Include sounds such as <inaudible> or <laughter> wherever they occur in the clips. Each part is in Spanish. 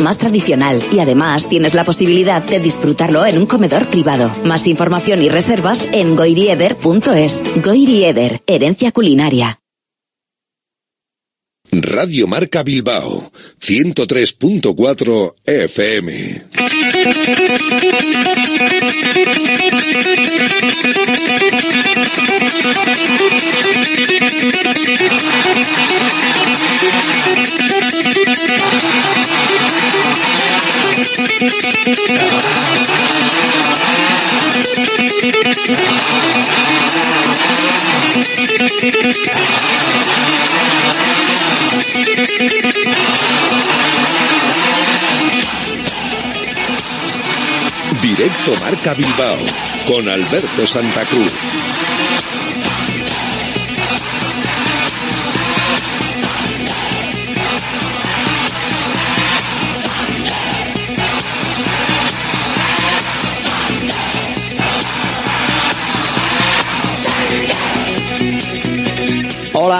más tradicional y además tienes la posibilidad de disfrutarlo en un comedor privado. Más información y reservas en goirieder.es. Goirieder, herencia culinaria. Radio Marca Bilbao, 103.4 FM. Directo Marca Bilbao con Alberto Santa Cruz.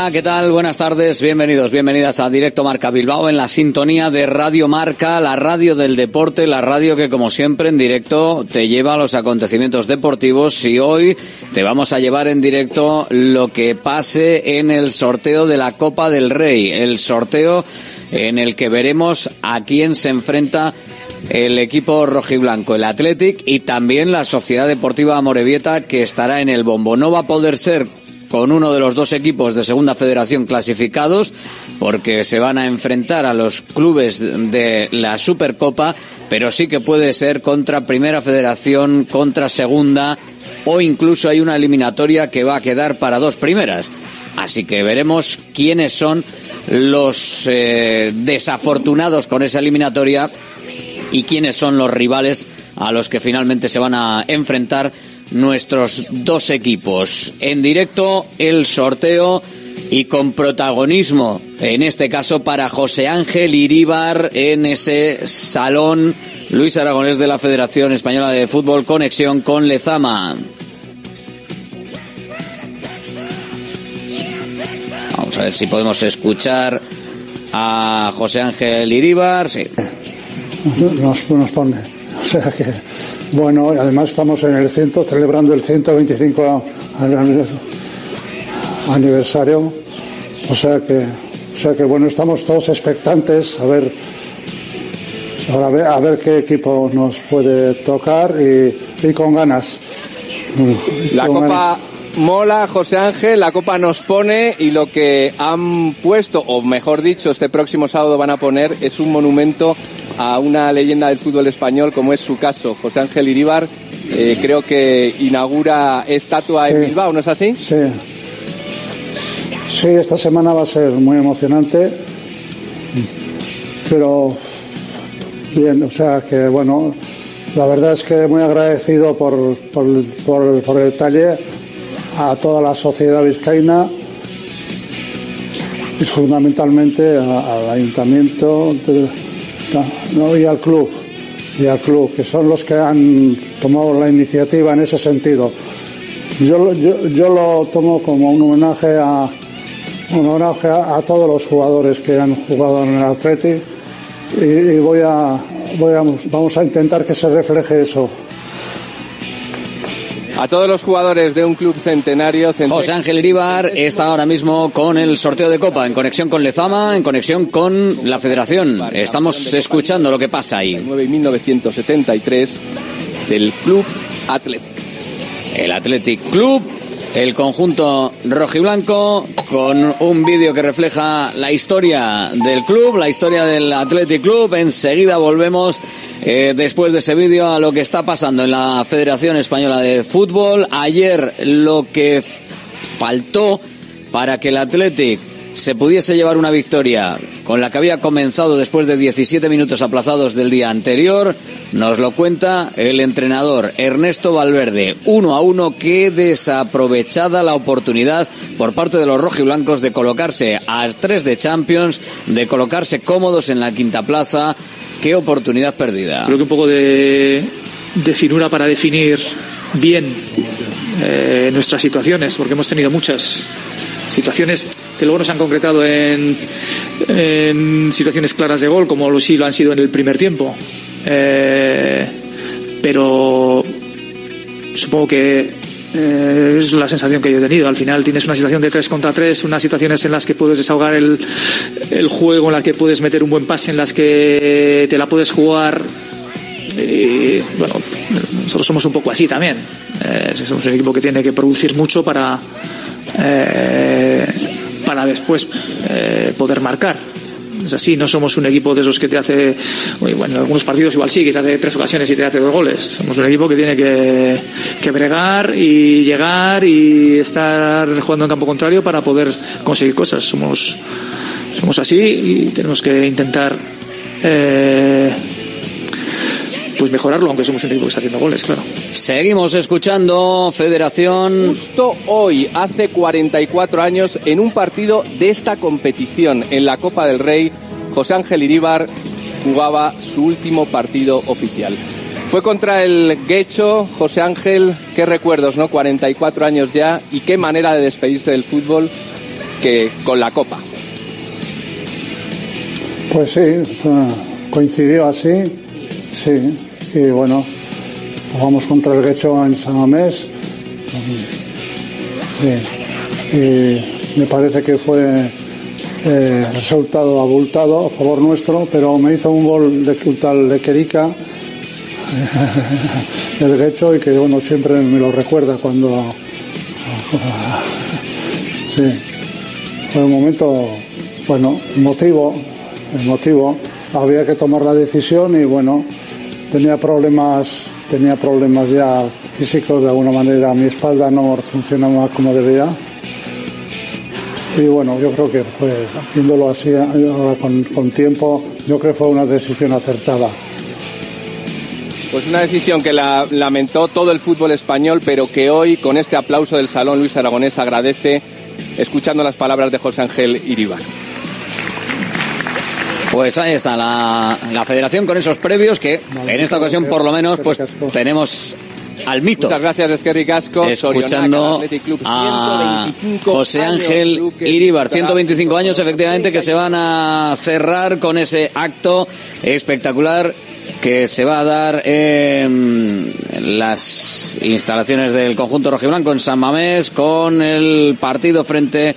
¿Qué tal? Buenas tardes, bienvenidos, bienvenidas a Directo Marca Bilbao en la sintonía de Radio Marca, la radio del deporte, la radio que como siempre en directo te lleva a los acontecimientos deportivos y hoy te vamos a llevar en directo lo que pase en el sorteo de la Copa del Rey, el sorteo en el que veremos a quién se enfrenta el equipo rojiblanco, el Athletic y también la Sociedad Deportiva Morevieta que estará en el bombo. No va a poder ser con uno de los dos equipos de segunda federación clasificados, porque se van a enfrentar a los clubes de la Supercopa, pero sí que puede ser contra primera federación, contra segunda, o incluso hay una eliminatoria que va a quedar para dos primeras. Así que veremos quiénes son los eh, desafortunados con esa eliminatoria y quiénes son los rivales a los que finalmente se van a enfrentar nuestros dos equipos. En directo el sorteo y con protagonismo, en este caso para José Ángel Iríbar en ese salón Luis Aragonés de la Federación Española de Fútbol Conexión con Lezama. Vamos a ver si podemos escuchar a José Ángel Iríbar. Sí. Nos, nos pone. O sea que bueno, además estamos en el ciento, celebrando el 125 aniversario. O sea que, o sea que bueno, estamos todos expectantes a ver, a ver, a ver qué equipo nos puede tocar y, con ganas. La Copa mola, José Ángel, la Copa nos pone y lo que han puesto, o mejor dicho, este próximo sábado van a poner es un monumento a una leyenda del fútbol español como es su caso, José Ángel Iríbar. Eh, creo que inaugura estatua en Bilbao, ¿no es así? Sí. Sí, esta semana va a ser muy emocionante, pero bien, o sea que bueno, la verdad es que muy agradecido por, por, por, el detalle a toda la sociedad vizcaína y fundamentalmente al ayuntamiento. Y al club, y al club, que son los que han tomado la iniciativa en ese sentido. Yo, yo, lo tomo como un homenaje a un homenaje a, todos los jugadores que han jugado en el Athletic y, voy a, voy a, vamos a intentar que se refleje eso a todos los jugadores de un club centenario. José Ángel Iríbar está ahora mismo con el sorteo de Copa, en conexión con Lezama, en conexión con la Federación. Estamos escuchando lo que pasa ahí. 1973 del Club Athletic. El Athletic Club el conjunto rojiblanco con un vídeo que refleja la historia del club, la historia del Athletic Club. Enseguida volvemos eh, después de ese vídeo a lo que está pasando en la Federación Española de Fútbol. Ayer lo que faltó para que el Athletic se pudiese llevar una victoria con la que había comenzado después de 17 minutos aplazados del día anterior, nos lo cuenta el entrenador Ernesto Valverde. Uno a uno, qué desaprovechada la oportunidad por parte de los rojiblancos de colocarse a tres de Champions, de colocarse cómodos en la quinta plaza. Qué oportunidad perdida. Creo que un poco de, finura para definir bien eh, nuestras situaciones, porque hemos tenido muchas situaciones que luego no se han concretado en, situaciones claras de gol, como sí lo han sido en el primer tiempo. Eh, pero supongo que eh, es la sensación que yo he tenido. Al final tienes una situación de 3 contra 3, unas situaciones en las que puedes desahogar el, el juego, en las que puedes meter un buen pase, en las que te la puedes jugar. Y, bueno, nosotros somos un poco así también. Eh, somos un equipo que tiene que producir mucho para, eh, para después eh, poder marcar. Es así, no somos un equipo de esos que te hace, bueno, en algunos partidos igual sí, que te hace tres ocasiones y te hace dos goles. Somos un equipo que tiene que, que bregar y llegar y estar jugando en campo contrario para poder conseguir cosas. Somos, somos así y tenemos que intentar eh, pues mejorarlo, aunque somos un equipo que está haciendo goles, claro. Seguimos escuchando Federación. Justo hoy, hace 44 años, en un partido de esta competición, en la Copa del Rey, José Ángel Iríbar jugaba su último partido oficial. Fue contra el Guecho, José Ángel, qué recuerdos, ¿no? 44 años ya y qué manera de despedirse del fútbol que con la Copa. Pues sí, coincidió así, sí, y bueno, jugamos contra el Guecho en San Mamés. Y, y me parece que fue eh, resultado abultado a favor nuestro, pero me hizo un gol de un tal de Querica <laughs> el Guecho y que bueno siempre me lo recuerda cuando <laughs> sí fue un momento bueno emotivo emotivo. Había que tomar la decisión y bueno tenía problemas, tenía problemas ya físicos de alguna manera, mi espalda no funcionaba como debía. Y bueno, yo creo que fue, viéndolo así ahora con, con tiempo, yo creo que fue una decisión acertada. Pues una decisión que la lamentó todo el fútbol español, pero que hoy, con este aplauso del Salón Luis Aragonés, agradece escuchando las palabras de José Ángel Iribar. Pues ahí está la, la federación con esos previos que en esta ocasión por lo menos pues tenemos al mito. Muchas gracias, Esquerri Casco. Escuchando a José Ángel Iribar. 125 años, efectivamente, que se van a cerrar con ese acto espectacular que se va a dar en las instalaciones del conjunto rojiblanco en San Mamés con el partido frente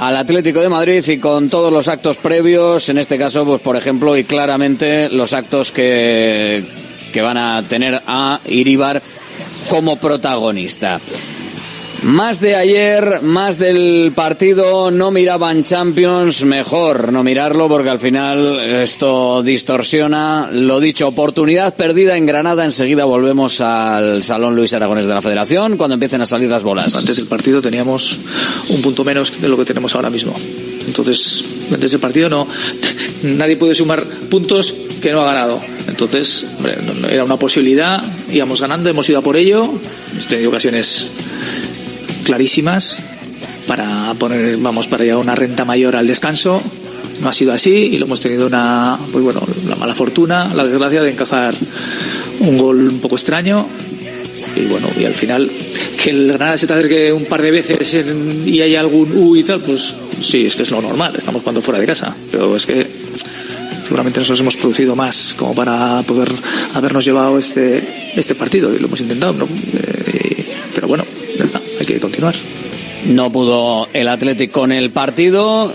al Atlético de Madrid y con todos los actos previos, en este caso, pues por ejemplo, y claramente los actos que, que van a tener a Iribar como protagonista. Más de ayer, más del partido, no miraban Champions, mejor no mirarlo porque al final esto distorsiona. Lo dicho, oportunidad perdida en Granada, enseguida volvemos al Salón Luis Aragones de la Federación cuando empiecen a salir las bolas. Antes del partido teníamos un punto menos de lo que tenemos ahora mismo. Entonces, antes del partido no, <laughs> nadie puede sumar puntos que no ha ganado. Entonces, hombre, era una posibilidad, íbamos ganando, hemos ido a por ello, hemos tenido ocasiones clarísimas para poner, vamos, para llevar una renta mayor al descanso. No ha sido así y lo hemos tenido una, pues bueno, la mala fortuna, la desgracia de encajar un gol un poco extraño. Y bueno, y al final, que el Granada se te acerque un par de veces y hay algún U y tal, pues sí, es que es lo normal, estamos jugando fuera de casa. Pero es que seguramente nosotros hemos producido más como para poder habernos llevado este, este partido y lo hemos intentado. Eh, pero bueno, ya está, hay que No pudo el Atlético con el partido.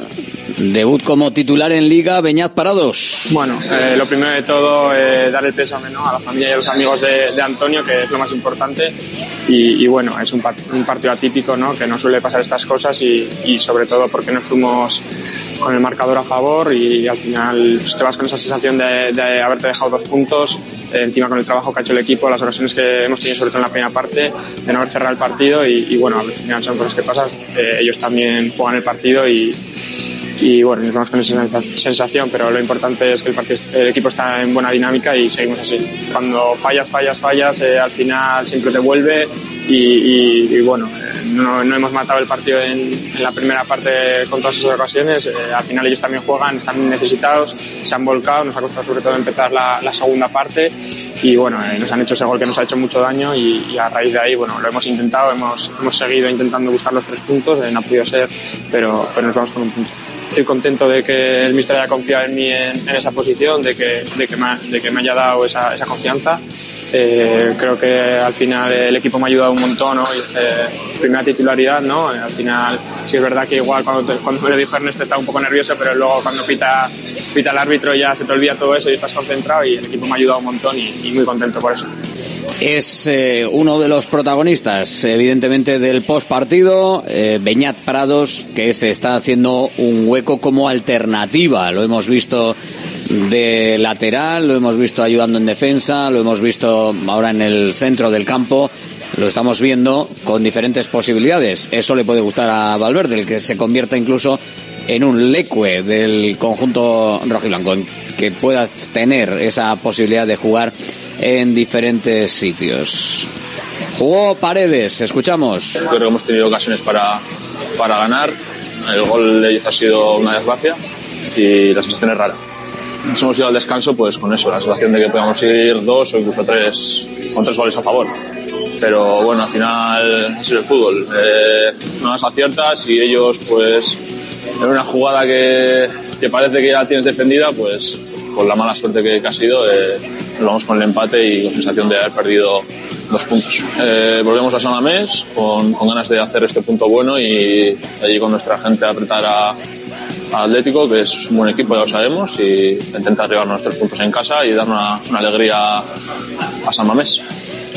Debut como titular en Liga, Beñat Parados. Bueno, eh, lo primero de todo, eh, dar el pésame ¿no? a la familia y a los amigos de, Antonio, que es lo más importante. Y, bueno, es un, part un, partido atípico, ¿no? que no suele pasar estas cosas y, sobre todo porque no fuimos con el marcador a favor y, al final pues, te vas con esa sensación de, haberte dejado dos puntos, encima con el trabajo que ha hecho el equipo, las ocasiones que hemos tenido sobre todo en la primera parte, de no haber cerrado el partido y, y bueno, al final son cosas que pasan, eh, ellos también juegan el partido y, bueno, nos vamos con esa sensación, pero lo importante es que el, partido, el equipo está en buena dinámica y seguimos así. Cuando fallas, fallas, fallas, eh, al final siempre te vuelve y, y, y bueno, eh, no, no, hemos matado el partido en, en, la primera parte con todas esas ocasiones. Eh, al final ellos también juegan, están necesitados, se han volcado, nos ha costado sobre todo empezar la, la segunda parte y bueno, eh, nos han hecho ese gol que nos ha hecho mucho daño y, a raíz de ahí, bueno, lo hemos intentado, hemos, hemos seguido intentando buscar los tres puntos, no ha podido ser, pero, pero nos vamos con un punto estoy contento de que el mister haya confiado en mí en, esa posición, de que, de que, me, de que me haya dado esa, esa confianza. Eh, creo que al final el equipo me ha ayudado un montón, ¿no? Eh, primera titularidad, ¿no? Al final, sí es verdad que igual cuando, cuando me lo dijo Ernesto estaba un poco nervioso, pero luego cuando pita, pita el árbitro ya se te olvida todo eso y estás concentrado y el equipo me ha ayudado un montón y muy contento por eso es eh, uno de los protagonistas, evidentemente, del post partido, eh, Beñat Prados, que se está haciendo un hueco como alternativa. Lo hemos visto de lateral, lo hemos visto ayudando en defensa, lo hemos visto ahora en el centro del campo. Lo estamos viendo con diferentes posibilidades. Eso le puede gustar a Valverde, el que se convierta incluso en un lecue del conjunto rojiblanco, que pueda tener esa posibilidad de jugar en diferentes sitios. Jugó Paredes, escuchamos. Creo que hemos tenido ocasiones para, para ganar. El gol de ellos ha sido una desgracia y la sensación es rara. Nos hemos ido al descanso pues con eso, la sensación de que podamos ir dos o incluso tres, con tres goles a favor. Pero bueno, al final es el fútbol. Eh, no las aciertas y ellos pues en una jugada que, que parece que ya tienes defendida, pues, con la mala suerte que, ha sido, eh, nos vamos con el empate y con sensación de haber perdido dos puntos. Eh, volvemos a San Mamés con, con, ganas de hacer este punto bueno y allí con nuestra gente apretar a, Atlético, que es un buen equipo, ya lo sabemos, y intentar llevar nuestros puntos en casa y dar una, alegría a San Mamés.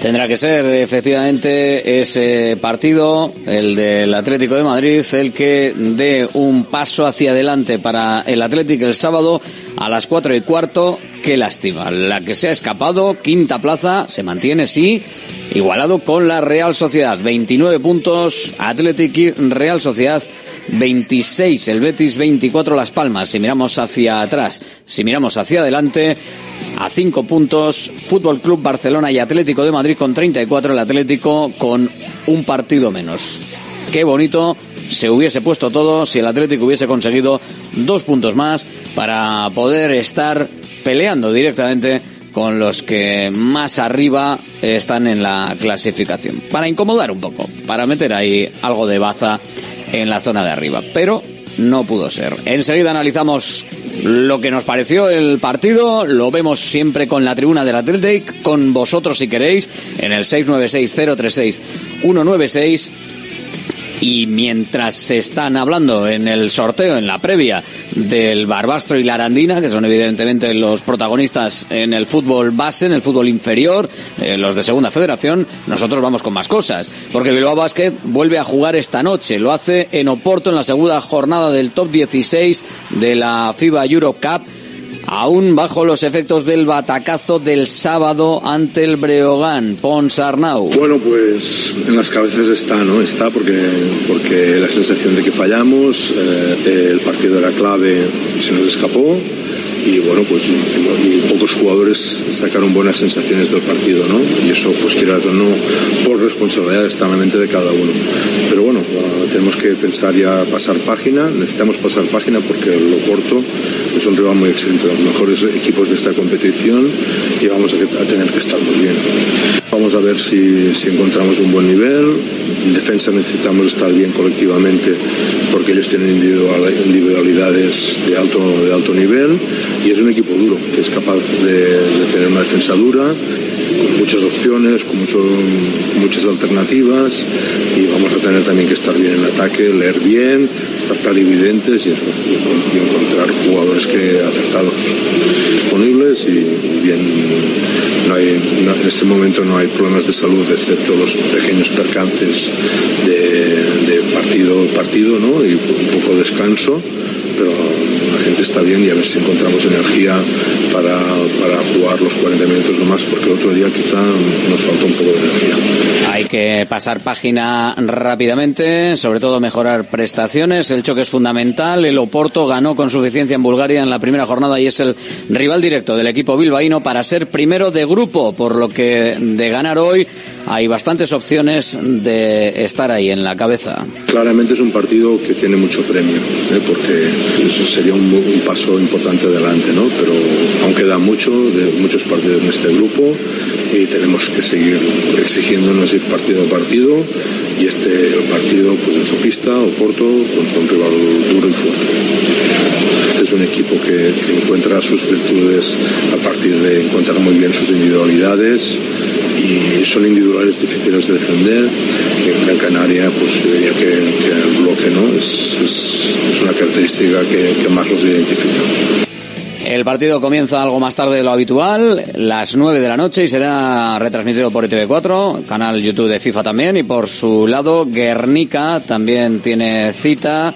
Tendrá que ser efectivamente ese partido, el del Atlético de Madrid, el que dé un paso hacia adelante para el Atlético el sábado a las cuatro y cuarto. Qué lástima. La que se ha escapado, quinta plaza, se mantiene, sí, igualado con la Real Sociedad. 29 puntos, Atlético Real Sociedad 26, el Betis 24, Las Palmas. Si miramos hacia atrás, si miramos hacia adelante, a 5 puntos, Fútbol Club Barcelona y Atlético de Madrid con 34, el Atlético con un partido menos. Qué bonito se hubiese puesto todo si el Atlético hubiese conseguido dos puntos más para poder estar peleando directamente con los que más arriba están en la clasificación. Para incomodar un poco, para meter ahí algo de baza en la zona de arriba. Pero no pudo ser. Enseguida analizamos lo que nos pareció el partido, lo vemos siempre con la tribuna del Athletic, con vosotros si queréis, en el 696-036-196 y mientras se están hablando en el sorteo, en la previa del Barbastro y la Arandina, que son evidentemente los protagonistas en el fútbol base, en el fútbol inferior, eh, los de Segunda Federación, nosotros vamos con más cosas. Porque Bilbao Basket vuelve a jugar esta noche. Lo hace en Oporto en la segunda jornada del top 16 de la FIBA Euro Cup aún bajo los efectos del batacazo del sábado ante el Breogán, Pons Arnau. Bueno, pues en las cabezas está, ¿no? Está porque, porque la sensación de que fallamos, eh, el partido era clave, se nos escapó y bueno, pues y pocos jugadores sacaron buenas sensaciones del partido, ¿no? Y eso, pues quieras o no, por responsabilidad está en la mente de cada uno. Pero bueno, tenemos que pensar ya pasar página, necesitamos pasar página porque lo corto es un rival muy excelente, los mejores equipos de esta competición y vamos a, tener que estar muy bien. Vamos a ver si, si encontramos un buen nivel. En defensa necesitamos estar bien colectivamente porque ellos tienen individualidades de alto, de alto nivel y es un equipo duro que es capaz de, tener una defensa dura con muchas opciones, con, mucho, muchas alternativas y vamos a tener también que estar bien en ataque, leer bien, estar clarividentes y, y encontrar jugadores que acertados, disponibles y, bien. No hay, en este momento no hay problemas de salud excepto los pequeños percances de, de partido partido ¿no? y un poco de descanso pero está bien y a ver si encontramos energía para, para jugar los 40 minutos nomás, porque el otro día quizá nos faltó un poco de energía. Hay que pasar página rápidamente, sobre todo mejorar prestaciones. El choque es fundamental. El Oporto ganó con suficiencia en Bulgaria en la primera jornada y es el rival directo del equipo bilbaíno para ser primero de grupo, por lo que de ganar hoy hay bastantes opciones de estar ahí en la cabeza. Claramente es un partido que tiene mucho premio, ¿eh? porque eso sería un, un, paso importante adelante, ¿no? Pero aún queda mucho, de muchos partidos en este grupo y tenemos que seguir exigiéndonos ir partido a partido y este partido pues, en su pista, Oporto, contra un rival duro y fuerte. Este es un equipo que, que encuentra sus virtudes a partir de encontrar muy bien sus individualidades son individuales difíciles de defender. En Gran Canaria, pues yo diría que, que el bloque no es, es, es una característica que, que más los identifica. El partido comienza algo más tarde de lo habitual, las 9 de la noche y será retransmitido por ITV4, canal YouTube de FIFA también y por su lado Guernica también tiene cita.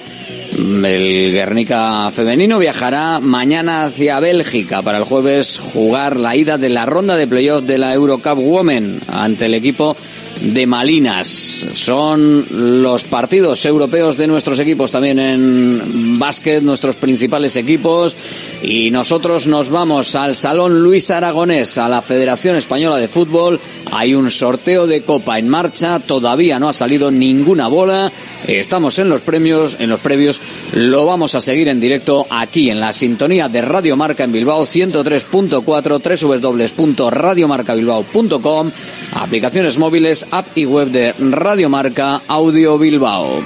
El Guernica femenino viajará mañana hacia Bélgica para el jueves jugar la ida de la ronda de playoff de la Eurocup Women ante el equipo de Malinas. Son los partidos europeos de nuestros equipos también en básquet, nuestros principales equipos. Y nosotros nos vamos al Salón Luis Aragonés, a la Federación Española de Fútbol. Hay un sorteo de copa en marcha, todavía no ha salido ninguna bola. Estamos en los premios, en los previos. Lo vamos a seguir en directo aquí en la sintonía de Radio Marca en Bilbao 103.4 www.radiomarcabilbao.com, aplicaciones móviles, app y web de Radio Marca Audio Bilbao.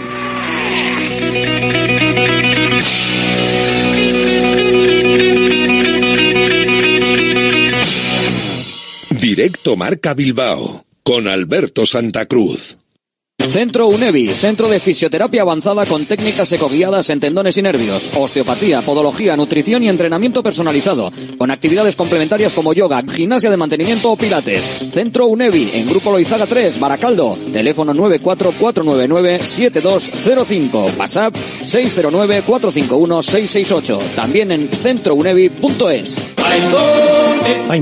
Directo Marca Bilbao con Alberto Santa Cruz. Centro UNEVI, centro de fisioterapia avanzada con técnicas ecoguiadas en tendones y nervios, osteopatía, podología, nutrición y entrenamiento personalizado, con actividades complementarias como yoga, gimnasia de mantenimiento o pilates. Centro UNEVI, en Grupo Loizaga 3, Baracaldo, teléfono 944997205, WhatsApp 609451668, también en centrounevi.es.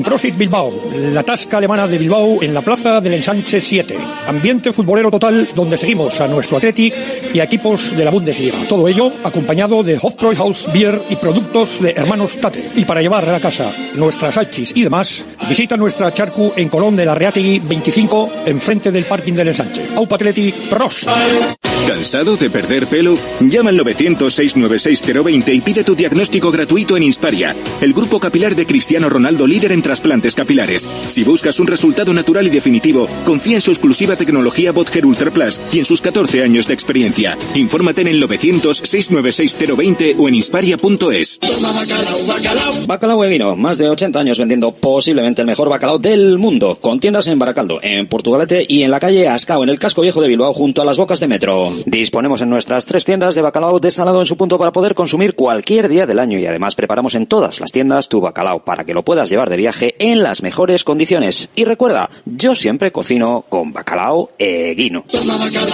Prosit Bilbao, la tasca alemana de Bilbao en la plaza del Ensanche 7. Ambiente futbolero total donde seguimos a nuestro Athletic y a equipos de la Bundesliga. Todo ello acompañado de Hofbräuhaus Beer y productos de hermanos Tate. Y para llevar a la casa nuestras salchis y demás, visita nuestra charcu en Colón de la Reategui 25, enfrente del parking del Ensanche. Aupa Athletic, pros. ¿Cansado de perder pelo? Llama al 900-696-020 y pide tu diagnóstico gratuito en Insparia, el grupo capilar de Cristiano Ronaldo líder en trasplantes capilares. Si buscas un resultado natural y definitivo, confía en su exclusiva tecnología Botger Ultra Y en sus 14 años de experiencia. Infórmate en el 900-696-020 o en insparia.es. Bacalao Eguino, más de 80 años vendiendo posiblemente el mejor bacalao del mundo, con tiendas en Baracaldo, en Portugalete y en la calle Ascao, en el casco viejo de Bilbao, junto a las bocas de metro. Disponemos en nuestras tres tiendas de bacalao desalado en su punto para poder consumir cualquier día del año y además preparamos en todas las tiendas tu bacalao para que lo puedas llevar de viaje en las mejores condiciones. Y recuerda, yo siempre cocino con bacalao Eguino.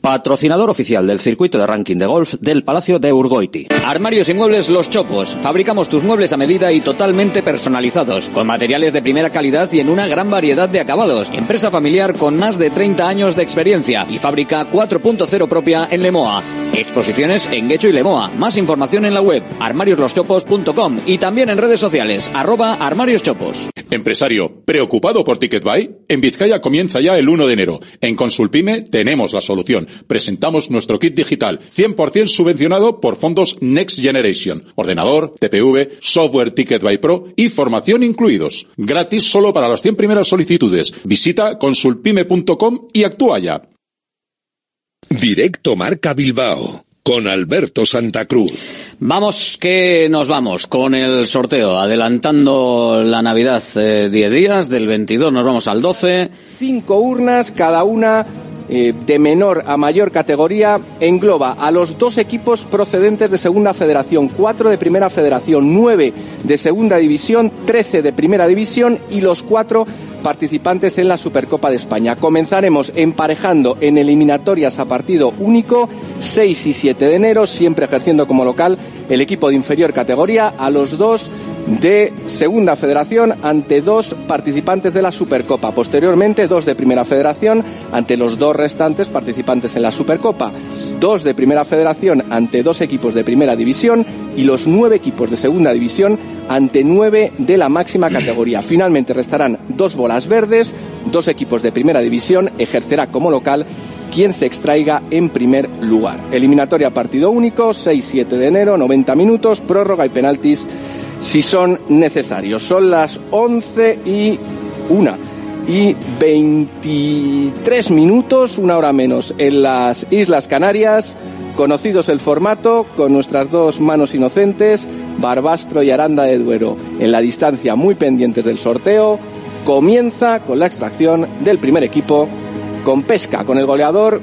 Patrocinador oficial del circuito de ranking de golf del Palacio de Urgoiti. Armarios y muebles Los Chopos. Fabricamos tus muebles a medida y totalmente personalizados, con materiales de primera calidad y en una gran variedad de acabados. Empresa familiar con más de 30 años de experiencia y fábrica 4.0 propia en Lemoa. Exposiciones en Guecho y Lemoa. Más información en la web armariosloschopos.com y también en redes sociales arroba armarioschopos. Empresario, ¿preocupado por TicketBuy? En Vizcaya comienza ya el 1 de enero. En Consulpime tenemos la solución. Presentamos nuestro kit digital, 100% subvencionado por fondos Next Generation. Ordenador, TPV, software TicketBuy Pro y formación incluidos. Gratis solo para las 100 primeras solicitudes. Visita consulpime.com y actúa ya. Directo Marca Bilbao con Alberto Santa Cruz. Vamos que nos vamos con el sorteo, adelantando la Navidad 10 eh, días, del 22 nos vamos al 12. Cinco urnas, cada una eh, de menor a mayor categoría, engloba a los dos equipos procedentes de Segunda Federación, cuatro de Primera Federación, nueve de Segunda División, trece de Primera División y los cuatro participantes en la Supercopa de España. Comenzaremos emparejando en eliminatorias a partido único 6 y 7 de enero, siempre ejerciendo como local el equipo de inferior categoría a los dos de Segunda Federación ante dos participantes de la Supercopa. Posteriormente, dos de Primera Federación ante los dos restantes participantes en la Supercopa. Dos de Primera Federación ante dos equipos de Primera División y los nueve equipos de Segunda División ante nueve de la máxima categoría. <clears throat> Finalmente restarán dos bolas verdes, dos equipos de Primera División ejercerá como local quien se extraiga en primer lugar. Eliminatoria partido único, 6-7 de enero, 90 minutos, prórroga y penaltis si son necesarios. Son las 11 y 1 y 23 minutos, una hora menos, en las Islas Canarias. Conocidos el formato, con nuestras dos manos inocentes, Barbastro y Aranda de Duero, en la distancia muy pendientes del sorteo, comienza con la extracción del primer equipo, con pesca, con el goleador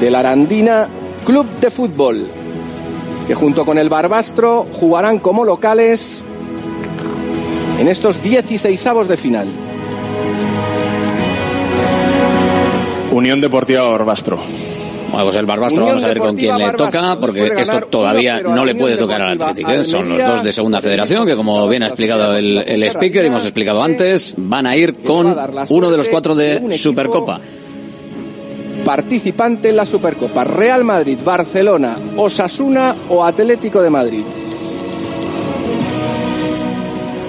de la Arandina Club de Fútbol, que junto con el Barbastro jugarán como locales en estos 16 de final. Unión Deportiva Barbastro. Bueno, pues el Barbastro vamos a ver con quién le toca, porque esto todavía no le puede tocar al Atlético. ¿eh? Son los dos de segunda federación, que como bien ha explicado el, el speaker, hemos explicado antes, van a ir con uno de los cuatro de Supercopa participante en la Supercopa, Real Madrid, Barcelona, Osasuna o Atlético de Madrid.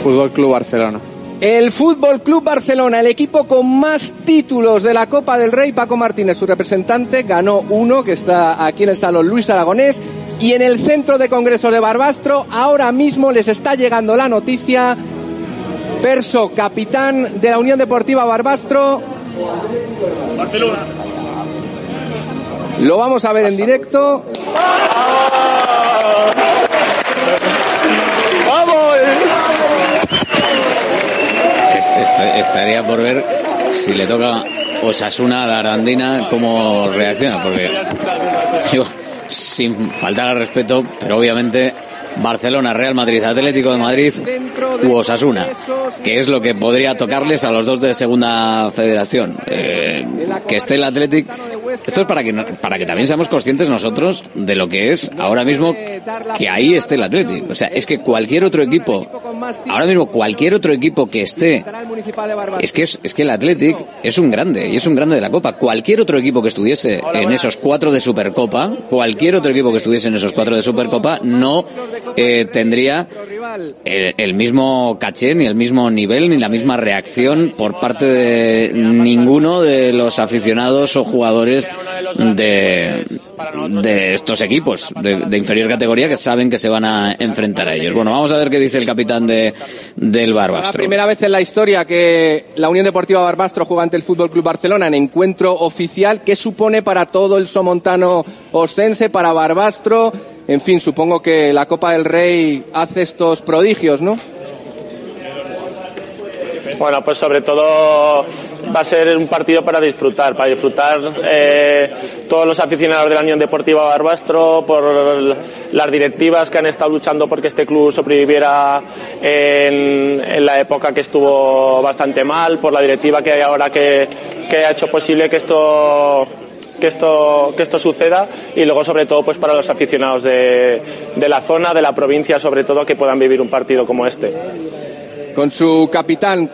Fútbol Club Barcelona. El Fútbol Club Barcelona, el equipo con más títulos de la Copa del Rey, Paco Martínez, su representante, ganó uno que está aquí en el salón Luis Aragonés. Y en el centro de congresos de Barbastro, ahora mismo les está llegando la noticia. Perso, capitán de la Unión Deportiva Barbastro. Barcelona. Lo vamos a ver en directo. ¡Vamos! Estaría por ver si le toca Osasuna a la Arandina cómo reacciona, porque yo, sin faltar al respeto, pero obviamente Barcelona, Real Madrid, Atlético de Madrid u Osasuna, que es lo que podría tocarles a los dos de segunda federación. Eh, que esté el Atlético. Esto es para que, para que también seamos conscientes nosotros de lo que es ahora mismo que ahí esté el Atlético. O sea, es que cualquier otro equipo, ahora mismo cualquier otro equipo que esté, es que, es, es que el Atlético es un grande y es un grande de la Copa. Cualquier otro equipo que estuviese en esos cuatro de Supercopa, cualquier otro equipo que estuviese en esos cuatro de Supercopa, no eh, tendría el, mismo caché, ni el mismo nivel, ni la misma reacción por parte de ninguno de los aficionados o jugadores de, de estos equipos de, inferior categoría que saben que se van a enfrentar a ellos. Bueno, vamos a ver qué dice el capitán de, del Barbastro. La primera vez en la historia que la Unión Deportiva Barbastro juega ante el Fútbol Club Barcelona en encuentro oficial. ¿Qué supone para todo el somontano ostense, para Barbastro? En fin, supongo que la Copa del Rey hace estos prodigios, ¿no? Bueno, pues sobre todo va a ser un partido para disfrutar, para disfrutar eh, todos los aficionados de la Unión Deportiva Barbastro, por las directivas que han estado luchando porque este club sobreviviera en, en la época que estuvo bastante mal, por la directiva que hay ahora que, que ha hecho posible que esto que esto, que esto suceda y luego sobre todo pues para los aficionados de, de la zona, de la provincia sobre todo, que puedan vivir un partido como este. Con su capitán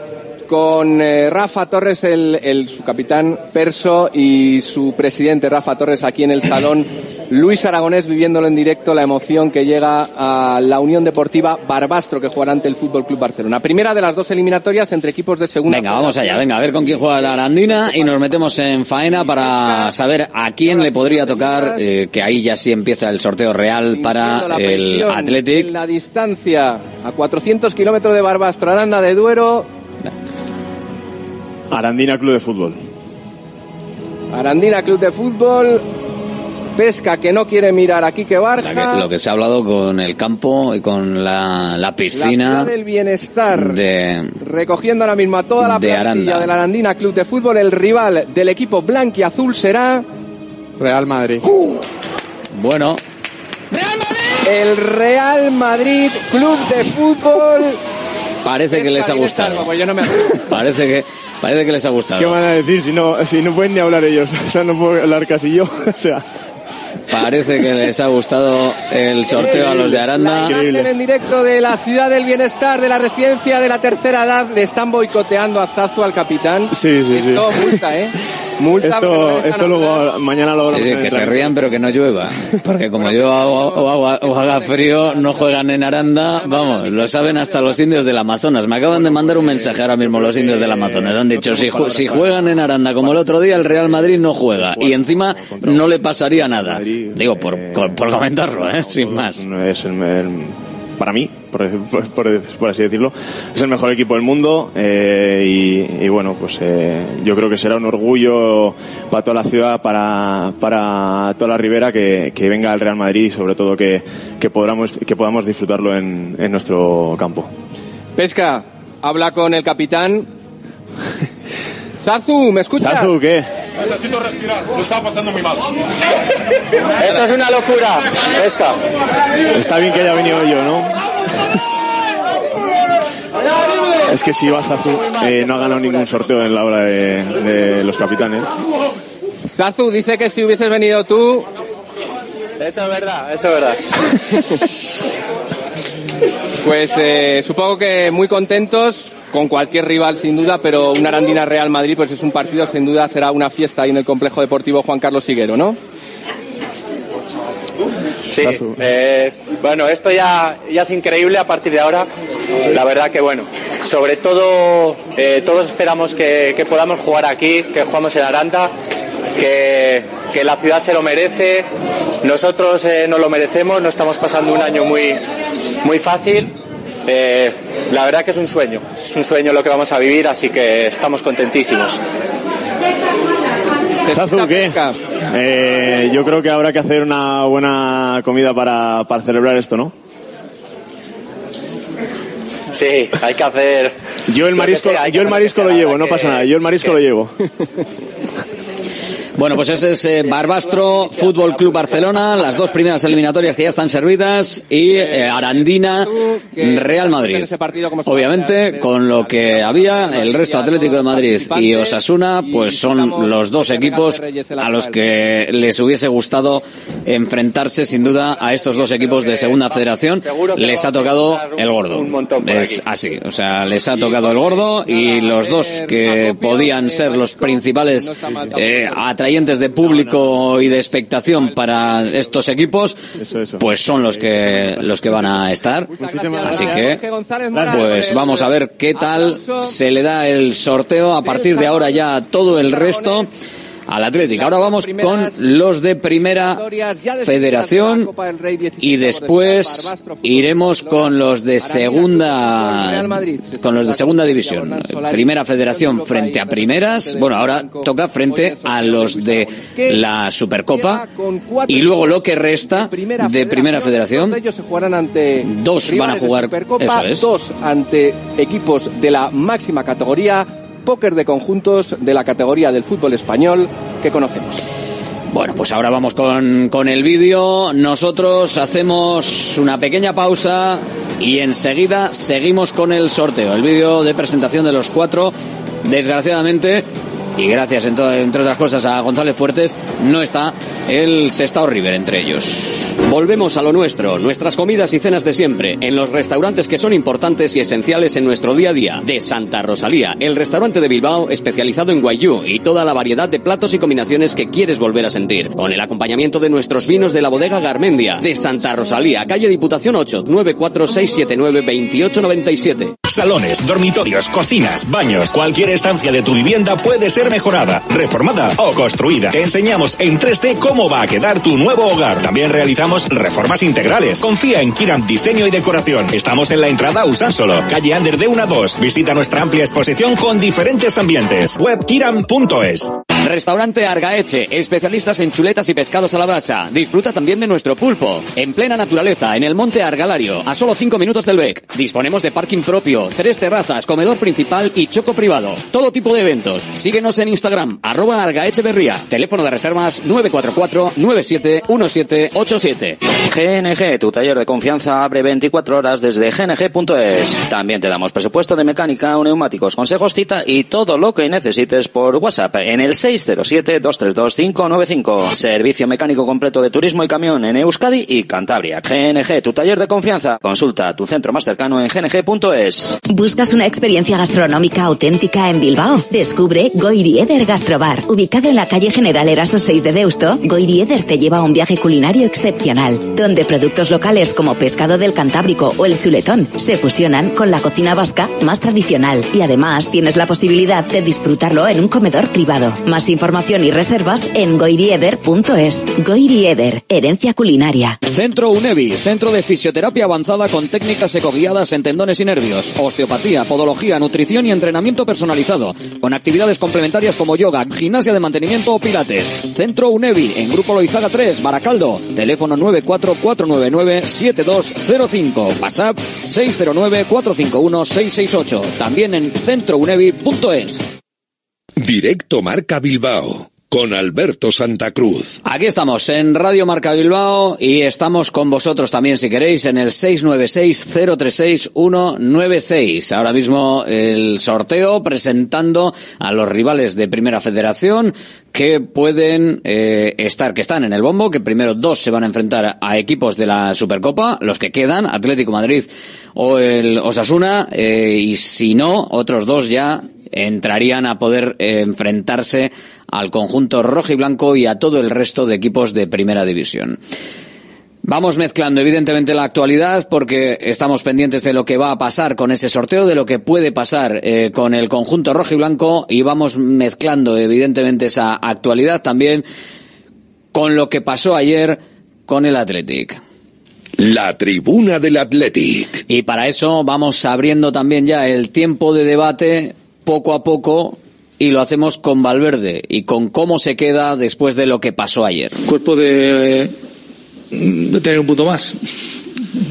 con eh, Rafa Torres, el, su capitán Perso, y su presidente Rafa Torres aquí en el salón. Luis Aragonés viviéndolo en directo, la emoción que llega a la Unión Deportiva Barbastro que jugará ante el Fútbol Club Barcelona. Primera de las dos eliminatorias entre equipos de segunda. Venga, vamos allá, venga, a ver con quién juega la Arandina y nos metemos en faena para saber a quién le podría tocar, eh, que ahí ya sí empieza el sorteo real para el Athletic. La distancia a 400 kilómetros de Barbastro, Aranda de Duero, Arandina Club de Fútbol. Arandina Club de Fútbol. Pesca que no quiere mirar aquí que Barja. Lo que se ha hablado con el campo y con la, piscina. La del bienestar. De, recogiendo ahora mismo a toda la plantilla de la Arandina Club de Fútbol. El rival del equipo blanco y azul será. Real Madrid. Bueno. ¡Real Madrid! El Real Madrid Club de Fútbol. Parece que les ha gustado. <laughs> Parece que Parece que les ha gustado. ¿Qué van a decir si no, si no pueden ni hablar ellos? <laughs> O sea, no puedo hablar casi yo. <laughs> O sea. Parece que les ha gustado el sorteo a los de Aranda. en directo de la ciudad del bienestar, de la residencia de la tercera edad, le están boicoteando a Zazu al capitán. Sí, sí, sí. Esto multa, ¿eh? <laughs> Multa esto, esto luego mañana lo Sí, sí, que se rían pero que no llueva. <laughs> Porque como llueva o, haga frío, no juegan en Aranda. Vamos, lo saben hasta los indios del Amazonas. Me acaban de mandar un mensaje ahora mismo los indios del Amazonas. Han dicho, si, si juegan en Aranda como el otro día, el Real Madrid no juega. Y encima no le pasaría nada. Digo, por, por comentarlo, ¿eh? sin más. Es el, para mí, <laughs> por, por, así decirlo, es el mejor equipo del mundo eh, y, bueno, pues eh, yo creo que será un orgullo para toda la ciudad, para, para toda la ribera que, que venga el Real Madrid y sobre todo que, que, podamos, que podamos disfrutarlo en, en nuestro campo. Pesca, habla con el capitán. <laughs> Zazu, ¿me escuchas? Zazu, ¿qué? Necesito respirar, lo está pasando muy mal. Esto es una locura, Pesca. Está bien que haya venido yo, ¿no? Es que si vas Zazu eh, no ha ganado ningún sorteo en la hora de, los capitanes. Zazu dice que si hubieses venido tú... Eso es verdad, eso es verdad. <laughs> pues eh, supongo que muy contentos con cualquier rival sin duda, pero una Arandina Real Madrid pues es un partido sin duda será una fiesta ahí en el complejo deportivo Juan Carlos Higuero, ¿no? Sí, eh, bueno, esto ya, ya es increíble a partir de ahora. La verdad que bueno, sobre todo eh, todos esperamos que, podamos jugar aquí, que jugamos en Aranda, que, que la ciudad se lo merece, nosotros eh, nos lo merecemos, no estamos pasando un año muy, muy fácil eh, la verdad que es un sueño, es un sueño lo que vamos a vivir, así que estamos contentísimos. ¿qué? Eh, yo creo que habrá que hacer una buena comida para, para celebrar esto, ¿no? Sí, hay que hacer. Yo el marisco, yo el marisco lo llevo, no pasa nada. Yo el marisco lo <laughs> llevo. Bueno, pues ese es eh, Barbastro, Fútbol Club Barcelona, las dos primeras eliminatorias que ya están servidas y eh, Arandina, Real Madrid. Obviamente, con lo que había, el resto Atlético de Madrid y Osasuna, pues son los dos equipos a los que les hubiese gustado enfrentarse sin duda a estos dos equipos de Segunda Federación. Les ha tocado el gordo. Así, o sea, les ha tocado el gordo y los dos que podían ser los principales eh, de público y de expectación para estos equipos, pues son los que los que van a estar. Así que, pues vamos a ver qué tal se le da el sorteo a partir de ahora ya todo el resto al Atlético. Ahora vamos con los de Primera Federación y después iremos con los de Segunda con los de Segunda División. Primera Federación frente a Primeras. Bueno, ahora toca frente a los de la Supercopa y luego lo que resta de Primera Federación. Dos van a jugar dos ante equipos de la máxima categoría póker de conjuntos de la categoría del fútbol español que conocemos. Bueno, pues ahora vamos con, con el vídeo. Nosotros hacemos una pequeña pausa y enseguida seguimos con el sorteo. El vídeo de presentación de los cuatro, desgraciadamente, y gracias entre otras cosas a González Fuertes, no está el Sestao River entre ellos. Volvemos a lo nuestro, nuestras comidas y cenas de siempre, en los restaurantes que son importantes y esenciales en nuestro día a día. De Santa Rosalía, el restaurante de Bilbao especializado en guayú y toda la variedad de platos y combinaciones que quieres volver a sentir. Con el acompañamiento de nuestros vinos de la bodega Garmendia. De Santa Rosalía, calle Diputación 8, 94679 2897. Salones, dormitorios, cocinas, baños, cualquier estancia de tu vivienda puede ser mejorada, reformada o construida. Te enseñamos en 3D cómo va a quedar tu nuevo hogar. También realizamos reformas integrales. Confía en Kiram Diseño y Decoración. Estamos en la entrada Usánsolo, calle Ander de 1 a 2. Visita nuestra amplia exposición con diferentes ambientes. Webkiram.es. Restaurante Argaeche, especialistas en chuletas y pescados a la brasa. Disfruta también de nuestro pulpo. En plena naturaleza, en el monte Argalario, a solo 5 minutos del BEC. Disponemos de parking propio, tres terrazas, comedor principal y choco privado. Todo tipo de eventos. Síguenos en Instagram, arroba Berría. Teléfono de reservas 944-971787. GNG, tu taller de confianza, abre 24 horas desde gng.es. También te damos presupuesto de mecánica, neumáticos, consejos, cita y todo lo que necesites por WhatsApp en el 6 607-232-595. Servicio mecánico completo de turismo y camión en Euskadi y Cantabria. GNG, tu taller de confianza. Consulta tu centro más cercano en gng.es. ¿Buscas una experiencia gastronómica auténtica en Bilbao? Descubre Goirieder Gastrobar. Ubicado en la calle General Eraso 6 de Deusto, Goirieder te lleva a un viaje culinario excepcional, donde productos locales como pescado del Cantábrico o el chuletón se fusionan con la cocina vasca más tradicional y además tienes la posibilidad de disfrutarlo en un comedor privado. Más información y reservas en goirieder.es. Goirieder, herencia culinaria. Centro UNEVI, centro de fisioterapia avanzada con técnicas ecoguiadas en tendones y nervios, osteopatía, podología, nutrición y entrenamiento personalizado, con actividades complementarias como yoga, gimnasia de mantenimiento o pilates. Centro UNEVI, en Grupo Loizaga 3, Baracaldo, teléfono 944997205, WhatsApp 609451668, también en centrounevi.es. Directo Marca Bilbao con Alberto Santa Cruz. Aquí estamos en Radio Marca Bilbao y estamos con vosotros también si queréis en el 696-036-196. Ahora mismo el sorteo presentando a los rivales de Primera Federación que pueden eh, estar, que están en el bombo, que primero dos se van a enfrentar a equipos de la Supercopa, los que quedan, Atlético Madrid o el Osasuna, eh, y si no, otros dos ya entrarían a poder eh, enfrentarse al conjunto rojo y blanco y a todo el resto de equipos de primera división. Vamos mezclando evidentemente la actualidad porque estamos pendientes de lo que va a pasar con ese sorteo, de lo que puede pasar eh, con el conjunto rojo y blanco y vamos mezclando evidentemente esa actualidad también con lo que pasó ayer con el Athletic. La tribuna del Athletic. Y para eso vamos abriendo también ya el tiempo de debate poco a poco y lo hacemos con Valverde y con cómo se queda después de lo que pasó ayer. Cuerpo de, de tener un punto más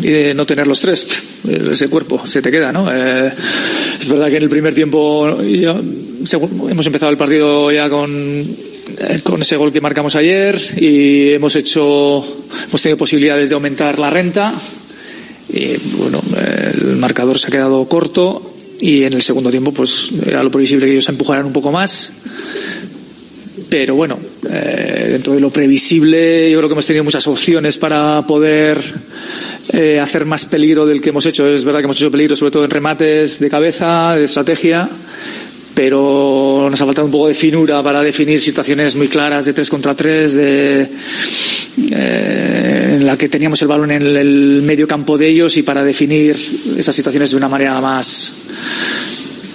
y de no tener los tres. Ese cuerpo se te queda, ¿no? Eh, es verdad que en el primer tiempo hemos empezado el partido ya con eh, con ese gol que marcamos ayer y hemos hecho hemos tenido posibilidades de aumentar la renta y bueno el marcador se ha quedado corto y en el segundo tiempo pues era lo previsible que ellos empujaran un poco más. Pero bueno eh, dentro de lo previsible yo creo que hemos tenido muchas opciones para poder eh, hacer más peligro del que hemos hecho. Es verdad que hemos hecho peligro sobre todo en remates de cabeza de estrategia pero nos ha faltado un poco de finura para definir situaciones muy claras de tres contra tres, de, eh, en la que teníamos el balón en el, el medio campo de ellos y para definir esas situaciones de una manera más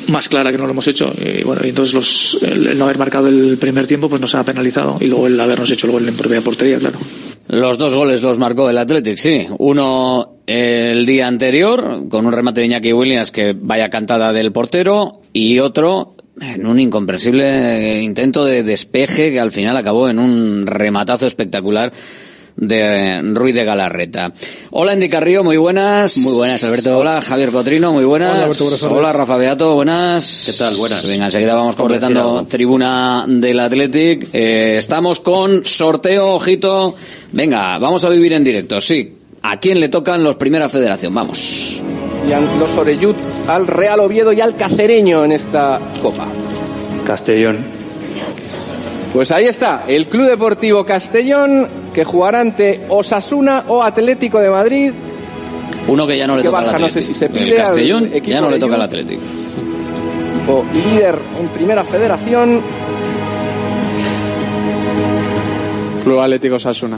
más clara que no lo hemos hecho. Y bueno y entonces los, el, no haber marcado el primer tiempo pues nos ha penalizado y luego el habernos hecho el gol en propia portería claro. Los dos goles los marcó el Athletic sí. Uno el día anterior con un remate de Iñaki Williams que vaya cantada del portero y otro en un incomprensible intento de despeje que al final acabó en un rematazo espectacular de Ruiz de Galarreta. Hola Andy Carrillo, muy buenas. Muy buenas, Alberto. Hola Javier Cotrino, muy buenas. Hola, Alberto, buenas Hola Rafa Beato, buenas. ¿Qué tal? Buenas. Venga, enseguida vamos completando tribuna del Athletic. Eh, estamos con sorteo, ojito. Venga, vamos a vivir en directo, sí. ¿A quién le tocan los Primera Federación? Vamos. Y los Oreyud al Real Oviedo y al Cacereño en esta Copa. Castellón. Pues ahí está, el Club Deportivo Castellón que jugará ante Osasuna o Atlético de Madrid. Uno que ya no le toca baja, al no sé si se pide El Castellón al ya no le toca al. Atlético. O líder en Primera Federación. Club Atlético Sasuna.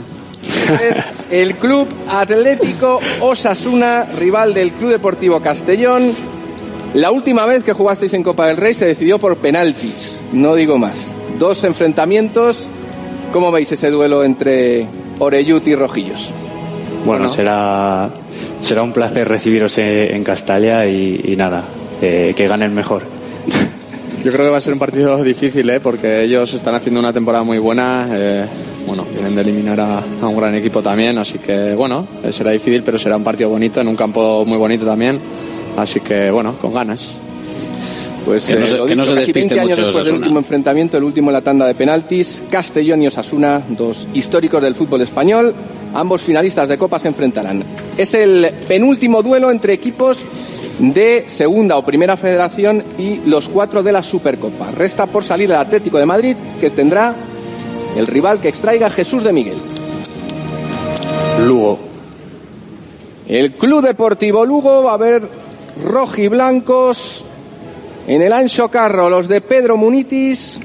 Es el Club Atlético Osasuna, rival del Club Deportivo Castellón. La última vez que jugasteis en Copa del Rey se decidió por penaltis, no digo más. Dos enfrentamientos. ¿Cómo veis ese duelo entre Oreyut y Rojillos? Bueno, será, será un placer recibiros en, en Castalia y, y nada, eh, que gane el mejor. Yo creo que va a ser un partido difícil, ¿eh? porque ellos están haciendo una temporada muy buena. eh, bueno, vienen de eliminar a, a un gran equipo también, así que bueno, será difícil, pero será un partido bonito, en un campo muy bonito también. Así que bueno, con ganas. Pues que no se, eh, no se casi despiste 20 años mucho después del último enfrentamiento, el último en la tanda de penaltis, Castellón y Osasuna, dos históricos del fútbol español, ambos finalistas de Copa se enfrentarán. Es el penúltimo duelo entre equipos de segunda o primera federación y los cuatro de la Supercopa. Resta por salir el Atlético de Madrid, que tendrá el rival que extraiga Jesús de Miguel. Lugo. El Club Deportivo Lugo va a ver rojiblancos en el ancho carro, los de Pedro Munitis.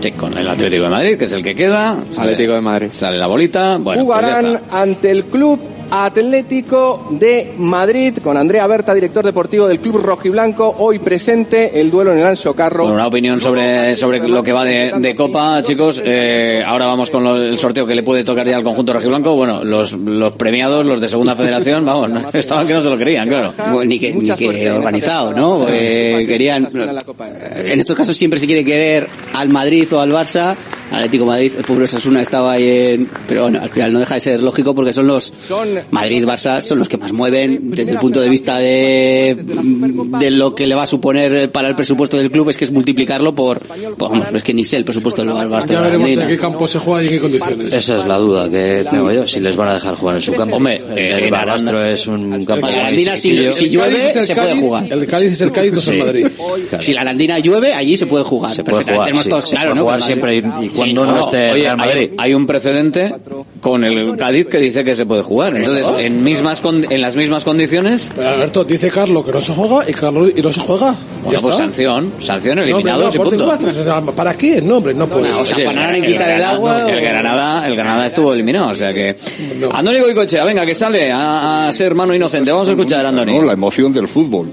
Sí, con el Atlético de Madrid, que es el que queda. Sale- Atlético de Madrid. Sale la bolita. Bueno, pues ya jugarán está. ante el Club Atlético de Madrid con Andrea Berta, director deportivo del Club Rojiblanco, hoy presente el duelo en el Ancho Carro. Bueno, una opinión sobre, sobre lo que va de, de Copa, chicos. Eh, ahora vamos con lo- el sorteo que le puede tocar ya al conjunto rojiblanco. Bueno, los, los premiados, los de Segunda Federación, vamos, no- <laughs> estaban que no se lo querían, claro. Bueno, ni que, ni que organizado, ¿no? Porque querían. En estos casos siempre se quiere querer al Madrid o al Barça. Atlético de Madrid, el pobre Osasuna estaba ahí en. Pero bueno, al final no deja de ser lógico porque son los. Madrid-Barça son los que más mueven desde el punto de vista de. de lo que le va a suponer para el presupuesto del club, es que es multiplicarlo por. por vamos, es que ni sé el presupuesto del Barça. Ya veremos en qué campo se juega y en qué condiciones. Esa es la duda que tengo yo, si les van a dejar jugar en su campo. Hombre, el en Barbastro es un campo La Arandina, si, llueve, se puede jugar. El Cádiz es el Cádiz, no es el. Madrid. Si la Arandina llueve, allí se puede jugar. Se puede jugar, Tenemos sí. todos Se claro, puede ¿no? jugar siempre Madrid. y- y cuando Sí, no esté Oye, Real Madrid. hay, hay un precedente con el Cádiz que dice que se puede jugar. Entonces, Eso. en mismas con- en las mismas condiciones, Pero Alberto, dice Carlos que no se juega y Carlos y no se juega. bueno, ya pues está. sanción, sanción No, eliminados no, y punto. o sea, ¿Para qué? No, hombre, no puede. Oye, Granada- El Granada, el Granada estuvo eliminado, o sea que. Andoni Goicochea, venga, que sale a, a ser mano inocente. Vamos a escuchar a Andoni. ¿no? La emoción del fútbol.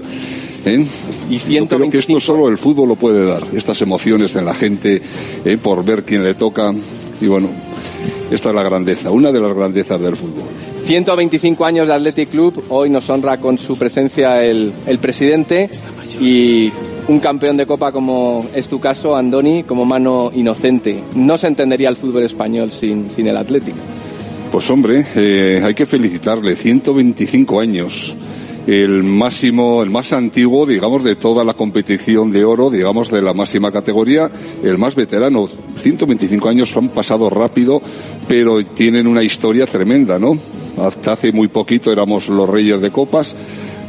¿eh? Yo creo que esto solo el fútbol lo puede dar, estas emociones en la gente ¿eh? por ver quién le toca. Y bueno, esta es la grandeza, una de las grandezas del fútbol. 125 años de Athletic Club, hoy nos honra con su presencia el, el presidente y un campeón de Copa como es tu caso, Andoni, como mano inocente. No se entendería el fútbol español sin, sin el Athletic. Pues hombre, eh, hay que felicitarle, 125 años. El máximo, el más antiguo, digamos, de toda la competición de oro, digamos, de la máxima categoría, el más veterano. 125 años han pasado rápido, pero tienen una historia tremenda, ¿no? Hasta hace muy poquito éramos los reyes de copas,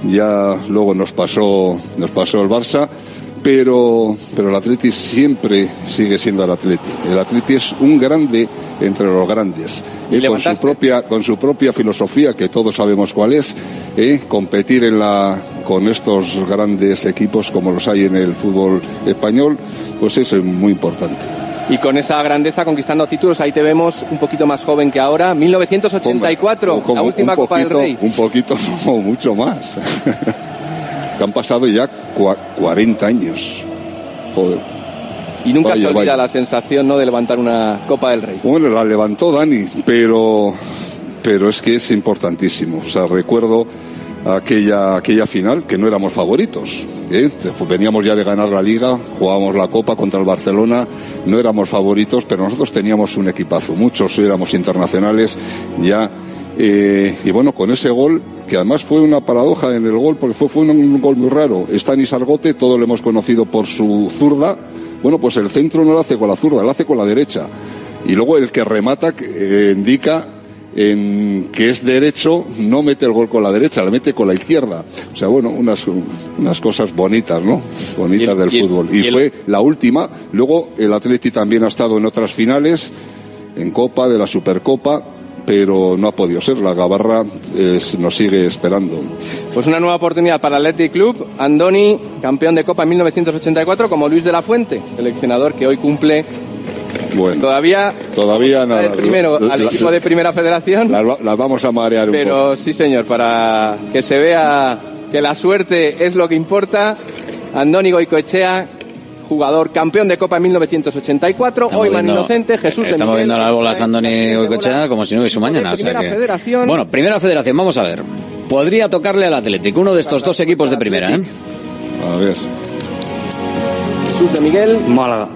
ya luego nos pasó, nos pasó el Barça, pero, pero el Atleti siempre sigue siendo el Atleti. El Atleti es un grande entre los grandes. Eh, con, su propia, con su propia filosofía, que todos sabemos cuál es, eh, competir en la, con estos grandes equipos como los hay en el fútbol español, pues eso es muy importante. Y con esa grandeza conquistando títulos, ahí te vemos un poquito más joven que ahora. 1984, Como la última un Copa del poquito- Rey. Un poquito, <laughs> no, mucho más. Que han pasado ya cua- 40 años. Joder. Y nunca Vaya, se olvida vaya. la sensación ¿no? de levantar una Copa del Rey. Bueno, la levantó Dani, pero, pero es que es importantísimo. O sea, recuerdo aquella, aquella final que no éramos favoritos. ¿eh? Veníamos ya de ganar la liga, jugábamos la Copa contra el Barcelona, no éramos favoritos, pero nosotros teníamos un equipazo. Muchos éramos internacionales ya. Eh, y bueno, con ese gol, que además fue una paradoja en el gol, porque fue, fue un, un gol muy raro. Stanis Argote, todo lo hemos conocido por su zurda. Bueno, pues el centro no lo hace con la zurda, lo hace con la derecha. Y luego el que remata eh, indica en que es derecho, no mete el gol con la derecha, le mete con la izquierda. O sea, bueno, unas, unas cosas bonitas, ¿no? Bonitas del y el- fútbol. y el- fue la última. Luego el Atleti también ha estado en otras finales, en Copa, de la Supercopa, pero no ha podido ser. La Gabarra nos sigue esperando. Pues una nueva oportunidad para el Athletic Club. Andoni, campeón de Copa en 1984, como Luis de la Fuente, seleccionador que hoy cumple Bueno, todavía todavía nada. el primero La- al la- equipo de Primera Federación. Las, las vamos a marear un poco. Pero sí, señor, para que se vea que la suerte es lo que importa. Andoni Goicoechea, jugador campeón de Copa en 1984, Estamos hoy man inocente, Jesús de Estamos Miguel. viendo las bolas Andoni Goicoechea como si no hubiese un mañana. o sea Primera que- Federación. Bueno, primera federación, vamos a ver. Podría tocarle al Atlético, uno de estos dos equipos de primera, ¿eh? A ver. Jesús de Miguel. Málaga.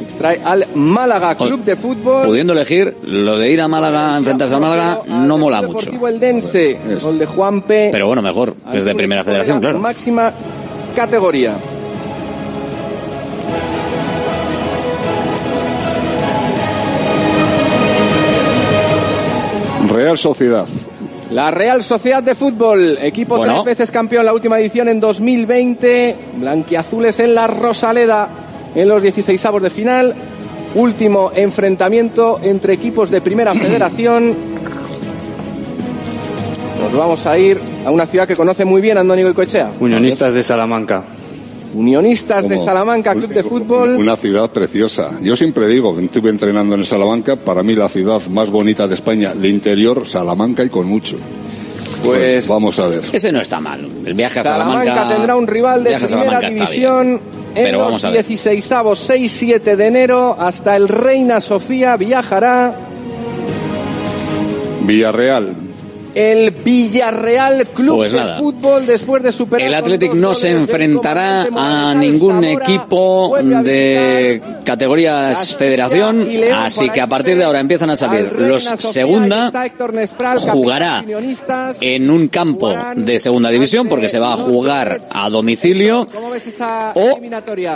extrae al Málaga Club de Fútbol. Pudiendo elegir, lo de ir a Málaga, enfrentarse a Málaga, no mola mucho. Eldense, gol de Juanpe. Pero bueno, mejor, es de primera federación, claro. Máxima categoría. Real Sociedad. La Real Sociedad de Fútbol, equipo Bueno. tres veces campeón, la última edición en 2020, blanquiazules en la Rosaleda en los 16 avos de final, último enfrentamiento entre equipos de primera <clears throat> federación. Nos vamos a ir a una ciudad que conoce muy bien Andónigo Icoechea. Unionistas de Salamanca. Unionistas de Salamanca, Club de Fútbol. Una ciudad preciosa. Yo siempre digo, estuve entrenando en Salamanca, para mí la ciudad más bonita de España, de interior, Salamanca y con mucho. Pues vamos a ver. Ese no está mal. El viaje a Salamanca, Salamanca. tendrá un rival de primera división bien. en Pero los vamos a ver. 16 avos, 6-7 de enero hasta el Reina Sofía viajará Villarreal. El Villarreal Club Pues de. Fútbol después de superar El Athletic no se enfrentará a ningún equipo de categorías federación, así que a partir de ahora empiezan a salir los segunda, jugará en un campo de segunda división porque se va a jugar a domicilio o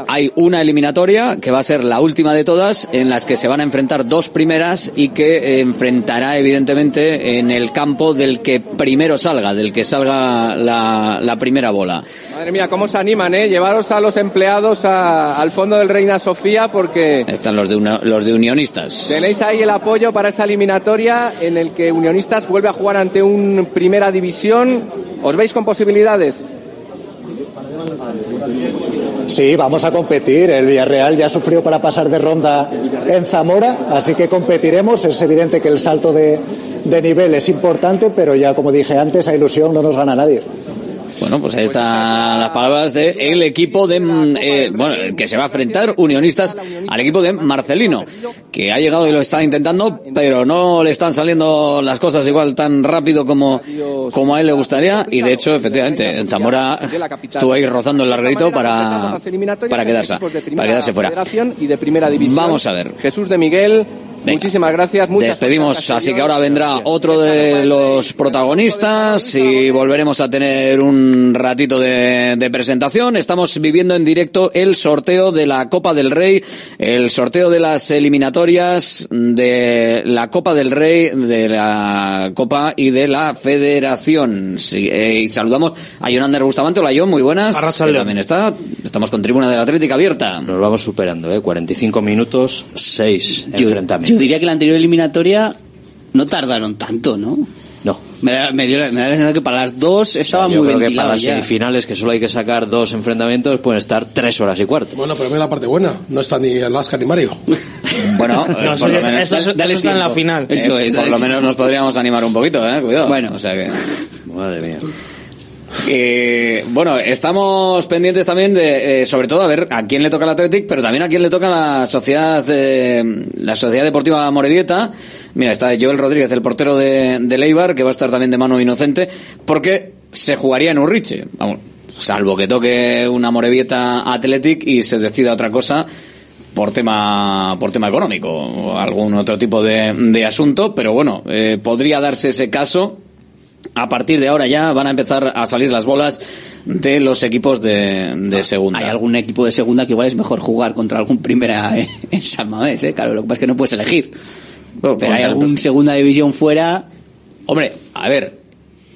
hay una eliminatoria que va a ser la última de todas en las que se van a enfrentar dos primeras y que enfrentará evidentemente en el campo del que primero salga, del que salga la, la primera bola. Madre mía, cómo se animan, ¿eh? Llevaros a los empleados a- al fondo del Reina Sofía porque Están los de, una- los de unionistas. tenéis ahí el apoyo para esa eliminatoria en el que Unionistas vuelve a jugar ante un Primera División. ¿Os veis con posibilidades? Sí, vamos a competir. El Villarreal ya sufrió para pasar de ronda en Zamora, así que competiremos. Es evidente que el salto de, de nivel es importante, pero ya como dije antes, a ilusión no nos gana nadie. Bueno, pues ahí están las palabras de el equipo de mm, eh, bueno, el que se va a enfrentar unionistas al equipo de Marcelino, que ha llegado y lo está intentando, pero no le están saliendo las cosas igual tan rápido como, como a él le gustaría y de hecho, efectivamente, en Zamora estuvo ahí rozando el larguerito para, para quedarse, para quedarse fuera. Vamos a ver. Jesús de Miguel, muchísimas gracias. Muchas Despedimos, así que ahora vendrá otro de los protagonistas y volveremos a tener un ratito de, de presentación. Estamos viviendo en directo el sorteo de la Copa del Rey, el sorteo de las eliminatorias de la Copa del Rey, de la Copa y de la Federación. Sí, eh, y saludamos a Jonander Bustamante. Hola, John, muy buenas. También está. Estamos con Tribuna de la Atlética abierta. Nos vamos superando, ¿eh? 45 minutos, 6 Yo, enfrentamientos. yo diría que la anterior eliminatoria no tardaron tanto, ¿no? No. Me da, me dio la- me da la sensación que para las dos estaba Yo muy creo que para ventilado las ya. semifinales, que solo hay que sacar dos enfrentamientos, pueden estar tres horas y cuarto. Bueno, pero mira la parte buena. No está ni Alaska ni Mario. <laughs> Bueno, No, eso por lo ya- menos- eso- eso dale está en la final. Eh, Eso es, por lo tiempo. menos nos podríamos animar un poquito, ¿eh? Cuidado. Bueno. O sea que... <laughs> Madre mía. Eh, bueno, estamos pendientes también de, eh, sobre todo, a ver a quién le toca el Athletic, pero también a quién le toca la sociedad, la sociedad deportiva Morevieta. Mira, está Joel Rodríguez, el portero de, de Leibar, que va a estar también de mano inocente, porque se jugaría en Urriche. Vamos, salvo que toque una Morevieta Athletic y se decida otra cosa por tema por tema económico o algún otro tipo de, de asunto, pero bueno, eh, podría darse ese caso a partir de ahora ya van a empezar a salir las bolas de los equipos de, de segunda. Hay algún equipo de segunda que igual es mejor jugar contra algún primera eh, <laughs> en San Mamés, ¿eh? Claro, lo que pasa es que no puedes elegir. Bueno, Pero hay algún segunda división fuera. Hombre, a ver,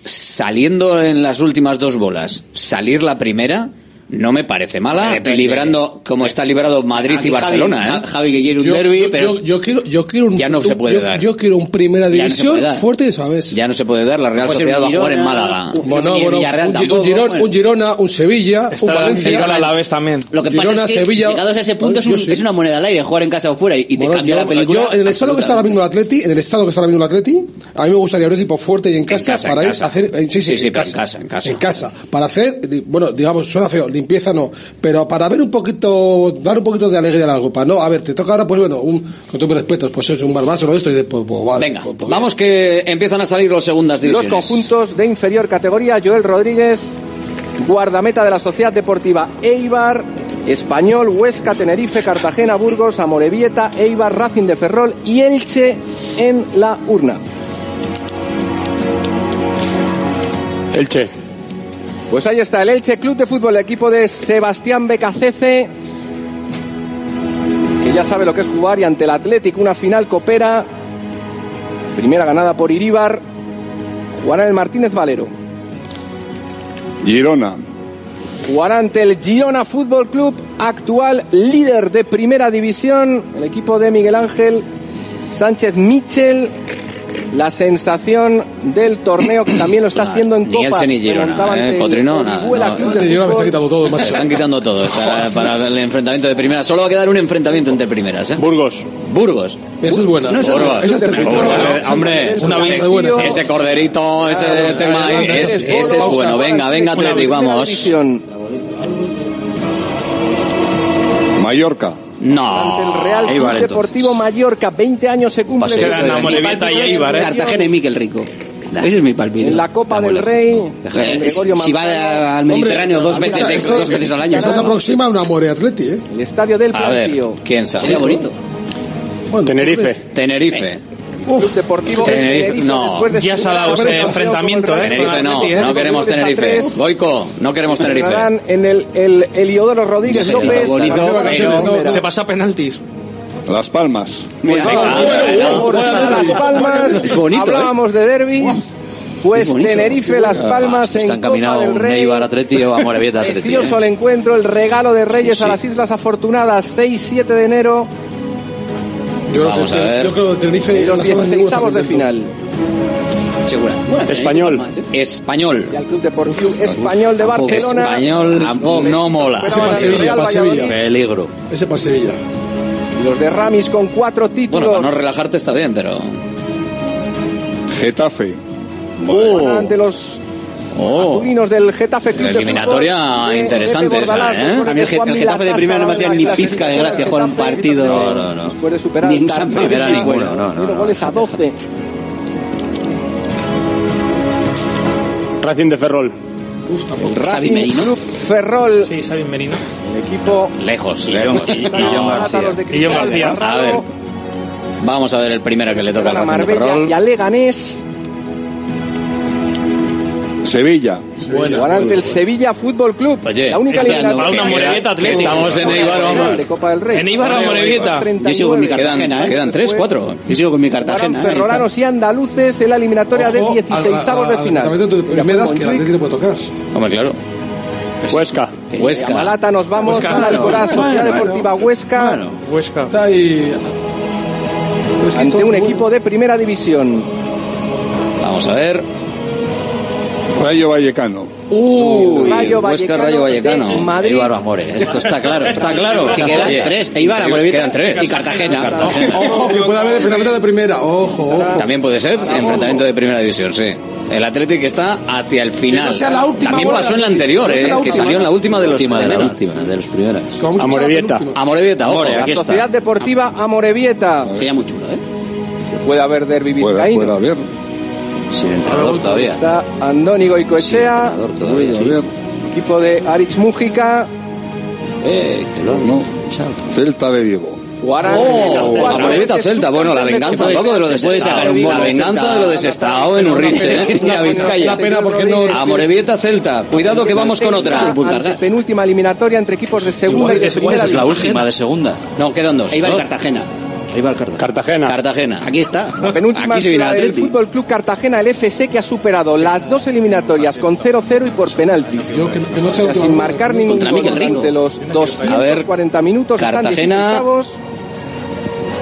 saliendo en las últimas dos bolas, salir la primera no me parece mala, Depende. librando como está librado Madrid Aquí y Barcelona. Javi- ¿eh? Ja- Javi que quiere un Yo- derby, yo, pero yo, yo quiero, yo quiero un, Ya no se puede yo, dar. yo quiero un primera no división dar. fuerte, ¿sabes? Ya no se puede dar, la Real Puede ser Sociedad va a jugar en Girona, Málaga. un- Bueno, bueno, un, Gi- tampoco, un Girona, bueno. un Girona, un Sevilla, un Valencia. Está la vez también. Lo que pasa Girona, es que Sevilla- llegados a ese punto es, sí. es una moneda al aire, jugar en casa o fuera y, y te Bueno, cambia yo, la película. yo, en el estado que está ahora mismo el Atleti, en el estado que está ahora mismo el Atleti, a mí me gustaría un equipo fuerte y en casa, para ir a hacer, eh, sí, sí, en, pero casa, en casa, para hacer, bueno, digamos, suena feo, limpieza no, pero para ver un poquito, dar un poquito de alegría a la copa, no, a ver, te toca ahora, pues bueno, un, con todos mis respetos, pues es un barbazo o esto y de, pues, pues, vale, Venga, pues, pues, vamos que empiezan a salir los segundas Los divisiones. conjuntos de inferior categoría, Joel Rodríguez, guardameta de la Sociedad Deportiva Eibar, Español, Huesca, Tenerife, Cartagena, Burgos, Amorebieta, Eibar, Racing de Ferrol y Elche en la urna. Elche. Pues ahí está el Elche Club de Fútbol, el equipo de Sebastián Becacece, que ya sabe lo que es jugar y ante el Atlético una final coopera. Primera ganada por Iríbar. Juan el Martínez Valero. Girona. Jugará ante el Girona Fútbol Club, actual líder de primera división, el equipo de Miguel Ángel Sánchez Michel. La sensación del torneo que también lo está haciendo en Ni Copas. Ni Girona, ¿eh? Cotrino, nada, Orihuela no, Club no. de Girona me está Fútbol. quitando todo, macho. Se están quitando todo <laughs> para el enfrentamiento de primeras. Solo va a quedar un enfrentamiento entre primeras. ¿eh? Burgos. Burgos. Esa es buena. No, Burgos. Esa es. Burgos, eh, Hombre, Una ese, corderito, ese tema, ahí, es- ese es ese es pausa. bueno. Venga, venga, primera vamos. Mallorca. No. Ante el Real Club Eibar. Deportivo Mallorca, 20 años se cumple. Paseo. el Amorebieta y Eibar, ¿eh? Cartagena y Miquel Rico. Ese es mi palpito. En la Copa del Rey, Eh, si va al Mediterráneo dos veces, Esto- dos veces al año. Esto se aproxima a una More Atleti, ¿eh? el estadio del A ver, Plantío. quién sabe. Sería bonito. Bueno, Tenerife. ¿tú Tenerife. Club Deportivo Tenerife, no. de Ya se ha dado ese enfrentamiento, ¿eh? Tenerife no, Atleti, ¿eh? no queremos a Tenerife. Goico, no queremos Tenerife. En el, el Heliodoro Rodríguez Sí, López. Se pasa a penaltis. Las Palmas. Mira, Por Las Palmas, Es bonito, ¿eh? hablábamos de derbis. Pues Es bonito. Tenerife, Las Palmas en Está encaminado Copa del Rey. Atleti o Amorebieta Atleti. Precioso ¿eh? el encuentro, el regalo de Reyes Sí, a sí. las Islas Afortunadas, 6-7 de enero, Yo creo Vamos que, a ver. Yo creo que Tenerife. y los las cosas 16 avos de final. segura. Bueno, Español. ¿eh? Español. Y al Club Deportivo Español de Tampoco. Barcelona. Español tampoco no mola. Ese para Sevilla, para Sevilla. Peligro. Ese para Sevilla. Los de Ramis con cuatro Bueno, títulos. para no relajarte está bien, pero. Getafe. Juegan ante los Oh. azulinos del Getafe Club de Eliminatoria de- interesante de esa, ¿eh? A mí el, el Getafe de primera no me hacía ni pizca de gracia jugar un partido. No, no, no. Después de superar Ni en San Pedro era ninguno, no, no, goles a 12. Racing de Ferrol. Uf, Racing Merino. Ferrol, Sí, Xavi Merino. el equipo Lejos, Y lejos. John- y No. John García. A ver. Vamos a ver el primero que le toca al Marbella Ferrol. y a Leganés. Sevilla. Jugarán ante el Sevilla Fútbol Club. Oye, la única Para una Amorebieta Que Atleti. estamos en Eibar, vamos. de Copa del Rey. En Eibar o Amorebieta. Yo sigo con mi Quedan, Cartagena, ¿eh? quedan tres, cuatro. Yo sigo con mi Cartagena. ¿eh? Está. ferrolanos y andaluces en la eliminatoria de Ojo 16 al- avos de al final. primeras que el Atlético puede tocar. Hombre, claro. Huesca. Y a Huesca. Malata nos vamos Huesca, a bueno, Alcoraz, Sociedad Deportiva Huesca, Huesca. Está ahí. ante un equipo de primera división. Vamos a ver. Rayo Vallecano. Uh, Rayo Huesca, Vallecano Rayo Vallecano. Madrid. Eibar Amore. Esto está claro, está claro. Que quedan Oye, tres. Eibar, Amorebieta Quedan tres. y Cartagena. Ojo, que puede haber enfrentamiento de primera. Ojo, ojo. También puede ser enfrentamiento de primera división, sí. El Atlético está hacia el final. Que no sea la última También pasó en la anterior, eh, la que salió en la última de los última de la primeros. última, de los primeras. La Amorebieta, ojo. Amore, La aquí está. Sociedad Deportiva Amorebieta. Sería muy chulo, ¿eh? Puede haber derbi Puede, puede haber. Sin entrenador todavía. Está Andoni Goicoechea, equipo de Aritz Mújica. Eh, que lo No. Celta de Vigo. Jugarán Oh, veces Celta. Bueno, la venganza de lo desestado. La venganza Celta. de lo desestado en Urriche, eh. Vizcaya. Una pena porque no. Amorebieta Celta. Cuidado que vamos con otra. Penúltima eliminatoria entre equipos de segunda y de primera es la última de segunda. No, quedan dos. Eibar, ¿no? Cartagena. Eibar Cartagena. Cartagena. Cartagena. Aquí está. <laughs> La penúltima Aquí se viene la el. Fútbol Club Cartagena, el FC, que ha superado las dos eliminatorias con 0-0 y por penaltis. Yo que, que no Ya última sin marcar ningún Contra gol durante los 240 minutos. están Cartagena. 16avos.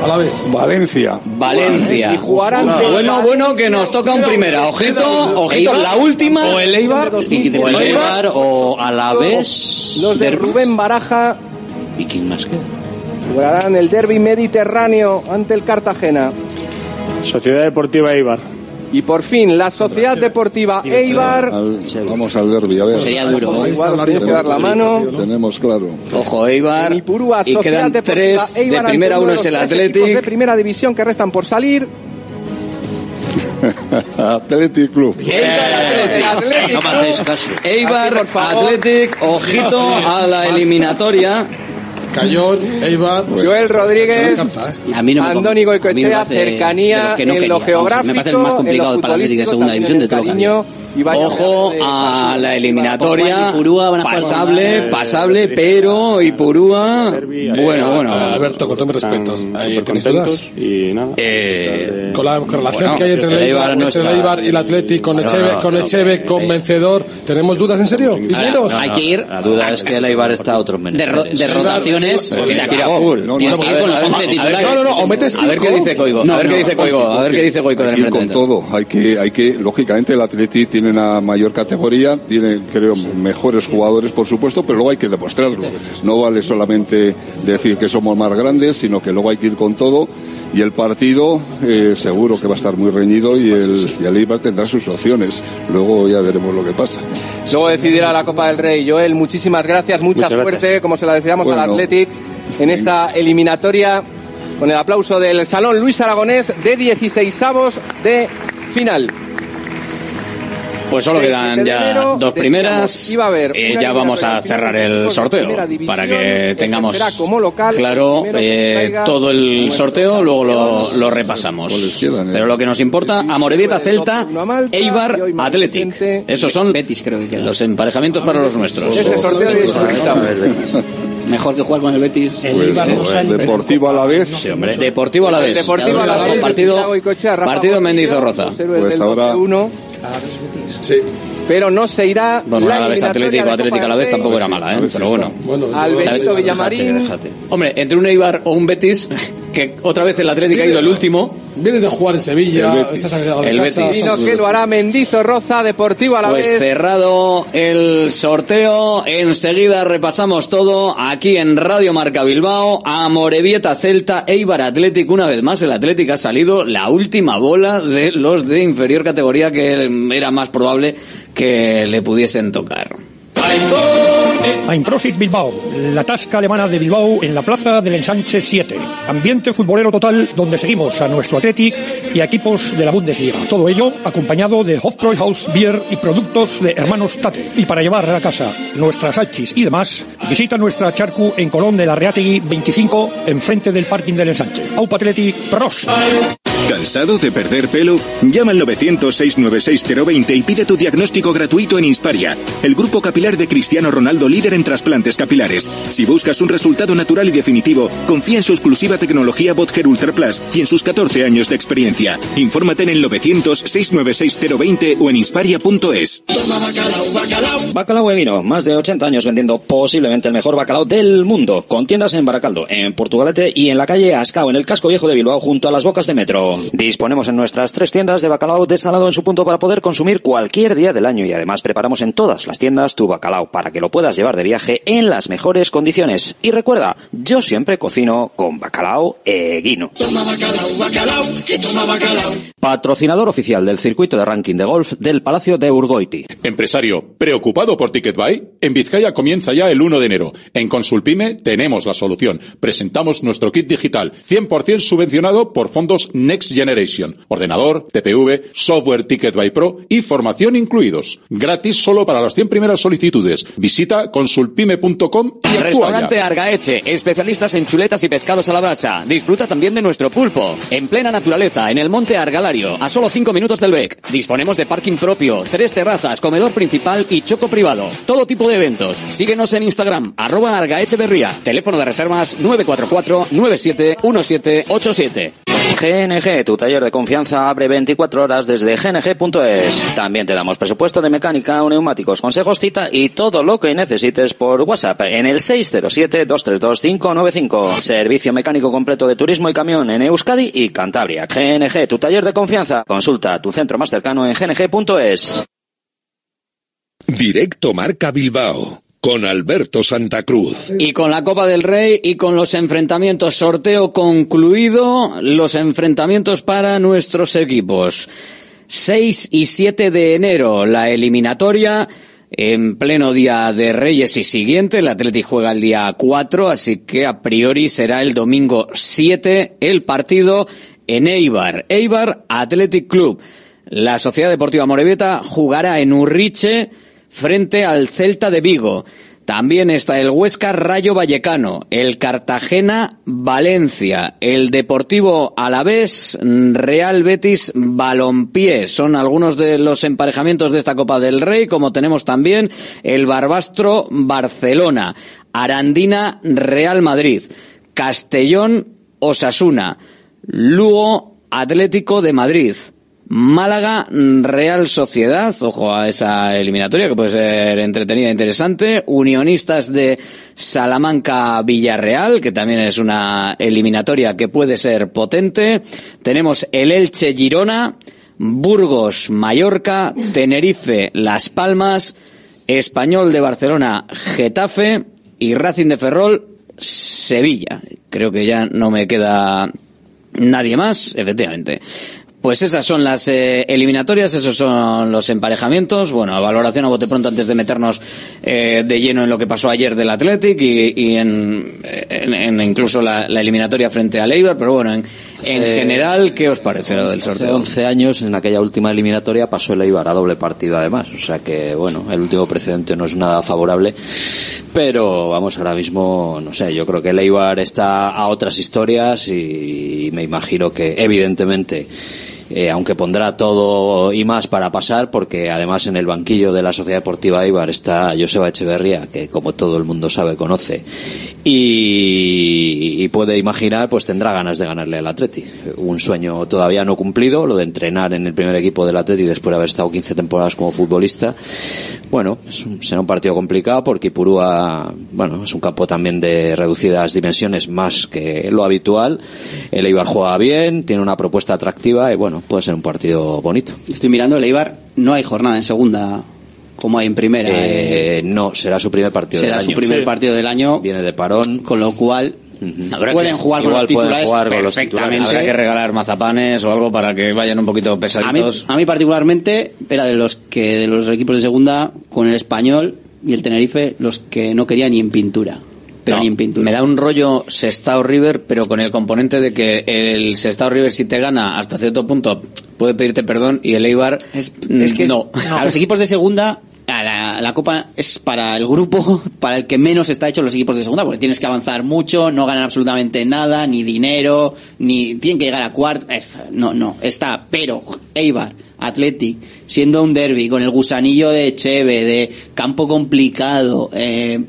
A la vez. Valencia. Valencia. Y jugarán ante Bueno, bueno, que nos toca un primera. Ojito, ojito, la última. O el Eibar, o el Eibar, o Alavés. los de Rubén Baraja. ¿Y quién más queda? Jugarán el derby mediterráneo ante el Cartagena. Sociedad Deportiva Eibar. Y por fin, la Sociedad Deportiva Eibar. Al- vamos al derbi, a ver. Sería duro. ¿eh? Igual que dar la mano. Tenemos claro. Ojo, Eibar. Y Sociedad quedan Deportiva tres de Eibar ante primera, uno uno de es el equipos de Athletic. primera división que restan por salir. <laughs> Athletic Club. Eibar Athletic, ojito a la eliminatoria. Cayón, Eibar. Pues, Joel Rodríguez, A mí no me Andoni a mí me Goicoechea, parece de cercanía que no en quería. lo geográfico, me parece el más complicado lo para de segunda división de todo y vaya Ojo a la eliminatoria. Portugal y Purúa van a jugar Pasable, con- pasable, pero y Purúa. Bueno, bueno. Alberto, con todos mis respetos. Ahí tenéis dudas. Y nada. Eh, Con la correlación Bueno, que hay entre el Eibar, no entre el está- Eibar y el Athletic, con No, Echeve, no, con no, Echeve convencedor. ¿Tenemos dudas en serio? ¿Y menos? no, Hay que ir La duda es que el Eibar está a otros de, ro- menesteres. de rotaciones. Tienes que ir con los 11 a ver, titulares. No, no, no, o metes A ver qué dice Coigo. A ver qué dice Coigo. A ver qué dice Coigo Hay que ir con todo. Hay que, hay que, lógicamente, el Atleti tiene una mayor categoría, tiene, creo, mejores jugadores, por supuesto, pero luego hay que demostrarlo. No vale solamente decir que somos más grandes, sino que luego hay que ir con todo. Y el partido, eh, seguro que va a estar muy reñido y el, y el Eibar tendrá sus opciones. Luego ya veremos lo que pasa. Luego decidirá la Copa del Rey. Joel, muchísimas gracias, mucha Muchas suerte, gracias. como se la deseamos al Bueno. Athletic en esa eliminatoria, con el aplauso del Salón Luis Aragonés de 16avos de final. Pues solo quedan ya dos primeras. iba a haber Eh, ya vamos a cerrar el sorteo para que tengamos ejercerá como local, claro eh, todo el sorteo, luego lo, repasamos. Pero lo que nos importa, Amorebieta Celta, Eibar y Athletic. Esos son los emparejamientos para los nuestros. Este disfrutado. Mejor que jugar con el Betis. Pues, eh, Deportivo a la vez. Deportivo a la vez. Deportivo Partido, partido Mendizorroza. Pues ahora- 12-1. Sí. Pero no se irá. Bueno, la vez Atlético, Atlético a la vez tampoco era mala, ¿eh? Pero bueno. Bueno, Al Benito Villamarín. Hombre, entre un Eibar o un Betis, que otra vez el Atlético ha ido el último. Viene de jugar en Sevilla. El Betis. Está saliendo de El casa. Betis. Vino que lo hará Mendizorroza, Deportivo a la Pues vez. cerrado el sorteo, enseguida repasamos todo aquí en Radio Marca Bilbao, Amorebieta Celta, Eibar Athletic, una vez más el Athletic ha salido la última bola de los de inferior categoría que era más probable que le pudiesen tocar. Einprosit Bilbao, la tasca alemana de Bilbao en la plaza del Ensanche 7. Ambiente futbolero total donde seguimos a nuestro Athletic y a equipos de la Bundesliga. Todo ello acompañado de Hofbräuhaus Beer y productos de hermanos Tate. Y para llevar a la casa nuestras hachis y demás, visita nuestra charcu en Colón de la Reategui 25, enfrente del parking del Ensanche. Aupa Athletic, Prost. ¿Cansado de perder pelo? Llama al 900-696-020 y pide tu diagnóstico gratuito en Insparia, el grupo capilar de Cristiano Ronaldo líder en trasplantes capilares. Si buscas un resultado natural y definitivo, confía en su exclusiva tecnología Botger Ultra Plus y en sus 14 años de experiencia. Infórmate en el 900-696-020 o en insparia.es. Bacalao Eguino, más de 80 años vendiendo posiblemente el mejor bacalao del mundo, con tiendas en Baracaldo, en Portugalete y en la calle Ascao, en el casco viejo de Bilbao, junto a las bocas de metro. Disponemos en nuestras tres tiendas de bacalao desalado en su punto para poder consumir cualquier día del año y además preparamos en todas las tiendas tu bacalao para que lo puedas llevar de viaje en las mejores condiciones. Y recuerda, yo siempre cocino con bacalao Eguino. Patrocinador oficial del circuito de ranking de golf del Palacio de Urgoiti. Empresario, ¿preocupado por TicketBuy? En Vizcaya comienza ya el 1 de enero. En Consulpime tenemos la solución. Presentamos nuestro kit digital, 100% subvencionado por fondos Next Generation. Ordenador, TPV, software TicketBuy Pro y formación incluidos. Gratis solo para las 100 primeras solicitudes. Visita consulpime.com y Restaurante. Argaeche, especialistas en chuletas y pescados a la brasa. Disfruta también de nuestro pulpo. En plena naturaleza, en el monte Argalario, a solo 5 minutos del BEC. Disponemos de parking propio, tres terrazas, comedor principal y choco privado. Todo tipo de eventos. Síguenos en Instagram, arroba Argaecheverría. Teléfono de reservas 944 971787. GNG, tu taller de confianza, abre 24 horas desde gng.es. También te damos presupuesto de mecánica, neumáticos, consejos, cita y todo lo que necesites por WhatsApp en el 607-232-595. Servicio mecánico completo de turismo y camión en Euskadi y Cantabria. GNG, tu taller de confianza. Consulta tu centro más cercano en gng.es. Directo Marca Bilbao con Alberto Santa Cruz. Y con la Copa del Rey y con los enfrentamientos, sorteo concluido, los enfrentamientos para nuestros equipos. 6 y 7 de enero, la eliminatoria. En pleno día de Reyes y siguiente, el Atleti juega el día 4, así que a priori será el domingo 7 el partido en Eibar. Eibar Athletic Club. La Sociedad Deportiva Morevieta jugará en Urriche frente al Celta de Vigo. También está el Huesca Rayo Vallecano, el Cartagena Valencia, el Deportivo Alavés Real Betis Balompié. Son algunos de los emparejamientos de esta Copa del Rey, como tenemos también el Barbastro Barcelona, Arandina Real Madrid, Castellón Osasuna, Lugo Atlético de Madrid, Málaga, Real Sociedad, ojo a esa eliminatoria que puede ser entretenida e interesante. Unionistas de Salamanca Villarreal, que también es una eliminatoria que puede ser potente. Tenemos el Elche Girona, Burgos Mallorca, Tenerife Las Palmas, Español de Barcelona Getafe y Racing de Ferrol Sevilla. Creo que ya no me queda nadie más, efectivamente. Pues esas son las eh, eliminatorias, esos son los emparejamientos. Bueno, valoración a bote pronto antes de meternos eh, de lleno en lo que pasó ayer del Athletic y, y en, en, en, incluso la, la, eliminatoria frente al Eibar. Pero bueno, en, en Eh, general, ¿qué os parece lo del Hace sorteo? 11 años, en aquella última eliminatoria, pasó el Eibar a doble partido además. O sea que, bueno, el último precedente no es nada favorable. Pero, vamos, ahora mismo, no sé, yo creo que el Eibar está a otras historias y me imagino que, evidentemente, eh, aunque pondrá todo y más para pasar, porque además en el banquillo de la Sociedad Deportiva Eibar está Joseba Echeverría, que como todo el mundo sabe, conoce, y, puede imaginar, pues tendrá ganas de ganarle al Atleti. Un sueño todavía no cumplido, lo de entrenar en el primer equipo del Atleti después de haber estado 15 temporadas como futbolista. Bueno, un- será un partido complicado porque Ipurúa, bueno, es un campo también de reducidas dimensiones más que lo habitual. El Eibar juega bien, tiene una propuesta atractiva y bueno, puede ser un partido bonito. Estoy mirando el Eibar, no hay jornada en segunda como hay en primera. Eh, no, será su primer partido será del su año. primer Sí. partido del año. Viene de parón. Con lo cual Habrá pueden que- jugar con los pueden titulares jugar con los perfectamente. Habrá que regalar mazapanes o algo para que vayan un poquito A mí, pesaditos. a mí particularmente era de los que de los equipos de segunda con el español y el Tenerife los que no quería ni en pintura. Pero No, ni en pintura. Me da un rollo Sestao River, pero con el componente de que el Sestao River si te gana hasta cierto punto puede pedirte perdón y el Eibar es mm, que no. <laughs> a los equipos de segunda a la, la copa es para el grupo <laughs> para el que menos está hecho los equipos de segunda porque tienes que avanzar mucho no ganan absolutamente nada ni dinero ni tienen que llegar a cuarto eh, no no está pero Eibar Athletic siendo un derby con el gusanillo de Cheve de campo complicado eh,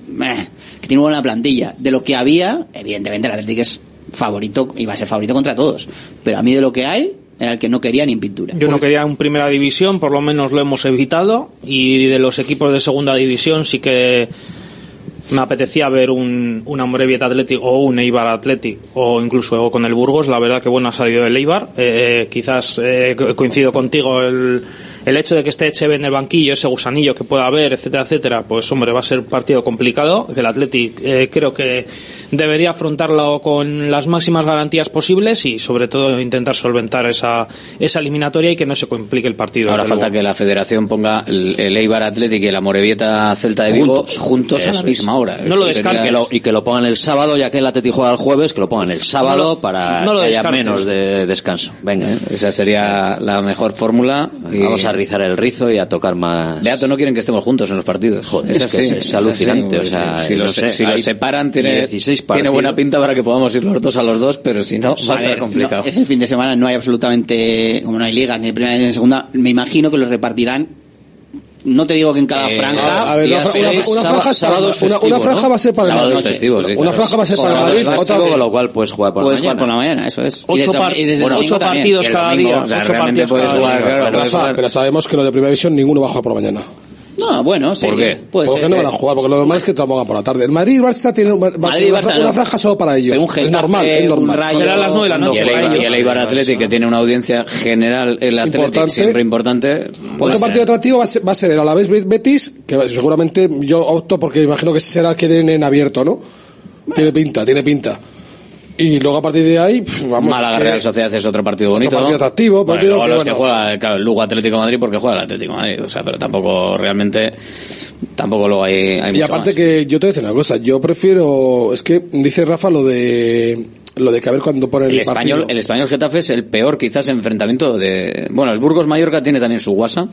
tiene buena plantilla de lo que había evidentemente el Athletic es favorito iba a ser favorito contra todos pero a mí de lo que hay era el que no quería ni en pintura Yo no quería un primera división, por lo menos lo hemos evitado. Y de los equipos de segunda división sí que me apetecía ver un, un Amorebieta Athletic o un Eibar Athletic o incluso con el Burgos. La verdad que bueno ha salido el Eibar. Eh, quizás eh, co- coincido contigo el, el hecho de que esté Echeve en el banquillo, ese gusanillo que pueda haber, etcétera, etcétera. Pues hombre, va a ser un partido complicado. Que el Athletic eh, creo que debería afrontarlo con las máximas garantías posibles y sobre todo intentar solventar esa, esa eliminatoria y que no se complique el partido. Ahora falta luego. que la federación ponga el, el Eibar Athletic y el Amorebieta Celta de Vigo juntos, a la misma hora. No lo descartes. sería- Que lo- y que lo pongan el sábado, ya que el Atleti juega el jueves, que lo pongan el sábado No lo- para no lo que haya menos de descanso. Venga. Esa sería la mejor fórmula. y- Vamos a rizar el rizo y a tocar más. Beato no quieren que estemos juntos en los partidos. Joder, Es es que es- es alucinante, o sea, si, no los, sé, si los separan tiene, 16 tiene buena pinta para que podamos ir los dos a los dos, pero si no, va a estar complicado. no, ese fin de semana no hay absolutamente, como no hay ligas ni primera ni segunda, me imagino que los repartirán. No te digo que en cada Eh, franja. A ver, una, fra- sábado- franja es para- sábados una- una festivos, franja ¿no? va a ser para el Sábados Madrid. festivos, sí, Una claro. franja va a ser para Madrid, con lo cual puedes jugar por Puedes la jugar por mañana. la mañana, eso es. Ocho y desde, par- y desde el bueno, domingo ocho partidos cada día, o sea, ocho partidos puedes cada jugar, día. claro, Rafa, puedes jugar. pero sabemos que los de primera división ninguno va a jugar por la mañana. No, bueno, sí. ¿Por qué? Puede ¿Por qué ser no que- van a jugar? Porque lo normal es que te lo pongan por la tarde. El Madrid y Barça tienen una, Madrid y una- Barça una no. franja solo para ellos. Un es normal, es un normal. Rayo, Será las nueve de la noche Y el, Eibar, ellos. y el Eibar Athletic, que tiene una audiencia general, el Athletic Importante. siempre importante. Otro partido atractivo va a ser, va a ser el Alavés Betis, que seguramente yo opto porque imagino que ese será el que den en abierto, ¿no? Tiene pinta, tiene pinta. Y luego a partir de ahí, vamos. Málaga es que Real Sociedad es otro partido bonito. Partido atractivo. Bueno, luego los que juega, claro, el Lugo Atlético Madrid porque juega el Atlético Madrid. O sea, pero tampoco realmente, tampoco luego hay, Y aparte que yo te voy a decir una cosa, yo prefiero, es que dice Rafa lo de, lo de que ver cuando ponen el, español el español Getafe es el peor quizás enfrentamiento de bueno el Burgos Mallorca tiene también su guasa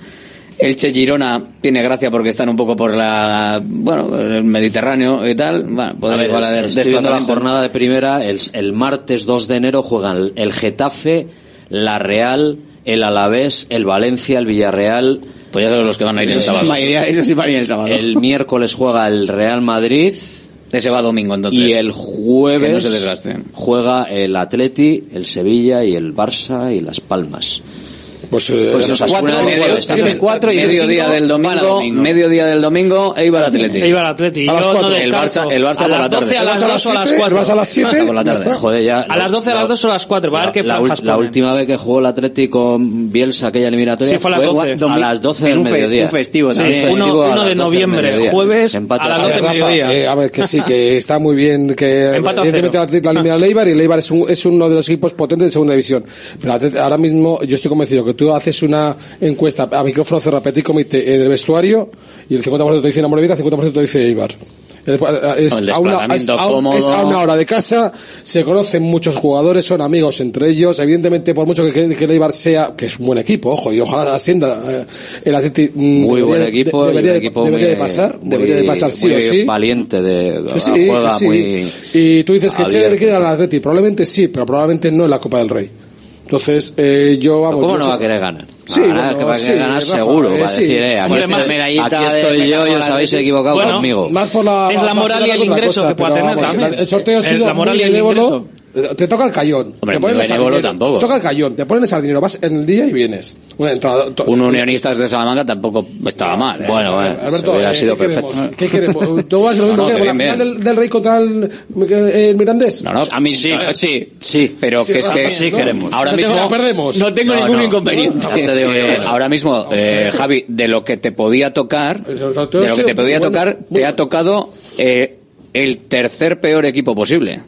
Elche Girona tiene gracia porque están un poco por la bueno el Mediterráneo y tal. Bueno, a ver, estoy la jornada de primera. El, el, martes 2 de enero juegan el Getafe, la Real, el Alavés, el Valencia, el Villarreal. Pues ya sabes los que van a ir el sábado. Sí a ir el sábado. El miércoles juega el Real Madrid. Ese va domingo entonces. Y el jueves juega el Atleti, el Sevilla y el Barça y Las Palmas. Pues, eh, pues los cuatro, medio, tiene cuatro y mediodía del domingo, domingo. mediodía del domingo, Eibar Atleti. Eibar Atleti. A las cuatro. No el Barça, el Barça a por la tarde. A las 12 a las 2 a las 4. Vas a las 7. Por la tarde. Joder, ya. A las 12 a las 2 o las 4, va a ver qué franjas La última vez que jugó el Atleti con Bielsa aquella eliminatoria sí, fue, a las 12, a las 12 del mediodía. Un festivo, sí. Uno de noviembre, jueves a las 12 del mediodía. Eh, a ver, que sí, que está muy bien que evidentemente el Atleti la elimina el Eibar y el Eibar es uno de los equipos potentes de segunda división. Pero ahora mismo yo estoy convencido que tú haces una encuesta a micrófono cerrado, petit comité eh, en el vestuario y el 50% te dice la Morevita, el 50% te dice Ibar. Es, a una, hora de casa, se conocen muchos jugadores, son amigos entre ellos. Evidentemente, por mucho que, que, el Eibar sea, que es un buen equipo, ojo, y ojalá ascienda eh, el Atleti. Mm, muy buen equipo, de, debería, equipo de pasar, muy, debería de pasar sí muy valiente, de, sí, sí. Muy Y tú dices que Chile le queda al Atleti, probablemente sí, pero probablemente no en la Copa del Rey. Entonces, yo vamos. ¿Cómo no va a querer ganar? Sí, ah, va a querer ganar seguro. Va a decir, eh, aquí, estoy, yo y os habéis equivocado conmigo. Es la moral y el ingreso que pueda tener también. El sorteo ha sido la moral y el ingreso. Te toca el callón. Hombre, te ponen el sardinero, tampoco. Te toca el callón, te ponen el sardinero, vas en el día y vienes. Un, un unionista de Salamanca tampoco estaba mal. ¿eh? Bueno, bueno Alberto, eh, sido ¿qué perfecto. Queremos? ¿Qué queremos? ¿Tú vas lo mismo <laughs> no, no, del, del, Rey contra el, el, Mirandés? No, no, a mí sí, eh, sí, sí, pero que es que sí queremos. Ahora mismo perdemos. No tengo ningún inconveniente. ahora mismo, Javi, de lo que te podía tocar, de lo que te podía tocar, te ha tocado el tercer peor equipo posible.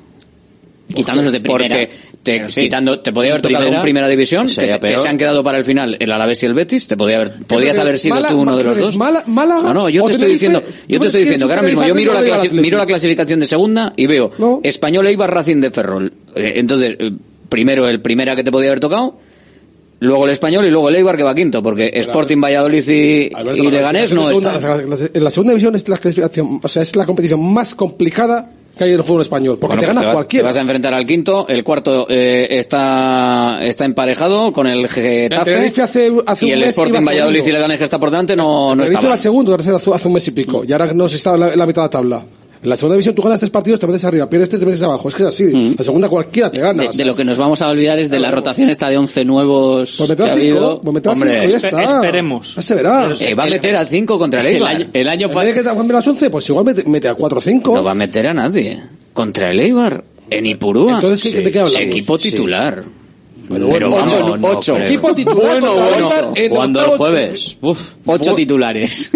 Quitándolos de primera. Porque te, quitando, te podía haber tocado primera, un primera división, que, se han quedado para el final el Alavés y el Betis, te podía haber, podías haber sido mala, tú uno de los dos. Mala, no, no, yo te estoy diciendo, yo te estoy diciendo que ahora mismo yo miro la, miro la clasificación de segunda y veo no. Español Eibar Racing de Ferrol. Eh, entonces, eh, primero el primera que te podía haber tocado, luego el español y luego el Eibar que va quinto, porque Sporting Valladolid y, Leganés no segunda, está. La, la, segunda división es la, o sea, es la competición más complicada que hay en el fútbol español, porque bueno, te pues ganas te vas, cualquiera. Te vas a enfrentar al quinto, el cuarto eh, está, está emparejado con el Getafe. El hace, hace y un el mes Sporting Valladolid y Leganés que está por delante no, el no está. El va segundo, tercero hace, hace un mes y pico, y ahora no se está en la, en la mitad de la tabla. En la segunda división tú ganas tres partidos, te metes arriba, pierdes tres, te metes abajo. Es que es así. Mm. La segunda cualquiera te gana. De, de, lo que nos vamos a olvidar es de la rotación esta de 11 nuevos. Pues meter a 5, pues meter a 5 y. Esperemos. Ya se verá. Eh, va a meter a 5 contra el Eibar. El año, el año pasado. que te las 11, pues igual mete, mete a 4 o 5. No va a meter a nadie. Contra el Eibar. En Ipurúa. Entonces, ¿qué, sí, te hablamos? Equipo titular. Sí. Bueno, pero bueno, ocho, vamos, ocho. No. Equipo titular. Bueno, bueno. Jugando el jueves. Uf, ocho titulares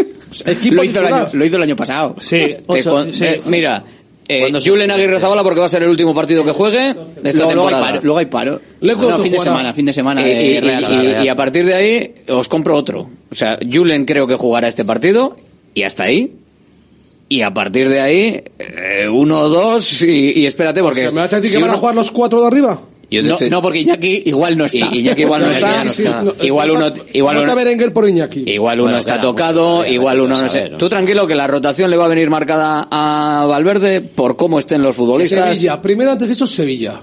lo, hizo el año, lo hizo el año pasado. Sí, Te con- sí. eh, mira, eh, Cuando se- Julen Aguirre Zabala porque va a ser el último partido que juegue esta Luego, luego hay paro. Luego hay paro. No, fin de semana, fin de semana. Y, de y- Real y- y- a partir de ahí os compro otro. O sea, Julen creo que jugará este partido y hasta ahí. Y a partir de ahí, eh, uno o dos y, y espérate porque... ¿Se me vas a decir si que van a jugar los cuatro de arriba? No, porque Iñaki igual no está. Iñaki igual no <laughs> está. Igual uno, igual uno, por Iñaki. Igual uno está tocado, igual uno no sé. Tú tranquilo que la rotación le va a venir marcada a Valverde por cómo estén los futbolistas. Sevilla, primero antes que eso Sevilla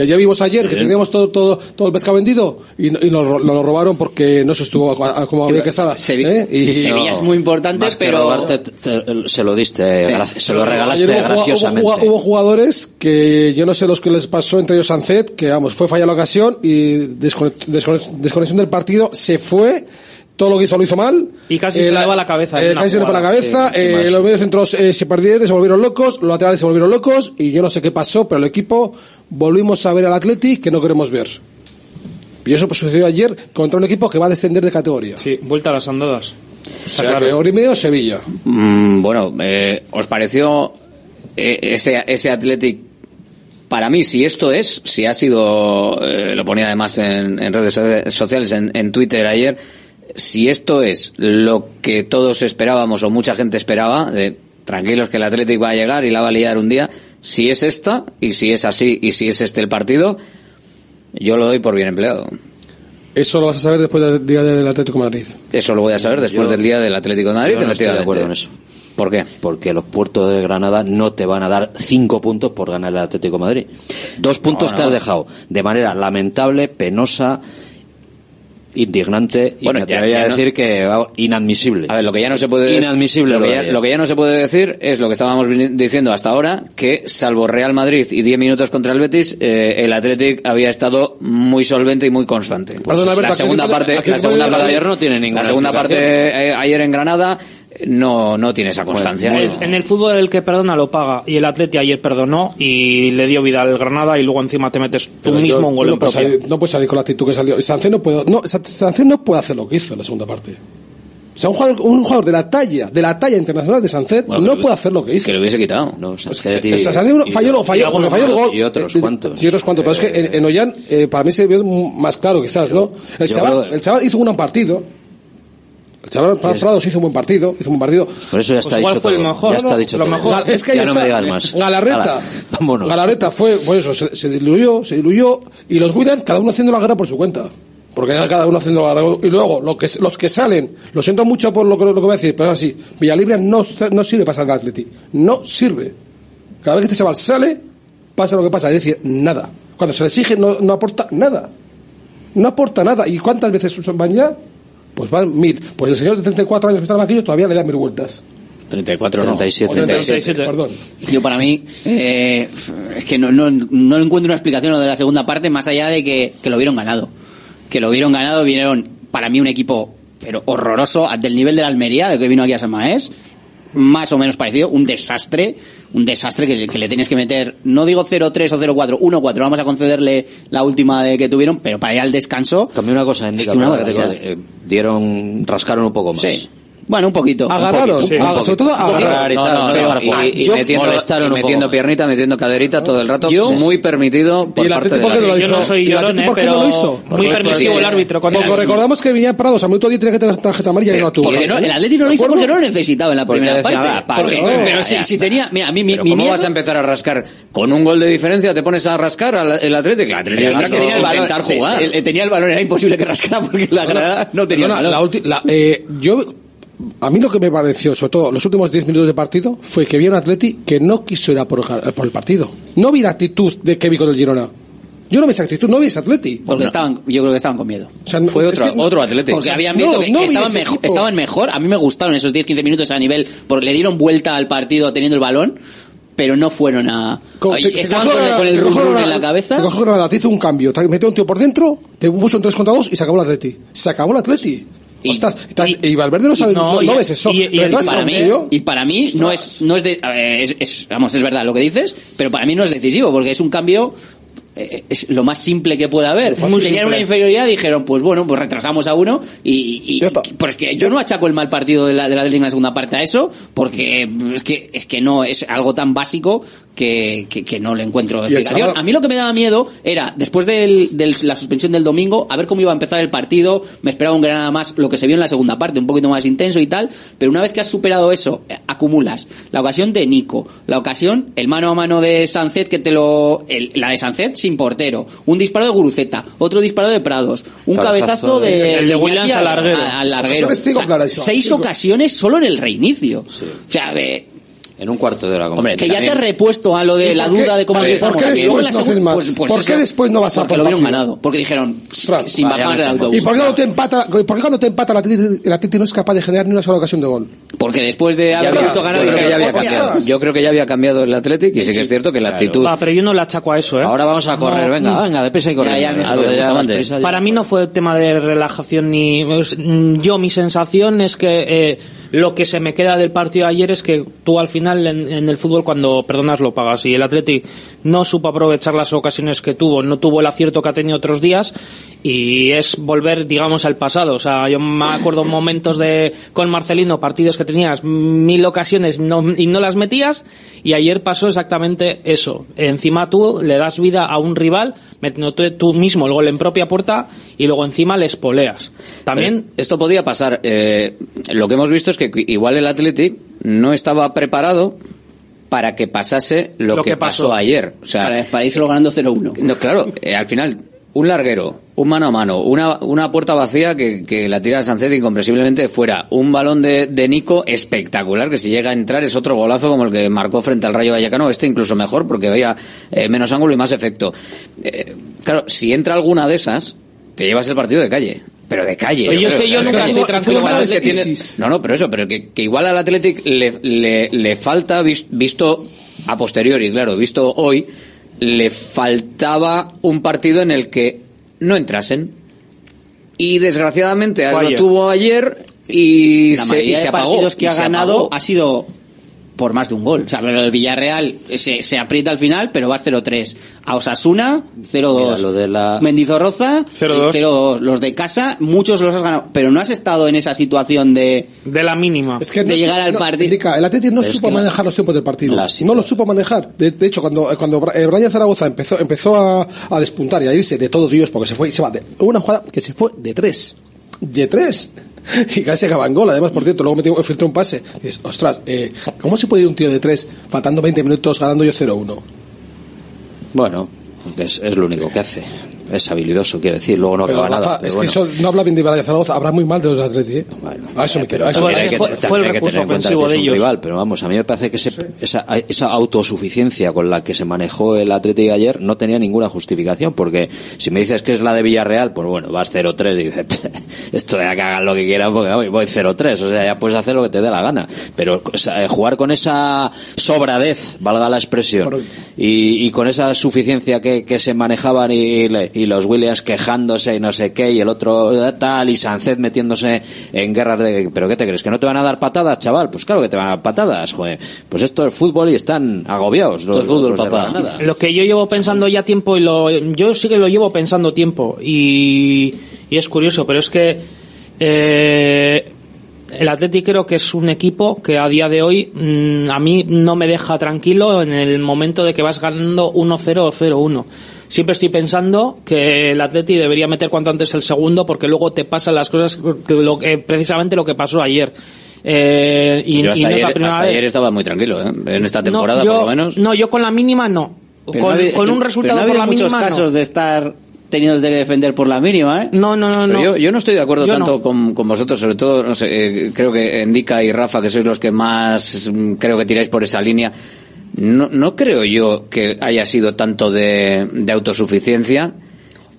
que ya vimos ayer, que teníamos todo, todo, todo el pescado vendido y, y nos, lo robaron porque no se estuvo como había que estar. ¿eh? y, Sevilla no, es muy importante, más pero. Que robarte, te, te, se lo diste, sí. se lo regalaste hubo, graciosamente. Hubo, hubo, jugadores que yo no sé los que les pasó, entre ellos Sancet, que vamos, fue falla la ocasión y desconexión, desconexión del partido, se fue todo lo que hizo lo hizo mal. Y casi se eh, le va la cabeza. Eh, casi se le va la cabeza. Eh, los medios centros se perdieron, se volvieron locos, los laterales se volvieron locos y yo no sé qué pasó, pero el equipo volvimos a ver al Athletic que no queremos ver. Y eso pues, sucedió ayer contra un equipo que va a descender de categoría. Sí, vuelta a las andadas. Está o sea, claro. que hora medio Sevilla. Mm, bueno, ¿os pareció ese, ese Athletic para mí, si esto es, si ha sido, lo ponía además en, en redes sociales, en, en, Twitter ayer, si esto es lo que todos esperábamos o mucha gente esperaba, de tranquilos que el Athletic va a llegar y la va a liar un día, si es esta y si es así y si es este el partido, yo lo doy por bien empleado. Eso lo vas a saber después del día del Atlético de Madrid. Eso lo voy a saber después Yo- del día del Atlético de Madrid. Yo no estoy de acuerdo en eso. ¿Por qué? Porque los puertos de Granada no te van a dar cinco puntos por ganar el Atlético de Madrid. Dos puntos No, te has dejado de manera lamentable, penosa, indignante y Bueno, me ya- atrevería ya a no- decir que inadmisible. A ver, lo que ya no se puede Inadmisible lo, lo que ya, ayer. lo que ya no se puede decir es lo que estábamos diciendo hasta ahora, que salvo Real Madrid y 10 minutos contra el Betis, eh, el Athletic había estado muy solvente y muy constante. Perdón, la ¿a segunda parte, a la segunda parte ayer no tiene ninguna La segunda parte eh, ayer en Granada no no tiene esa constancia. El- en el fútbol el que perdona lo paga y el Atleti ayer perdonó y le dio vida al Granada y luego encima te metes tú Pero mismo yo- un gol no en puede salir, no puede salir con la actitud que salió. Y Sancet no puede, no, no puede hacer lo que hizo en la segunda parte. O sea, un jugador, un jugador de la talla, de la talla internacional de Sancet Bueno, no puede hacer lo que hizo. Que lo hubiese quitado. No, Es Sancet que- y- o sea, Sancet uno- y- falló, lo- falló, y porque falló el gol. Y otros Eh, cuantos. Y otros cuantos. Pero es que en, en Ollán, eh, para mí se vio más claro, quizás, ¿no? El chaval, creo- el chaval hizo un gran partido. El chaval Prados hizo un buen partido. Hizo un buen partido. Por eso ya está Pues dicho todo. mejor, ya está dicho Lo todo. mejor. Es que ya no está. me digas más. Galarreta. Vámonos. Galarreta fue, pues eso, se, se diluyó, se diluyó, y los Williams, cada uno haciendo la guerra por su cuenta. Porque cada uno haciendo la guerra. Y luego, lo que, los que salen, lo siento mucho por lo que, lo que voy a decir, pero es así, Villalibre no, no sirve para salir al Atleti. No sirve. Cada vez que este chaval sale, pasa lo que pasa, es decir, nada. Cuando se le exige, no, no aporta nada. No aporta nada. ¿Y cuántas veces van ya? Pues van mil. Pues el señor de 34 años que está en el banquillo todavía le da mil vueltas. 34 no. 37. O 37, perdón. Yo para mí eh, es que no, no, no encuentro una explicación lo de la segunda parte más allá de que, que lo vieron ganado. Que lo vieron ganado, vinieron para mí un equipo pero horroroso del nivel de la Almería, de que vino aquí a San Maés, más o menos parecido, un desastre, un desastre que, que le tienes que meter, no digo 0-3 o 0-4, 1-4, vamos a concederle la última de que tuvieron, pero para ir al descanso, Cambió una cosa, Enrique, Es que una que te eh, dieron, rascaron un poco más. sí. Bueno, un poquito. Ah, un sobre todo. Agarrar y No, tal, no, no no, dejar y- jugar. y, Yo- metiendo, molestaron y un poco metiendo más. piernita, metiendo caderita todo el rato, Yo- muy permitido por ¿Y el parte Atlético de por qué no lo la- hizo? Yo no soy ¿Y el llorón, Atlético eh, por qué no pero lo hizo? muy permisivo el árbitro con Porque recordamos que Viña Prados a minuto 10 tenía que tener tarjeta amarilla y no tuvo. No, el Atlético no lo ¿De hizo porque no lo necesitaba en la primera parte. "Va, para, Porque- no, pero si, está". si tenía, mira, mi, mi, Pero mi ¿Cómo vas a empezar a rascar? Con un gol de diferencia te pones a rascar al el Atlético. El Atlético tenía el el- tenía el balón, era imposible que rascara porque la Granada no tenía eh, yo, a mí lo que me pareció, sobre todo los últimos 10 minutos de partido, fue que vi un Atleti que no quiso ir a por, por el partido. No vi la actitud de vi con el Girona. Yo no vi esa actitud, no vi ese Atleti. Porque estaban, yo creo que estaban con miedo. O sea, no- Fue es otro, que- otro Atlético. Porque habían no, visto que, no que vi estaban, mejo- estaban mejor. A mí me gustaron esos 10-15 minutos a nivel, porque le dieron vuelta al partido teniendo el balón, pero no fueron a. Co- Ay, te- te estaban cogió con, el- la- con el te rum cogió rum la- en la cabeza. Te cogió Granada, te hizo un cambio, te metió un tío por dentro, te puso un 3 contra 2 y se acabó el Atleti. Se acabó el Atleti. Y- Ostras, y, y Valverde no sabe, no, no, no y- ves eso. y- el- para mí, tío, y para mí no es, no es de, a ver, es, es- vamos, es verdad lo que dices, pero para mí no es decisivo, porque es un cambio, eh, es lo más simple que puede haber. Tenían simple. una inferioridad, dijeron, pues bueno, pues retrasamos a uno, y, y- pues que yo no achaco el mal partido de la, de la en la segunda parte a eso, porque es que, es que no, es algo tan básico que, que, que no le encuentro explicación. chaval- A mí lo que me daba miedo era, después de la suspensión del domingo, a ver cómo iba a empezar el partido. Me esperaba un Granada más, lo que se vio en la segunda parte, un poquito más intenso y tal. Pero una vez que has superado eso, eh, acumulas la ocasión de Nico, la ocasión, el mano a mano de Sancet que te lo. el- la de Sancet sin portero, un disparo de Guruceta, otro disparo de Prados, un Cabezazo cabezazo de, de- el de Williams al larguero. al larguero. O sea, seis ocasiones solo en el reinicio. O sea, eh, En un cuarto de hora. como Hombre, que ya te has repuesto a lo de ¿Y la duda de cómo empezamos. por qué después no haces más? ¿Por qué después no vas a porque por lo vieron ganado. Porque dijeron, sin bajar del metemos. ¿Y autobús. por qué no te empata, por qué cuando te empata el Atleti, el Atleti no es capaz de generar ni una sola ocasión de gol? Porque después de haber visto ganar, yo creo que ya había cambiado. "Hostias". Yo creo que ya había cambiado el Atlético y sí que es cierto que la actitud. Va, pero yo no le achaco a eso, ¿eh? Ahora vamos a correr, No, venga, mm. venga, deprisa y correr. Ya, ya, Venga, Néstor, ya, ya, Bustamante. deprisa, ya. Para mí no fue tema de relajación ni mm, yo mi sensación es que eh, lo que se me queda del partido de ayer es que tú al final en, el fútbol cuando perdonas lo pagas y el Atleti no supo aprovechar las ocasiones que tuvo, no tuvo el acierto que ha tenido otros días y es volver digamos al pasado, o sea, yo me acuerdo momentos de con Marcelino, partidos que tenías mil ocasiones y no las metías y ayer pasó exactamente eso. Encima tú le das vida a un rival metiendo tú, mismo el gol en propia puerta y luego encima le espoleas. También Pero Esto podía pasar. eh, lo que hemos visto es que igual el Athletic no estaba preparado para que pasase lo, Lo que, que pasó. pasó. ayer. O sea, Para, para irse ganando 0-1. no, claro, eh, al final, un larguero, un mano a mano, una, una puerta vacía que, que la tira Sánchez incomprensiblemente fuera, un balón de, de Nico espectacular que si llega a entrar es otro golazo como el que marcó frente al Rayo Vallecano, este incluso mejor porque había eh, menos ángulo y más efecto. Eh, claro, si entra alguna de esas, te llevas el partido de calle. Pero de calle. Oye, es creo. que yo nunca estoy tranquilo con el Es que tiene- Athletic. No, no, pero eso, pero que, que igual al Athletic le, le, le falta, vis- visto a posteriori, claro, visto hoy, le faltaba un partido en el que no entrasen. Y desgraciadamente lo tuvo ayer y la se, y mayoría se de apagó. partidos que ha ganado apagó. ha sido por más de un gol. O sea, pero el Villarreal se, se aprieta al final, pero va 0-3. A Osasuna, 0-2. Mira, lo de la- Mendizorroza, 0-2. 0-2. Los de casa, muchos los has ganado. Pero no has estado en esa situación de... De la mínima. Es que De no- llegar al no, partido. El Atleti no Es supo que la- manejar los tiempos del partido. Clásico. No lo supo manejar. De, de hecho, cuando, cuando Bra- eh, Brian Zaragoza empezó, empezó a, a despuntar y a irse de todo Dios, porque se fue y se va de hubo una jugada que se fue de tres. De tres. <laughs> Y casi acaba en gol, además, por cierto, luego metió, filtró un pase. Y dices, ostras, eh, ¿cómo se puede ir un tío de tres faltando 20 minutos ganando yo 0-1? Bueno, es, es lo único que hace. Es habilidoso, quiero decir. Luego no Pero, acaba Rafa, nada. pero es bueno. que eso no habla bien de Brian Zaragoza, habla muy mal de los Atleti, ¿eh? a eso me quiero. A eso También me hay quiero. que, fue- el también hay que recurso tener en cuenta ofensivo que es de un ellos. rival, pero vamos, a mí me parece que ese- esa, esa autosuficiencia con la que se manejó el Atlético ayer no tenía ninguna justificación, porque si me dices que es la de Villarreal, pues bueno, vas 0-3 y dices, <laughs> esto ya que hagan lo que quieran porque voy, voy 0-3, o sea, ya puedes hacer lo que te dé la gana. Pero o sea, eh, jugar con esa sobradez, valga la expresión, y, y con esa suficiencia que, que se manejaban y, y- y los Williams quejándose y no sé qué, y el otro eh, tal, y Sánchez metiéndose en guerras de... ¿Pero qué te crees? ¿Que no te van a dar patadas, chaval? Pues claro que te van a dar patadas, joder. Pues esto es fútbol y están agobiados. Esto es fútbol, de papá. Lo que yo llevo pensando ya tiempo y lo yo sí que lo llevo pensando tiempo y, y es curioso, pero es que eh, el Athletic creo que es un equipo que a día de hoy mm, a mí no me deja tranquilo en el momento de que vas ganando 1-0 o 0-1. Siempre estoy pensando que el Atleti debería meter cuanto antes el segundo porque luego te pasan las cosas que lo que- precisamente lo que pasó ayer. Eh, y, Yo y hasta, no es ayer, la primera hasta vez. ayer estaba muy tranquilo, ¿eh? En esta temporada, no, yo, por lo menos. No, yo con la mínima no. Pero Con, no con un pero resultado no ha por la muchos mínima casos no. de estar teniendo que defender por la mínima, ¿eh? No, no, no, Pero no. yo, yo no estoy de acuerdo Yo tanto no. con, con vosotros, sobre todo, no sé, eh, creo que Endica y Rafa, que sois los que más mm, creo que tiráis por esa línea, no, no creo yo que haya sido tanto de, de autosuficiencia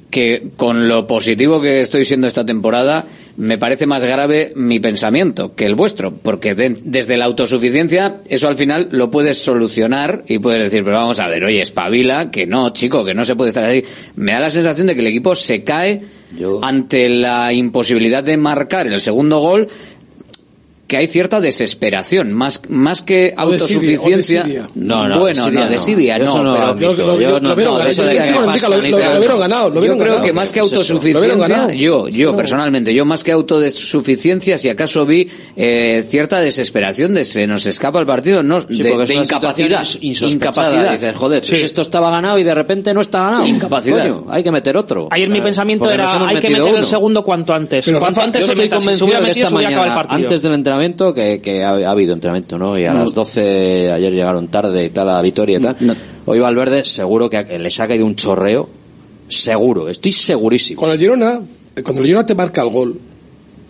que con lo positivo que estoy siendo esta temporada, me parece más grave mi pensamiento que el vuestro, porque de- desde la autosuficiencia eso al final lo puedes solucionar y puedes decir, pero vamos a ver, oye, espabila, que no, chico, que no se puede estar ahí. Me da la sensación de que el equipo se cae ante la imposibilidad de marcar el segundo gol que hay cierta desesperación, más, más que O autosuficiencia. desidia. No, no, bueno, desidia no, no. desidia no, eso no pero. Yo- yo- Yo lo no- vieron ganado, lo- vieron ganado, yo creo ganado. que más que autosuficiencia, yo, yo personalmente, yo más que autosuficiencia, si acaso vi eh, cierta desesperación de se nos escapa el partido, no, Sí, de, incapacidad, incapacidad. Dices, joder, Sí. pues esto estaba ganado y de repente no está ganado. Incapacidad. Coño, hay que meter otro. Ayer mi pensamiento era hay que meter el segundo cuanto antes. Pero, cuanto antes se estoy meta, si se convencido hubiera de que metido, esta se hubiera acabado el mañana, partido. antes del entrenamiento, que, que ha, ha habido entrenamiento, ¿no? Y a No. las 12 ayer llegaron tarde y tal a Vitoria y tal. No. Hoy Valverde seguro que les ha caído un chorreo. Seguro, estoy segurísimo. Con el Girona, eh, cuando el Girona te marca el gol,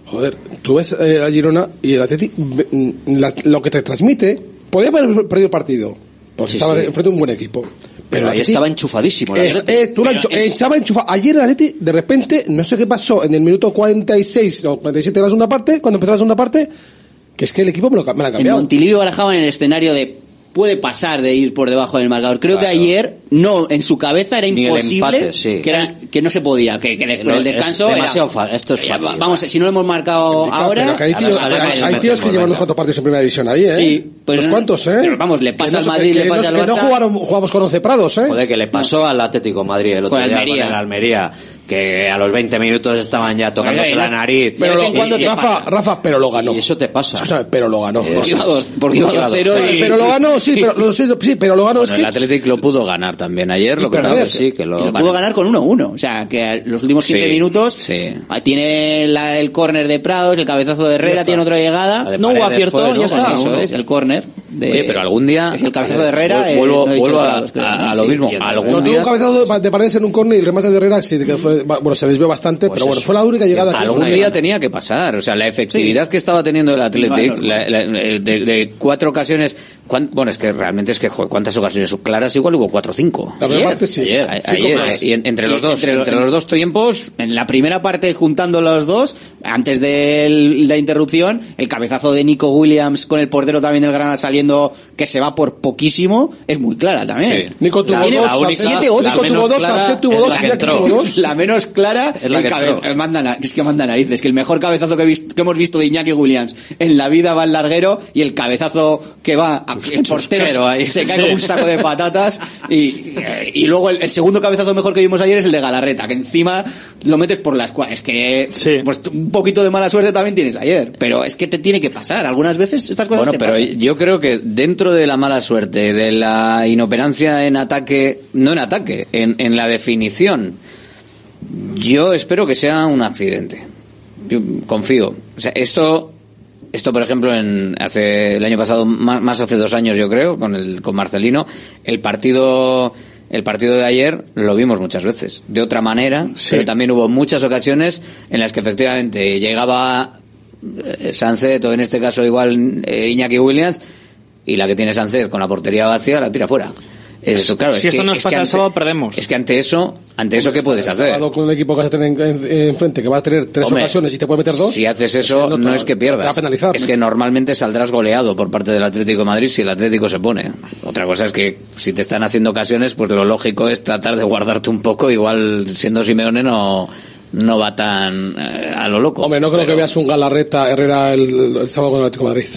joder, tú ves eh, a Girona y el Atleti, mm, la- lo que te transmite, podía haber perdido el partido, porque Sí, estaba sí. enfrente de un buen equipo. Pero el ahí estaba enchufadísimo. Es- eh, tú Pero es- estaba enchufado. Ayer el Atleti, de repente, no sé qué pasó en el minuto 46 o 47 de la segunda parte, cuando empezó la segunda parte, que es que el equipo me, lo, me la ha En cambiado. Montilivi barajaba en el escenario de puede pasar de ir por debajo del marcador. Creo que ayer no, en su cabeza era Ni imposible empate, sí. que, era- que no se podía, que, que después No, del descanso es era- demasiado fa- esto es fácil, vamos, si no lo hemos marcado Claro, ahora, pero que hay, Ahora tíos, sale hay- hay tíos que llevan unos cuantos partidos en primera división ahí, ¿eh? Sí, pues Unos no- cuantos, ¿eh? pero vamos, le pasa Que al no- Madrid, le no- pasa al Que no Barça. jugaron, jugamos con 11 prados, ¿eh? Joder, que le pasó al Atlético Madrid el otro Con día Almería. con el Almería, que a los 20 minutos estaban ya tocándose Oye, la nariz. Pero lo, cuando Rafa. Rafa, pero lo ganó. Y eso te pasa. Escúchame, pero lo ganó. Eh, porque iba dos- porque iba Iba 2-0 dos- y... Pero lo ganó, sí, pero lo, sí, sí, pero lo ganó Bueno, es el que Athletic lo pudo ganar también ayer, lo que perder, pasa es sí, que lo- lo pudo ganar con 1-1. O sea, que los últimos 15 Sí, minutos sí. ah, tiene la- el córner de Prados, el cabezazo de Herrera, tiene otra llegada. No hubo acierto, ya está. Eso es, el córner. De- Oye, pero algún día. Es el cabezazo de Herrera, eh, Vuelvo, no vuelvo a, grados, creo, a- ¿no? a lo Sí. mismo. Algún tuvo día. un cabezazo de Paredes en un córner y el remate de Herrera sí que fue, bueno, se desvió bastante, pero bueno, Pues eso. fue la única llegada que Algún día tenía que pasar. O sea, la efectividad que estaba teniendo el Athletic la- la- de, de cuatro ocasiones. bueno, es que realmente es que, joder, ¿cuántas ocasiones claras? Igual hubo cuatro o cinco. La primera parte sí. Ayer, Cinco ayer, más. y en- entre los Y dos, entre entre, lo- los dos tiempos. En la primera parte, juntando los dos, antes de la interrupción, el cabezazo de Nico Williams con el portero también del Granada saliendo, 那。Que se va por poquísimo, es muy clara también. Sí. Nico tuvo Tiene dos, siete, Sánchez- ocho. Nico tuvo dos, Sánchez tuvo dos, Iñaki tuvo dos. La menos clara, Es la el que cabe- entró. el manda es que manda narices, que el mejor cabezazo que, he visto- que hemos visto de Iñaki Williams en la vida va al larguero y el cabezazo que va a, el portero ahí. se cae Sí. como un saco de patatas y, y luego el, el segundo cabezazo mejor que vimos ayer es el de Galarreta, que encima lo metes por las cuadras. Es que pues, un poquito de mala suerte también tienes ayer, pero es que te tiene que pasar. Algunas veces estas cosas Bueno, te pero pasan. yo creo que dentro de la mala suerte, de la inoperancia en ataque, no en ataque, en, en la definición, yo espero que sea un accidente. Yo confío. O sea, esto, esto por ejemplo, en hace el año pasado, más, más hace dos años, yo creo, con el con Marcelino, el partido. El partido de ayer lo vimos muchas veces, de otra manera, pero también hubo muchas ocasiones en las que efectivamente llegaba eh, Sánchez, o en este caso igual eh, Iñaki Williams, y la que tiene Sánchez con la portería vacía la tira fuera. Eso, claro, Si es esto que- nos es pasa el sábado, perdemos. Es que ante eso, ante eso, ¿qué puedes hacer? Con un equipo que vas a tener en- en- enfrente, que va a tener tres Hombre, ocasiones y te puede meter dos. Si haces eso, no es que te va a pierdas. penalizar. Es que normalmente saldrás goleado por parte del Atlético de Madrid si el Atlético se pone. Otra cosa es que si te están haciendo ocasiones, pues lo lógico es tratar de guardarte un poco. Igual siendo Simeone no, no va tan eh, a lo loco. Hombre, no creo que veas un Galarreta Herrera el, el- el sábado con el Atlético de Madrid.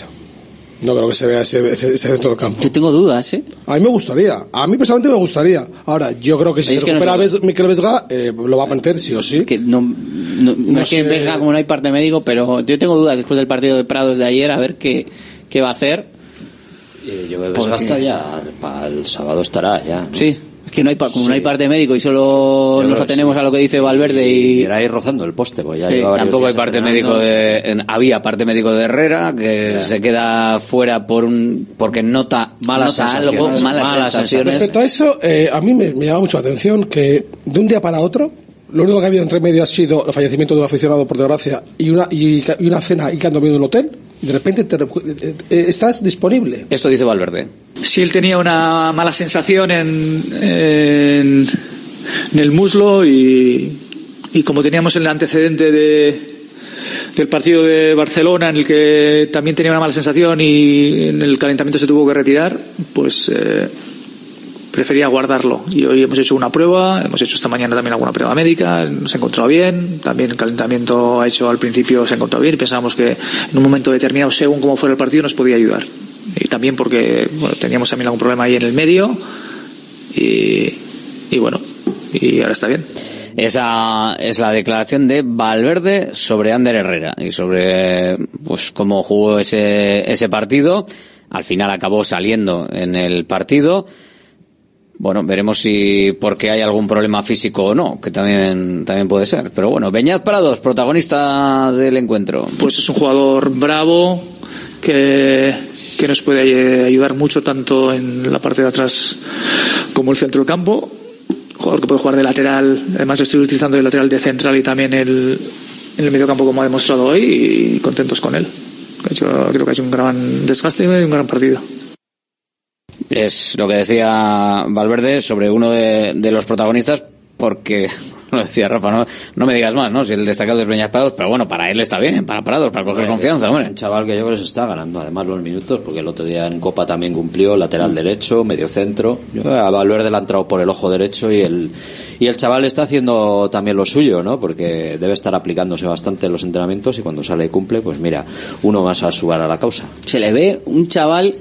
No creo que se vea ese, ese, ese centro del campo. Yo tengo dudas, ¿eh? A mí me gustaría. A mí personalmente me gustaría. Ahora, yo creo que si Es se que no recupera sé. Ves- Miquel Vesga, eh, lo va a mantener sí o sí. Que no, no, no es que sé. Vesga como no hay parte médico, pero yo tengo dudas después del partido de Prados de ayer a ver qué, qué va a hacer. Eh, Yo creo que Vesga está ya, para el sábado estará ya. ¿no? Sí, que no hay, pa- como no hay parte médico y solo Yo nos atenemos sí. a lo que dice Valverde Y y... irá ahí rozando el poste, porque ya Sí, Tampoco hay parte entrenando. médico de, en- había parte médico de Herrera que se queda fuera por un porque nota Malas nota algo, malas, Malas sensaciones. Respecto a eso, eh, a mí me, me llama mucho la atención que de un día para otro, lo único que ha habido entre medio ha sido el fallecimiento de un aficionado, por desgracia, y una, y, y una cena y que han dormido en un hotel. Y de repente te recu- eh, eh, estás disponible. Esto dice Valverde. si él tenía una mala sensación en, en, en el muslo y, y como teníamos el antecedente de, del partido de Barcelona en el que también tenía una mala sensación y en el calentamiento se tuvo que retirar, pues eh, prefería guardarlo. Y hoy hemos hecho una prueba, hemos hecho esta mañana también alguna prueba médica, se encontró bien, también el calentamiento ha hecho al principio se encontró bien pensábamos que en un momento determinado, según cómo fuera el partido, nos podía ayudar. Y también porque bueno, teníamos también algún problema ahí en el medio y, y bueno, y ahora está bien. Esa es la declaración de Valverde sobre Ander Herrera y sobre pues cómo jugó ese, ese partido. Al final acabó saliendo en el partido. Bueno, veremos si porque hay algún problema físico o no, que también, también puede ser. Pero bueno, Beñat Prados, protagonista del encuentro. Pues es un jugador bravo que, que nos puede ayudar mucho tanto en la parte de atrás como el centro del campo. Jugador que puede jugar de lateral, además estoy utilizando de lateral de central y también el, en el medio campo como ha demostrado hoy y contentos con él. Hecho- creo que ha un gran desgaste y un gran partido. Es lo que decía Valverde sobre uno de, de los protagonistas, porque <laughs> lo decía Rafa, no, no me digas más, ¿no? Si el destacado es Beñat Prados, pero bueno, para él está bien, para Prados, para coger confianza, es, hombre. es un chaval que yo creo que se está ganando además los minutos, porque el otro día en Copa también cumplió lateral derecho, medio centro. Yo a Valverde le ha entrado por el ojo derecho y el, y el chaval está haciendo también lo suyo, ¿no? Porque debe estar aplicándose bastante en los entrenamientos y cuando sale y cumple, pues mira, uno más a subar a la causa. Se le ve un chaval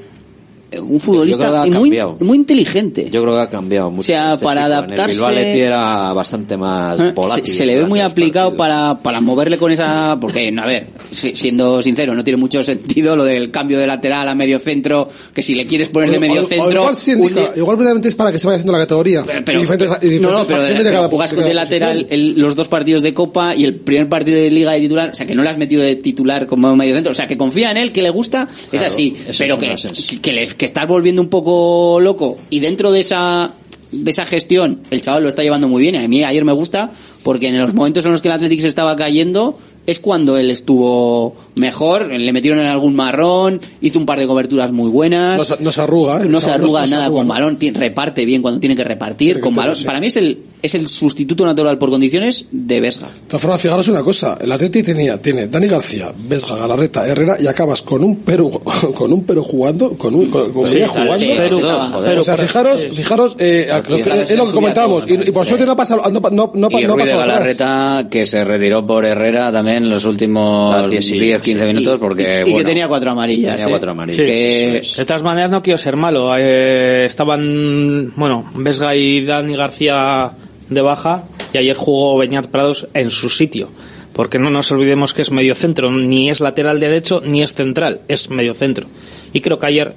un futbolista muy, muy inteligente. Yo creo que ha cambiado mucho. O sea, este para chico. adaptarse. En el Bilbao era bastante más volátil. Se, se le ve muy aplicado para, para moverle con esa. Porque, a ver, siendo sincero, no tiene mucho sentido lo del cambio de lateral a medio centro. Que si le quieres poner de medio O- o centro. igual, sí indica- igual precisamente es para que se vaya haciendo la categoría. Pero, y diferentes, y diferentes no, no, pero, de pero cada jugas de lateral el- los dos partidos de Copa y el primer partido de Liga de titular, o sea que no le has metido de titular como medio centro, o sea que confía en él, que le gusta, es así, pero es que, le- que estás volviendo un poco loco y dentro de esa de esa gestión el chaval lo está llevando muy bien. A mí ayer me gusta porque en los momentos en los que el Atlético se estaba cayendo es cuando él estuvo mejor, le metieron en algún marrón, hizo un par de coberturas muy buenas. No, se- no se arruga, ¿eh? No se arruga no nada arruga, con balón, reparte bien cuando tiene que repartir con balón. Para mí es el es el sustituto natural por condiciones de Vesga. De todas formas, fijaros una cosa, el Atleti tenía, tiene Dani García, Vesga, Galarreta, Herrera y acabas con un Perú, <laughs> con un Perú jugando, con un, con, Sí, jugando. sí, Perú, Estaba- joder. o sea, Perú, fijaros, fijaros, eh, es lo que comentábamos, y, y por suerte no ha pasado, no, no, no, y no ha pasado atrás. Galarreta, que se retiró por Herrera también en los últimos Ah, sí, 10-15 minutos, porque. y que bueno, tenía cuatro amarillas. Tenía ¿eh? cuatro amarillas. Que- De todas maneras, no quiero ser malo. Eh, estaban, bueno, Vesga y Dani García de baja y ayer jugó Beñat Prados en su sitio. Porque no nos olvidemos que es medio centro, ni es lateral derecho ni es central, es medio centro. Y creo que ayer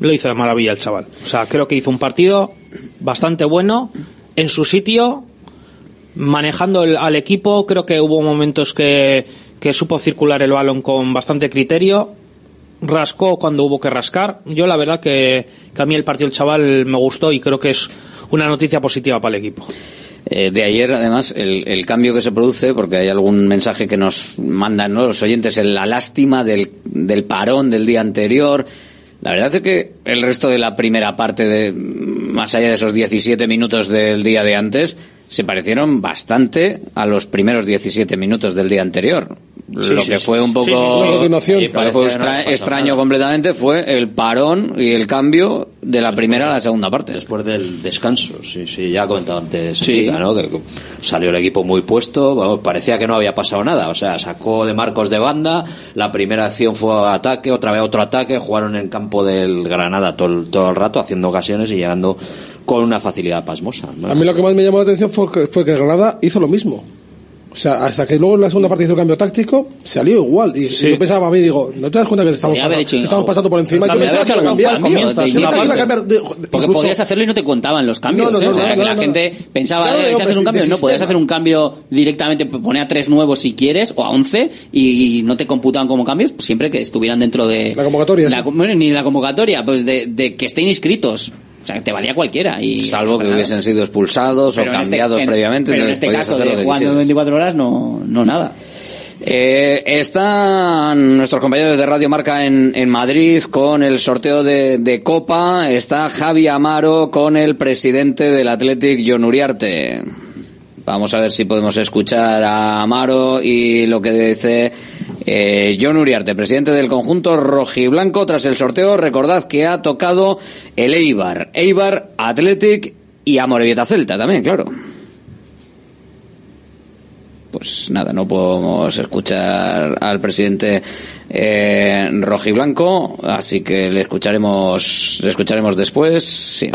lo hizo de maravilla el chaval. O sea, creo que hizo un partido bastante bueno en su sitio, manejando el- al equipo. Creo que hubo momentos que, supo circular el balón con bastante criterio. Rascó cuando hubo que rascar. Yo la verdad que, a mí el partido del chaval me gustó y creo que es una noticia positiva para el equipo. Eh, de ayer, además, el, el cambio que se produce, porque hay algún mensaje que nos mandan los oyentes, en la lástima del, del parón del día anterior. La verdad es que el resto de la primera parte, de más allá de esos 17 minutos del día de antes, se parecieron bastante a los primeros 17 minutos del día anterior. Sí, Lo sí, que fue un poco sí, fue extra- extraño nada. completamente fue el parón y el cambio de la primera a la segunda parte. Después del descanso, sí, sí, ya ha comentado antes Sí. Erika, ¿no? Que salió el equipo muy puesto, vamos, parecía que no había pasado nada, o sea, sacó de Marcos de banda, la primera acción fue ataque, otra vez otro ataque, jugaron en campo del Granada todo el, todo el rato, haciendo ocasiones y llegando con una facilidad pasmosa. ¿no? A mí lo que más me llamó la atención fue que, fue que Granada hizo lo mismo. O sea, hasta que luego en la segunda parte hizo el cambio táctico, salió igual. Y Sí. yo pensaba a mí, digo, ¿no te das cuenta que te estamos, pasando, hecho- que estamos pasando por encima? Y yo pensaba que iba a hecho cambiar. algún cambio de Pensaba que iba a inicio. cambiar de- Porque incluso- podías hacerlo y no te contaban los cambios. No, no, ¿eh? no, O sea, no, que no, la no. gente pensaba, Claro, eh, ¿se hombre, hacer un cambio? No, podías hacer un cambio directamente, poner a tres nuevos si quieres, o a once, y no te computaban como cambios, pues siempre que estuvieran dentro de... La convocatoria, la sí. ni la convocatoria, pues de, de que estén inscritos. O sea, te valía cualquiera. Y, Salvo que hubiesen sido expulsados Pero o este- cambiados en- previamente. Pero en entonces este podías caso, de jugando quisieras. 24 horas, no, no nada. Eh, están nuestros compañeros de Radio Marca en, en Madrid con el sorteo de, de Copa. Está Javi Amaro con el presidente del Athletic, John Uriarte. Vamos a ver si podemos escuchar a Amaro y lo que dice eh, John Uriarte, presidente del conjunto rojiblanco. Tras el sorteo, recordad que ha tocado el Eibar, Eibar, Athletic y Amorebieta Celta también, claro. Pues nada, no podemos escuchar al presidente eh, rojiblanco, así que le escucharemos, le escucharemos después. Sí.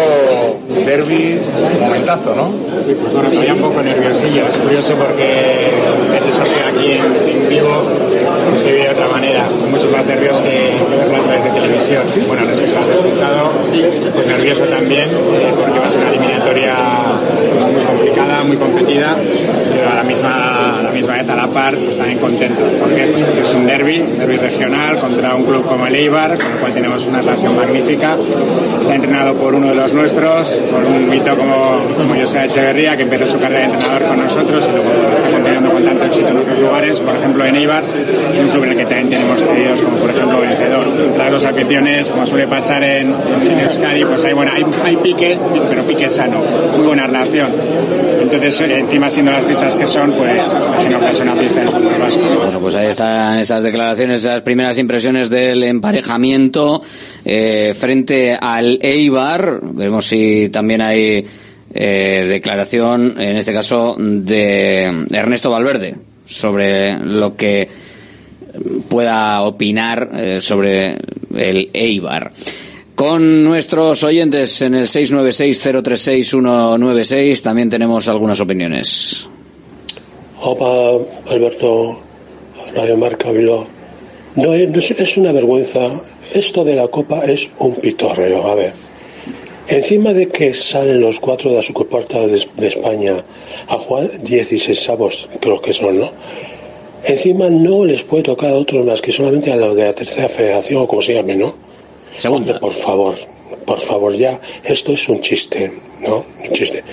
Derby, momentazo, ¿no? Sí, pues bueno, todavía un poco nerviosillo. Es curioso porque este sorteo aquí en, en vivo de otra manera, con muchos más nervios que, verlo a través de televisión. Bueno, respecto al resultado, pues nervioso también, eh, porque va a ser una eliminatoria muy complicada, muy competida, pero a la misma, misma vez a la par, pues también contento. ¿Por qué? Pues porque es un derby, un derby regional contra un club como el Eibar, con el cual tenemos una relación magnífica. Está entrenado por uno de los nuestros, por un mito como, como José Echeverría, que empezó su carrera de entrenador con nosotros y luego está continuando con tanto éxito en otros lugares, por ejemplo en Eibar, un club en el que también tenemos pedidos como por ejemplo vencedor. Tras los aficiones, como suele pasar en, en Euskadi, pues hay, bueno, hay, hay pique, pero pique sano, muy buena relación. Entonces, eh, encima siendo las fechas que son, pues os Bueno, pues ahí están esas declaraciones, esas primeras impresiones del emparejamiento eh, frente al Eibar. Veremos si también hay eh, declaración, en este caso, de Ernesto Valverde sobre lo que pueda opinar eh, sobre el Eibar. Con nuestros oyentes en el 696-036-196 también tenemos algunas opiniones. Opa, Alberto, Radio Marca Bilbao. No, es, es una vergüenza. Esto de la Copa es un pitorreo. A ver, encima de que salen los cuatro de la Superpuerta de, de España a jugar 16 avos, creo que son, ¿no? Encima no les puede tocar a otros más que solamente a los de la tercera federación o como se llame, ¿no? Segunda. Hombre, por favor, por favor, ya, esto es un chiste, ¿no? Un chiste.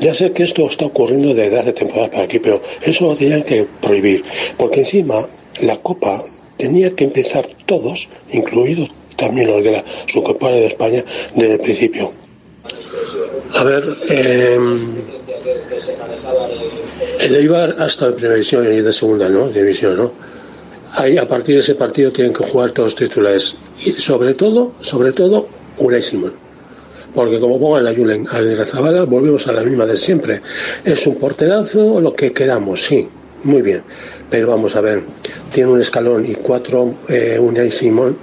Ya sé que esto está ocurriendo desde hace temporadas para aquí, pero eso lo tenían que prohibir, porque encima la Copa tenía que empezar todos, incluidos también los de la Supercopa de España, desde el principio. A ver, eh, el Eibar ha estado en primera división y de segunda, ¿no? División, ¿no? Ahí, a partir de ese partido tienen que jugar todos los titulares. Y sobre todo, sobre todo, Unai Simón. Porque como pongan la Julen al Rezabala, volvemos a la misma de siempre. Es un porterazo, lo que queramos, sí, muy bien. Pero vamos a ver, tiene un escalón y cuatro eh, Unai Simón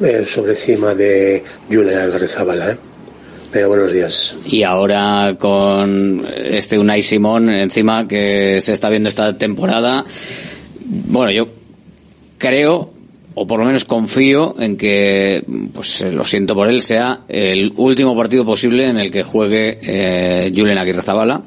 eh, sobre encima de Julen al Rezabala, ¿eh? Pero buenos días. Y ahora con este Unai Simón encima que se está viendo esta temporada, bueno, yo creo, o por lo menos confío en que, pues eh, lo siento por él, sea el último partido posible en el que juegue eh, Julen Aguirre Zabala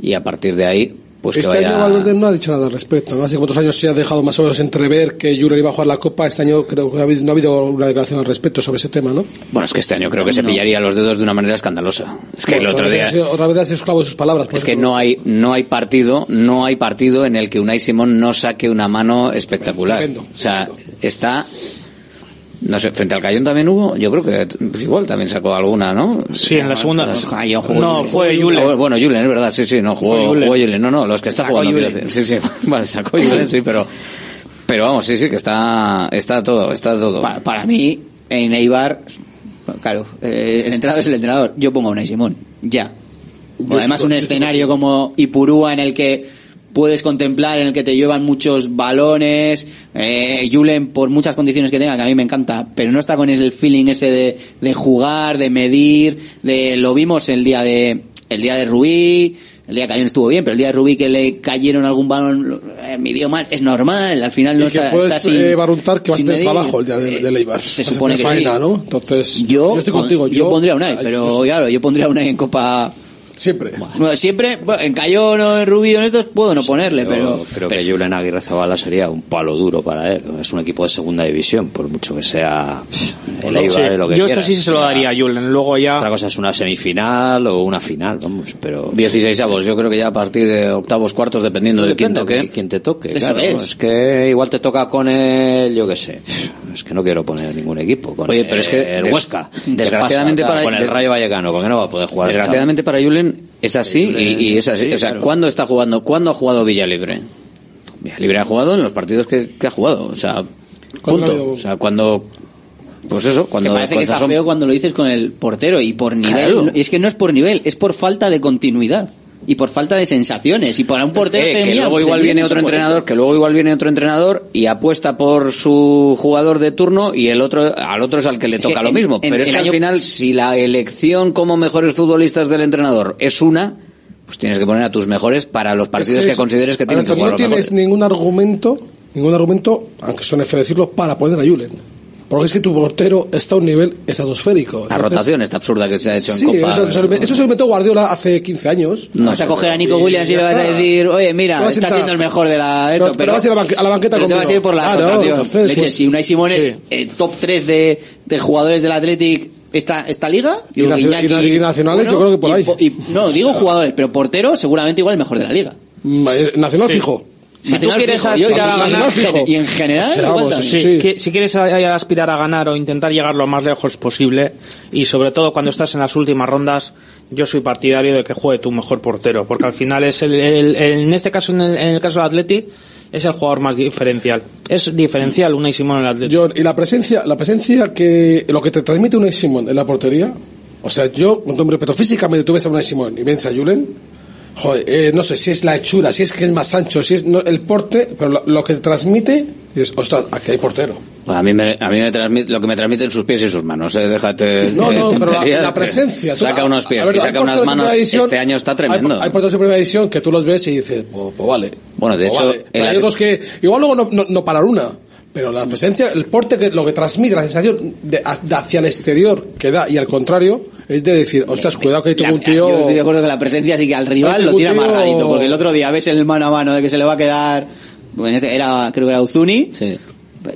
y a partir de ahí, pues este que vaya... año Valverde no ha dicho nada al respecto. ¿no? Hace cuántos años se ha dejado más o menos entrever que Julen iba a jugar la Copa. Este año creo que no ha habido, no ha habido una declaración al respecto sobre ese tema, ¿no? Bueno, es que este año creo que se pillaría los dedos de una manera escandalosa. Es que Bueno, el otro día... sido- Otra vez ha sido esclavo de sus palabras. Es que no hay, no hay partido, no hay partido en el que Unai Simón no saque una mano espectacular. Tremendo, o sea, está, no sé, frente al Cayón también hubo, yo creo que pues igual también sacó alguna, ¿no? Sí, en la segunda. No, No, fue Julen. Bueno, Julen, es verdad, sí, sí, no, jugó, jugó Julen. No, no, los que está Sacó jugando, Julen. Sí, sí, <laughs> vale, sacó Julen, sí, pero, pero vamos, sí, sí, que está, está todo, está todo. Para, para mí, en Eibar, claro, eh, el entrenador es el entrenador. Yo pongo a Unai Simón, ya. Además, un escenario como Ipurúa en el que puedes contemplar, en el que te llevan muchos balones. Eh, Julen, por muchas condiciones que tenga, que a mí me encanta, pero no está con el feeling ese de, de jugar, de medir, de lo vimos el día de el día de Rubí. El día de Cayón estuvo bien, pero el día de Rubí que le cayeron algún balón, eh, midió mal, es normal, al final no y que está, puedes está sin, eh, barruntar que vas a tener trabajo el día de, de Leibar. Se a supone que sí. Entonces, Yo, estoy contigo. yo, pondría Unai, pero claro, yo pondría Unai en Copa. Siempre. Bueno, siempre, bueno, en Cayón o en Rubio, en estos puedo no ponerle, Yo pero. creo que Julen Aguirre Zabala sería un palo duro para él. Es un equipo de segunda división, por mucho que sea el Eibar, Sí, lo que yo esto sí se lo daría a Julen. Luego ya. Otra cosa es una semifinal o una final, vamos, pero... 16 avos, yo creo que ya a partir de octavos, cuartos, dependiendo de quién toque. de quién te toque, Eso claro. es. Es. que igual te toca con el, yo qué sé, es que no quiero poner ningún equipo. Con Oye, pero es que el des- Huesca. desgraciadamente ¿Qué pasa? para- Con el Rayo Vallecano, porque no va a poder jugar. Desgraciadamente para Julen es así Julen, y, y es así. sí, o sea, claro. ¿cuándo está jugando? ¿Cuándo ha jugado Villalibre? Villalibre ha jugado en los partidos que, que ha jugado. O sea, ¿Cuándo ha punto. O sea, cuando. Pues eso, Que cuando. parece que está son- feo cuando lo dices con el portero y por nivel. Claro. Es que no es por nivel, es por falta de continuidad y por falta de sensaciones. Y para un portero se que luego igual viene otro por entrenador, que luego igual viene otro entrenador y apuesta por su jugador de turno y el otro al otro es al que le Es toca que lo en- mismo. en- Pero es que al año- final, si la elección como mejores futbolistas del entrenador es una, pues tienes que poner a tus mejores para los partidos Es que, es- consideres que tienen que jugar no los tienes mejores. ningún argumento, ningún argumento, aunque suene feo decirlo, para poner a Julen. Porque es que tu portero está a un nivel estratosférico. La Entonces- rotación está absurda que se ha hecho Sí, en Copa. eso, eso- eso se lo inventó Guardiola hace 15 años. No vas a coger a Nico Williams y le vas a decir, oye, mira, está sentar. siendo el mejor de la. Pero- esto, pero vas a ir a la banque- a la banqueta pero te vas a ir por la Claro, rotación. entonces, Leche, pues- si Unai Simón es Sí. eh, top 3 de, de jugadores del Athletic esta, esta liga, Y nacio- Iñaki- y nacionales, yo creo que por y ahí. y- no, digo jugadores, pero portero seguramente igual el mejor de la liga. Mm, Nacional fijo. Si tú quieres fijo, aspirar y- a y- ganar, y en- y en general, sí. Si quieres aspirar a ganar o intentar llegar lo más lejos posible y sobre todo cuando estás en las últimas rondas yo soy partidario de que juegue tu mejor portero porque al final es el, el- el- en este caso en el, en el caso del Atleti es el jugador más diferencial. Es diferencial Unai Simón en el Atleti. John, y la presencia, la presencia que lo que te transmite Unai Simón en la portería, o sea, yo con todo mi respeto físicamente tú ves a Unai Simón y ves a Julen, joder, eh, no sé si es la hechura, si es que es más ancho, si es no, el porte, pero lo, lo que te transmite es, ostras, aquí hay portero. A mí, me, a mí me transmite, lo que me transmiten sus pies y sus manos, eh, déjate. No, no, pero la, presencia. tú- Saca unos pies ver, y saca unas manos. este año está tremendo. Hay, hay porteros de primera división que tú los ves y dices, pues, pues vale. Bueno, de Pues hecho, vale. Pero hay otros que, igual luego no, no, no parar una. Pero la presencia, el porte, que lo que transmite, la sensación de, de hacia el exterior que da y al contrario, es de decir, ostras, cuidado que hay tengo un tío. Yo estoy de acuerdo que la presencia sí que al rival lo tío- amarradito, porque el otro día ves el mano a mano de que se le va a quedar, bueno, este era, creo que era Uzuni,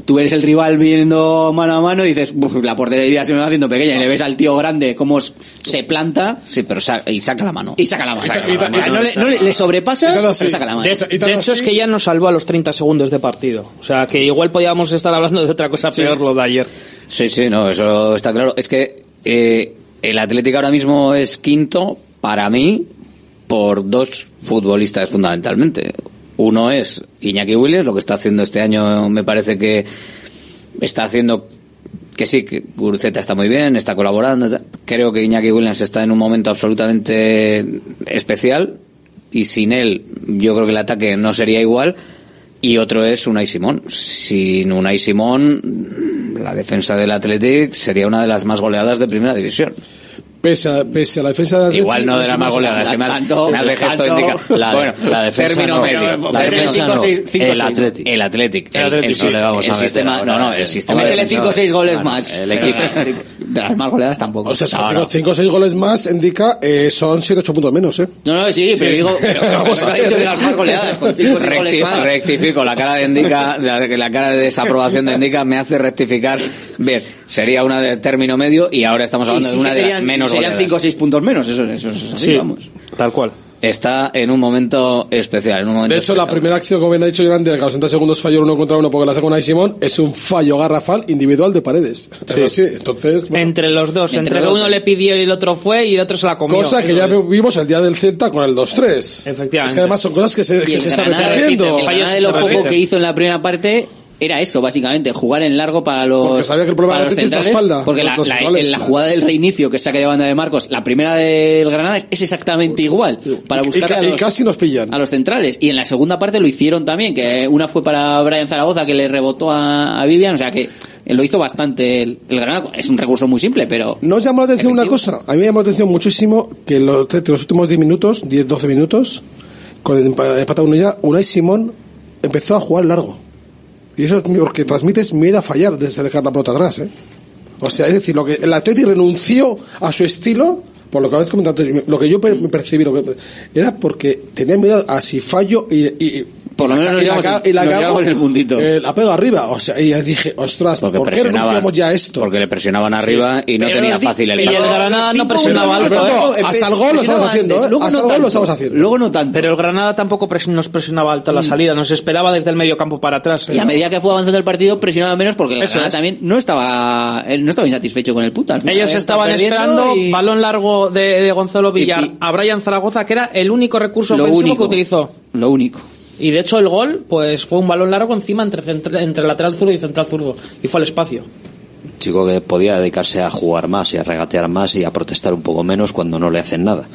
tú eres el rival viendo mano a mano y dices, "Buf, la portería se me va haciendo pequeña, y le ves al tío grande cómo se planta. Sí, pero y saca la mano. Y saca la mano. Saca la mano. O sea, no le, no le- le sobrepasas, pero saca la mano. De, de hecho, es que ya nos salvó a los 30 segundos de partido. O sea, que igual podíamos estar hablando de otra cosa peor lo de ayer. Sí, sí, no, eso está claro. Es que eh, el Atlético ahora mismo es quinto para mí por dos futbolistas fundamentalmente. Uno es Iñaki Williams, lo que está haciendo este año me parece que está haciendo que sí, que Guruceta está muy bien, está colaborando. Creo que Iñaki Williams está en un momento absolutamente especial y sin él yo creo que el ataque no sería igual. Y otro es Unai Simón. Sin Unai Simón, la defensa del Athletic sería una de las más goleadas de primera división. Pese a, pese a la defensa del Igual no de las más goleadas, que me hace, me hace gesto. La, bueno, la defensa término no, medio. la defensa no, el Athletic. El Athletic. El El, Athletic, el el a meter sistema, no, no, el- el sistema Métele de 5 o 6 goles más. el equipo. De las más goleadas tampoco. O sea, no. 5 o 6 goles más indica eh, son 7-8 puntos menos, ¿eh? No, no, sí, pero digo, pero, Vamos <laughs> a dicho de las más goleadas, con 5 o 6 goles más. rectifico la cara de Indica, la, la cara de desaprobación de Indica me hace rectificar. Bien, sería una de término medio y ahora estamos hablando sí de una de las serían, menos serían goleadas. 5 o 6 puntos menos, eso, eso, es así, Sí. vamos. Tal cual. Está en un momento especial, en un momento De hecho, la primera acción, como bien ha dicho Grande, que a los 60 segundos falló uno contra uno porque la saca Unai Simón, es un fallo garrafal individual de paredes. Es así, entonces... bueno, Entre los dos, Entre entre, uno dos. le pidió y el otro fue y el otro se la comió. cosa que Eso ya es. vimos el día del Celta con el 2-3. Efectivamente. Es que además son cosas que se, Y que se están repitiendo. el de lo poco que hizo en la primera parte era eso, básicamente, jugar en largo para los Porque sabía que el problema es la espalda, Porque los- la, los la- centrales. en la jugada del reinicio que saca de banda de Marcos, la primera del Granada es exactamente igual. Para Y- y buscar ca- a, y los, casi nos pillan. a los centrales. Y en la segunda parte lo hicieron también, que una fue para Brian Zaragoza que le rebotó a, a Vivian, o sea que lo hizo bastante el, el Granada. Es un recurso muy simple, pero ¿No os llamó la atención una cosa? A mí me llamó la atención muchísimo que los, los últimos 10 minutos, 10-12 minutos, con el empa- empate a uno ya, Unai Simón empezó a jugar largo. Y eso es porque transmites miedo a fallar desde dejar la pelota atrás, ¿eh? O sea, es decir, lo que el Atleti renunció a su estilo, por lo que habéis comentado lo que yo per- percibí, lo que, era porque tenía miedo a si fallo y Por lo menos nos y la, llevamos y la nos cago, llevamos el puntito. eh, la pego arriba. O sea, y ya dije, ostras, Porque ¿por qué presionaban- renunciamos ya a esto? Porque le presionaban arriba y no Pero tenía fácil el pero pase. el Granada no presionaba alto, Alberto, hasta el gol lo estamos haciendo, antes, ¿eh? luego Hasta no el gol lo tanto. estamos haciendo. Luego no tanto. Pero el Granada tampoco nos presionaba alto a la salida, nos esperaba desde el medio campo para atrás. Y a medida que fue avanzando el partido presionaba menos porque el Eso Granada es. también no estaba no estaba insatisfecho con el puta. Ellos estaban esperando balón largo de, de Gonzalo Villar Y- a Brian Zaragoza, que era el único recurso Lo ofensivo único. que utilizó. Lo único. Y de hecho el gol pues fue un balón largo encima entre, entre lateral zurdo y central zurdo. Y fue al espacio. Chico que podía dedicarse a jugar más y a regatear más y a protestar un poco menos cuando no le hacen nada.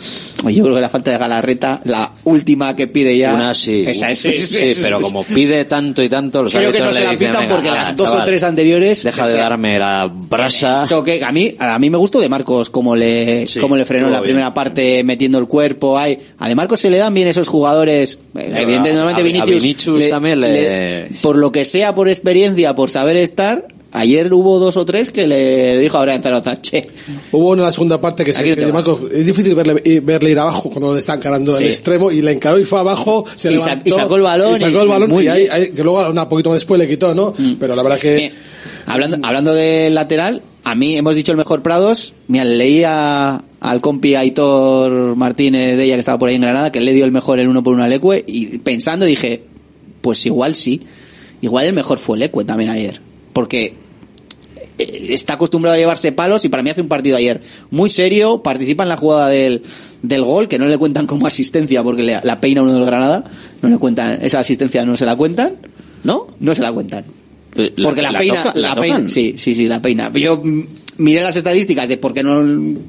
Yo creo que la falta de Galarreta, la última que pide ya. Una sí, Esa es. sí, sí, pero como pide tanto y tanto, los Creo que no se le la pitan "Venga, porque las dos o tres anteriores. Deja de sea, darme la brasa. <laughs> Eso que a mí, a mí me gustó de Marcos como le, Sí, cómo le frenó en la bien. primera parte metiendo el cuerpo. Ay, a de Marcos se le dan bien esos jugadores. eh, Evidentemente, a- normalmente a Vinicius, Vinicius también le- por lo que sea, por experiencia, por saber estar. Ayer hubo dos o tres que le dijo a Brian Zaragoza, che, Hubo una en la segunda parte que, se, que. Marcos- es difícil verle, y- verle ir abajo cuando le está encarando Sí. el extremo y le encaró y fue abajo, se Y levantó y sacó el balón y sacó el balón y ahí, bien. ahí- que luego un poquito después le quitó, ¿no? Pero la verdad que Eh, hablando, hablando del lateral, a mí hemos dicho el mejor Prados. Mira, leía al compi Aitor Martínez de ella que estaba por ahí en Granada, que le dio el mejor el uno por uno al Ecue, y pensando dije, pues igual sí. Igual el mejor fue el Ecue también ayer. Porque eh, <laughs> está acostumbrado a llevarse palos y para mí hace un partido ayer muy serio, participa en la jugada del, del gol, que no le cuentan como asistencia porque le- la peina uno del Granada, no le cuentan, esa asistencia no se la cuentan, ¿no? No se la cuentan. La- Porque la, la peina, toca- la, peina, sí, sí, sí, la peina. Yo miré las estadísticas de por qué no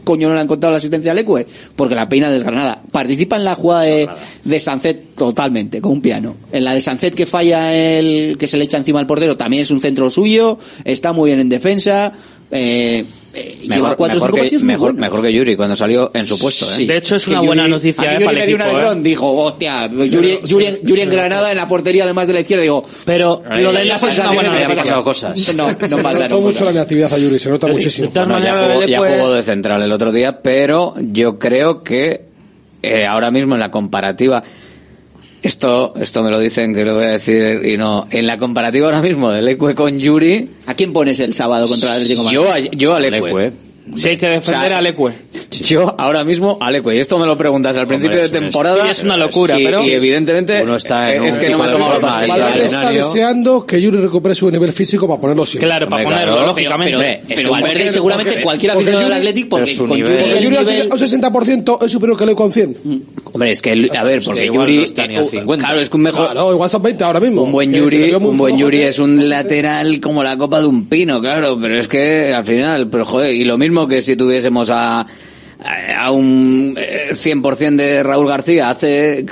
coño no le han contado la asistencia al Ecue, porque la peina del Granada. Participa en la jugada de, de Sancet totalmente, con un piano. En la de Sancet que falla el que se le echa encima al portero, también es un centro suyo, está muy bien en defensa. Eh, eh, mejor, cuatro mejor, que, mejor, que Yuri cuando salió en su puesto. ¿eh? De hecho, es una buena noticia. ¿eh? Yuri me dio una de ¿eh? dijo, hostia, Yuri, en Granada en la portería, además de la izquierda, digo. Pero lo de la es una buena noticia. pasado cosas. No, no pasa nada. Se notó mucho la actividad a Yuri, se nota muchísimo. Ya jugó de central el otro día, pero yo creo que ahora mismo en la comparativa esto, esto me lo dicen que lo voy a decir y no. En la comparativa ahora mismo del Ecue con Yuri. ¿A quién pones el sábado contra el Atlético Madrid? Yo, yo al Ecue. Si hay que defender o sea, al Ecue. <laughs> Yo ahora mismo, Aleco, y esto me lo preguntas al principio Hombre, de temporada. Es, una eh, locura, y, pero. Y evidentemente. Uno está eh, en es que no me ha tomado la Valverde está deseando que Yuri recupere su nivel físico para ponerlo siempre. Claro, para Hombre, ponerlo, claro, lógicamente. Pero, pero, pero Valverde seguramente cualquier aficionado del Athletic, porque Yuri. Yuri al 60% es superior que Leco en 100. Hombre, es que, a ver, porque Yuri. Eh, claro, es que un mejor. Claro, igual son 20 ahora mismo. Un buen Yuri, un buen Yuri es un lateral como la copa de un pino, claro, pero es que al final, pero joder, y lo mismo que si tuviésemos a a un eh, 100% de Raúl García. Hace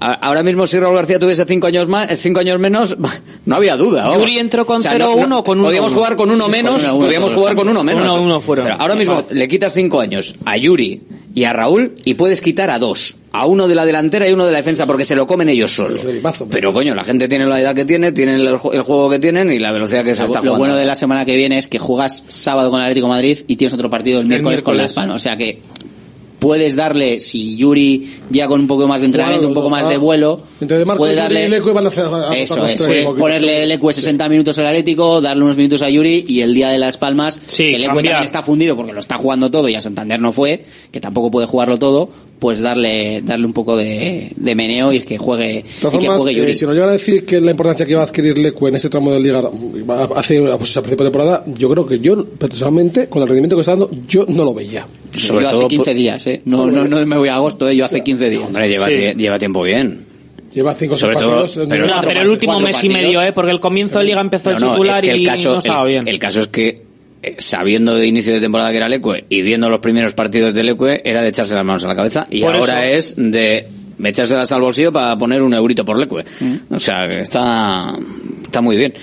ahora mismo si Raúl García tuviese 5 años más, eh, cinco años menos, <laughs> no había duda. Yuri entró con 0-1 o sea, no, no, con 1. Podíamos jugar con uno menos, con podíamos jugar con uno menos. Uno, fueron. Ahora mismo le quitas 5 años a Yuri y a Raúl y puedes quitar a dos. A uno de la delantera y uno de la defensa porque se lo comen ellos solos. Pero coño, la gente tiene la edad que tiene, tienen el, juego que tienen y la velocidad que se está jugando. Lo bueno de la semana que viene es que juegas sábado con el Atlético Madrid y tienes otro partido el, miércoles, con Las Palmas. O sea que puedes darle, si Yuri ya con un poco más de entrenamiento, un poco más de vuelo, entonces puedes darle... A hacer, a eso, es, ponerle Leque 60 minutos al Atlético, darle unos minutos a Yuri y el día de Las Palmas, que Leque también está fundido porque lo está jugando todo y a Santander no fue, que tampoco puede jugarlo todo, pues darle darle un poco de, meneo y que juegue, que juegue Yuri. Eh, si nos llegan a decir que la importancia que va a adquirir Leque en ese tramo de liga hace pues, a principio de temporada, yo creo que yo personalmente, con el rendimiento que está dando, yo no lo veía. Sobre yo hace todo 15 días, ¿eh? No, no, me voy a agosto, ¿eh? yo hace o sea, 15 días. Hombre, lleva, lleva tiempo bien. Lleva cinco Sobre partidos, pero, no, pero el último mes y medio, ¿eh? Porque el comienzo de Liga empezó el titular es el caso, y estaba el, bien. El caso es que, eh, sabiendo de inicio de temporada que era Lecue y viendo los primeros partidos de Lecue, era de echarse las manos a la cabeza. Y ahora es de echárselas al bolsillo para poner un eurito por Lecue. ¿Mm? O sea, está, está muy bien.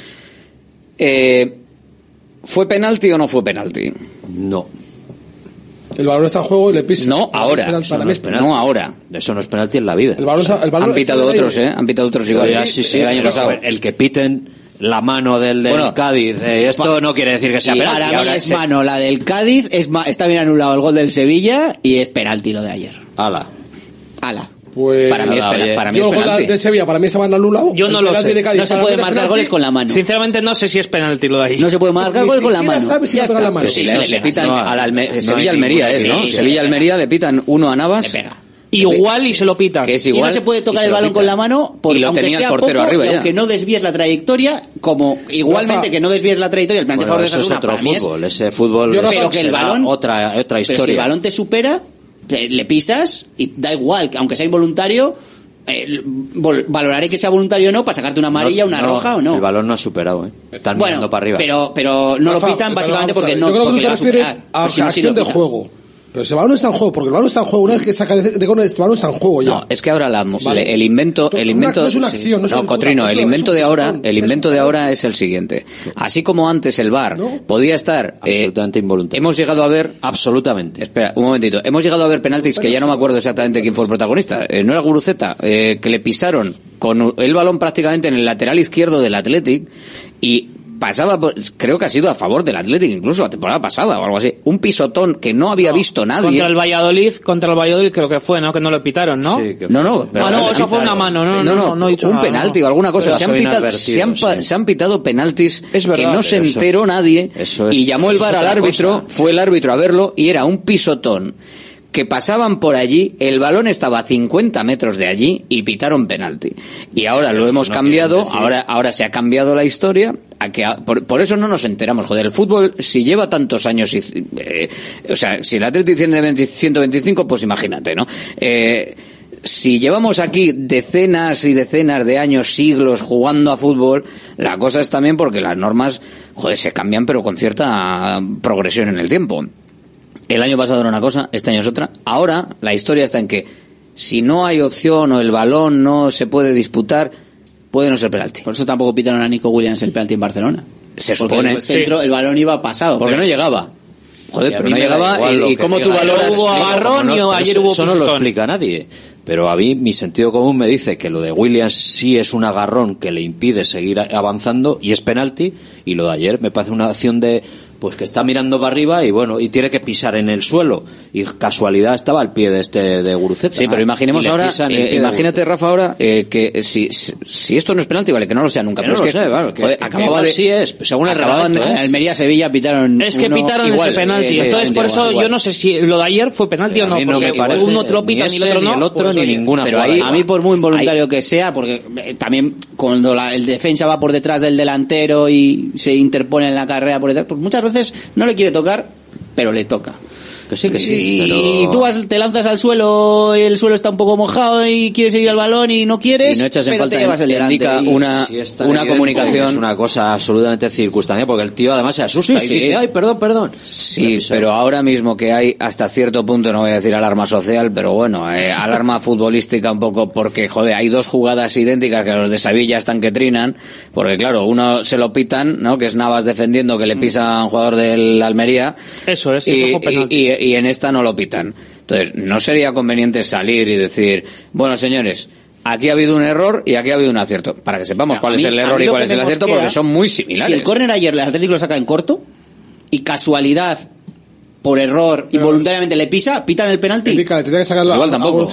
Eh, ¿Fue penalti o no fue penalti? No. El balón está en juego y le pisa. No, ahora. No, penalti. no, ahora. Eso no es penalti en la vida. Han pitado otros, ¿eh? Han pitado otros igual. Sí, sí, el, año pasado. el que piten la mano del, del Cádiz. Eh, esto no quiere decir que sea penalti. Para mí es mano. La del Cádiz es ma está bien anulado el gol del Sevilla y es penalti lo de ayer. Ala. Ala. Pues para mí, para mí es penalti. de Sevilla, para mí se van a anular. Yo no lo sé. De Cádiz, no se puede marcar goles con la mano. Sinceramente no sé si es penalti lo de ahí. No se puede marcar goles con la mano. Si la mano. Sí, le pitan al Sevilla Almería es, ¿no? Sevilla ¿eh? Almería le pitan uno a Navas. Igual y se lo pita. Que es igual, y no se puede tocar el balón con la mano porque lo aunque tenía sea el portero poco, arriba y aunque no desvíes la trayectoria, como igualmente que no desvíes la trayectoria, el planteo bueno, de Osasuna es otro fútbol, es... ese fútbol pero que el balón otra otra historia. Pero si el balón te supera le pisas y da igual, aunque sea involuntario, eh, valoraré que sea voluntario o no para sacarte una amarilla, una roja o no. El balón no ha superado, ¿eh? Están bueno, para arriba. Pero, pero no lo pitan básicamente porque no. Yo creo que tú te refieres a, a, a de juego. Pero ese balón está en juego, porque el balón está en juego. Una vez que saca de, de corner, este balón está en juego ya. No, es que ahora la, vale. el, invento, el invento, no es no, Cotrino, el invento de ahora, el invento de ahora es el siguiente. Así como antes el VAR podía estar eh, absolutamente involuntario. Hemos llegado a ver absolutamente. Espera, un momentito. Hemos llegado a ver penaltis que ya no me acuerdo exactamente quién fue el protagonista. Eh, no era Guruceta, eh, que le pisaron con el balón prácticamente en el lateral izquierdo del Athletic y pasaba, por, creo que ha sido a favor del Athletic incluso la temporada pasada o algo así. Un pisotón que no había visto nadie. Contra el Valladolid, contra el Valladolid creo que fue, ¿no? Que no lo pitaron, ¿no? Sí, que. No, no, ah, no, eso fue una mano, no, no, no, no un penalti o alguna cosa. Se han, pitado, se, han, pitado, penaltis que no se enteró nadie eso es, y llamó el bar al árbitro, fue el árbitro a verlo y era un pisotón que pasaban por allí, el balón estaba a 50 metros de allí y pitaron penalti. Y ahora lo hemos cambiado, ahora, ahora se ha cambiado la historia, a que, a, por, eso no nos enteramos, joder, el fútbol si lleva tantos años, y, eh, o sea, si el Atlético tiene 125, pues imagínate, ¿no? Eh, si llevamos aquí decenas y decenas de años, siglos jugando a fútbol, la cosa es también porque las normas, joder, se cambian pero con cierta progresión en el tiempo el año pasado era una cosa, este año es otra. Ahora la historia está en que si no hay opción o el balón no se puede disputar, puede no ser penalti. Por eso tampoco pitaron a Nico Williams el penalti en Barcelona. Se supone. El, centro, el balón iba pasado. Porque pero... no llegaba. Joder, pero no llegaba. ¿Y, y cómo tú valoras? ¿Hubo agarrón no, ayer hubo Eso no lo explica nadie. Pero a mí mi sentido común me dice que lo de Williams sí es un agarrón que le impide seguir avanzando y es penalti. Y lo de ayer me parece una acción de pues que está mirando para arriba y bueno, y tiene que pisar en el suelo y casualidad estaba al pie de este de Guruceta. Sí, pero ah, imaginemos ahora, eh, imagínate Rafa ahora eh, que si, si esto no es penalti, vale, que no lo sea nunca. Pero no es que, sé, que, acababa de, sí es, según el acababan, ¿eh? Almería Sevilla pitaron Es que pitaron igual, ese penalti, eh, entonces por eso yo no sé si lo de ayer fue penalti o no, no porque parece, uno pita ni, el otro no, ni el otro ni ninguna. Pero ahí, a mí por muy involuntario que sea, porque eh, también cuando la, el defensa va por detrás del delantero y se interpone en la carrera por detrás, pues muchas veces no le quiere tocar, pero le toca. Pues sí, que sí. Y, pero... tú vas, te lanzas al suelo, el suelo está un poco mojado y quieres ir al balón y no quieres. Y no echas en falta, indica una, una comunicación. Es una cosa absolutamente circunstancial, porque el tío además se asusta sí, y dice, ay, perdón, perdón. Sí, pero ahora mismo que hay hasta cierto punto, no voy a decir alarma social, pero bueno, eh, <laughs> alarma futbolística un poco, porque joder, hay dos jugadas idénticas que los de Sevilla están que trinan, porque claro, uno se lo pitan, ¿no? Que es Navas defendiendo que le mm. pisa a un jugador del Almería. Eso es, y, eso y, y en esta no lo pitan. Entonces, ¿no sería conveniente salir y decir, bueno, señores, aquí ha habido un error y aquí ha habido un acierto? Para que sepamos cuál es el error y cuál es el acierto, porque son muy similares. Si el córner ayer el Atlético lo saca en corto, y casualidad por error, pero involuntariamente le pisa, pitan el penalti. Igual tampoco.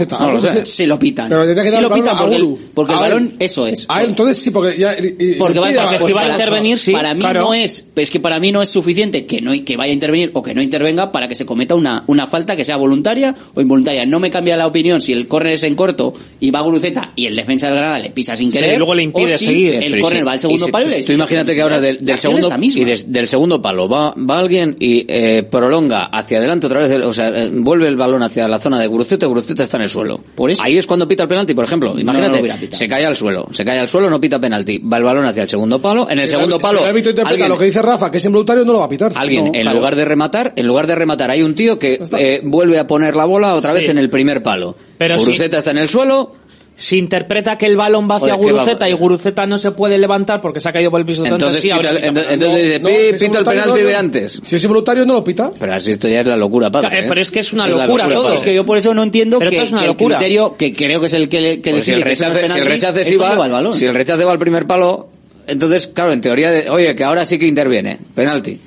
Se lo pitan. Se lo pitan porque, el, balón, eso es. Ah, entonces sí, porque ya. Porque, va, si va a intervenir. Para mí no es, es que para mí no es suficiente que no que vaya a intervenir o que no intervenga para que se cometa una, una falta que sea voluntaria o involuntaria. No me cambia la opinión si el córner es en corto y va Guruceta y el defensa del Granada le pisa sin querer. Sí, luego le impide seguir. El córner va al segundo palo imagínate que ahora del, segundo y del segundo palo va, va alguien y eh, prolonga hacia adelante otra vez, o sea, eh, vuelve el balón hacia la zona de Guruceta, Guruceta está en el suelo. Ahí es cuando pita el penalti, por ejemplo. Imagínate, se cae al suelo, se cae al suelo, no pita penalti, va el balón hacia el segundo palo, en el segundo palo... Si el árbitro interpreta alguien, lo que dice Rafa, que es involuntario, no lo va a pitar. Alguien, en lugar de rematar, en lugar de rematar, hay un tío que eh, vuelve a poner la bola otra vez en el primer palo. Pero Guruceta está en el suelo, si interpreta que el balón va hacia Guruzeta y Guruzeta no se puede levantar porque se ha caído por el piso, entonces, entonces sí. Entonces dice, el penalti de antes. Si es voluntario no lo pita. Pero así esto ya es la locura, padre. Eh, ¿eh? Pero es que es una locura, locura todo. Es que yo por eso no entiendo que, es una que el criterio, que creo que es el que, que pues decide si el rechace, que si el va, al balón. Si el rechace va al primer palo, entonces, claro, en teoría, de, oye, que ahora sí que interviene, penalti.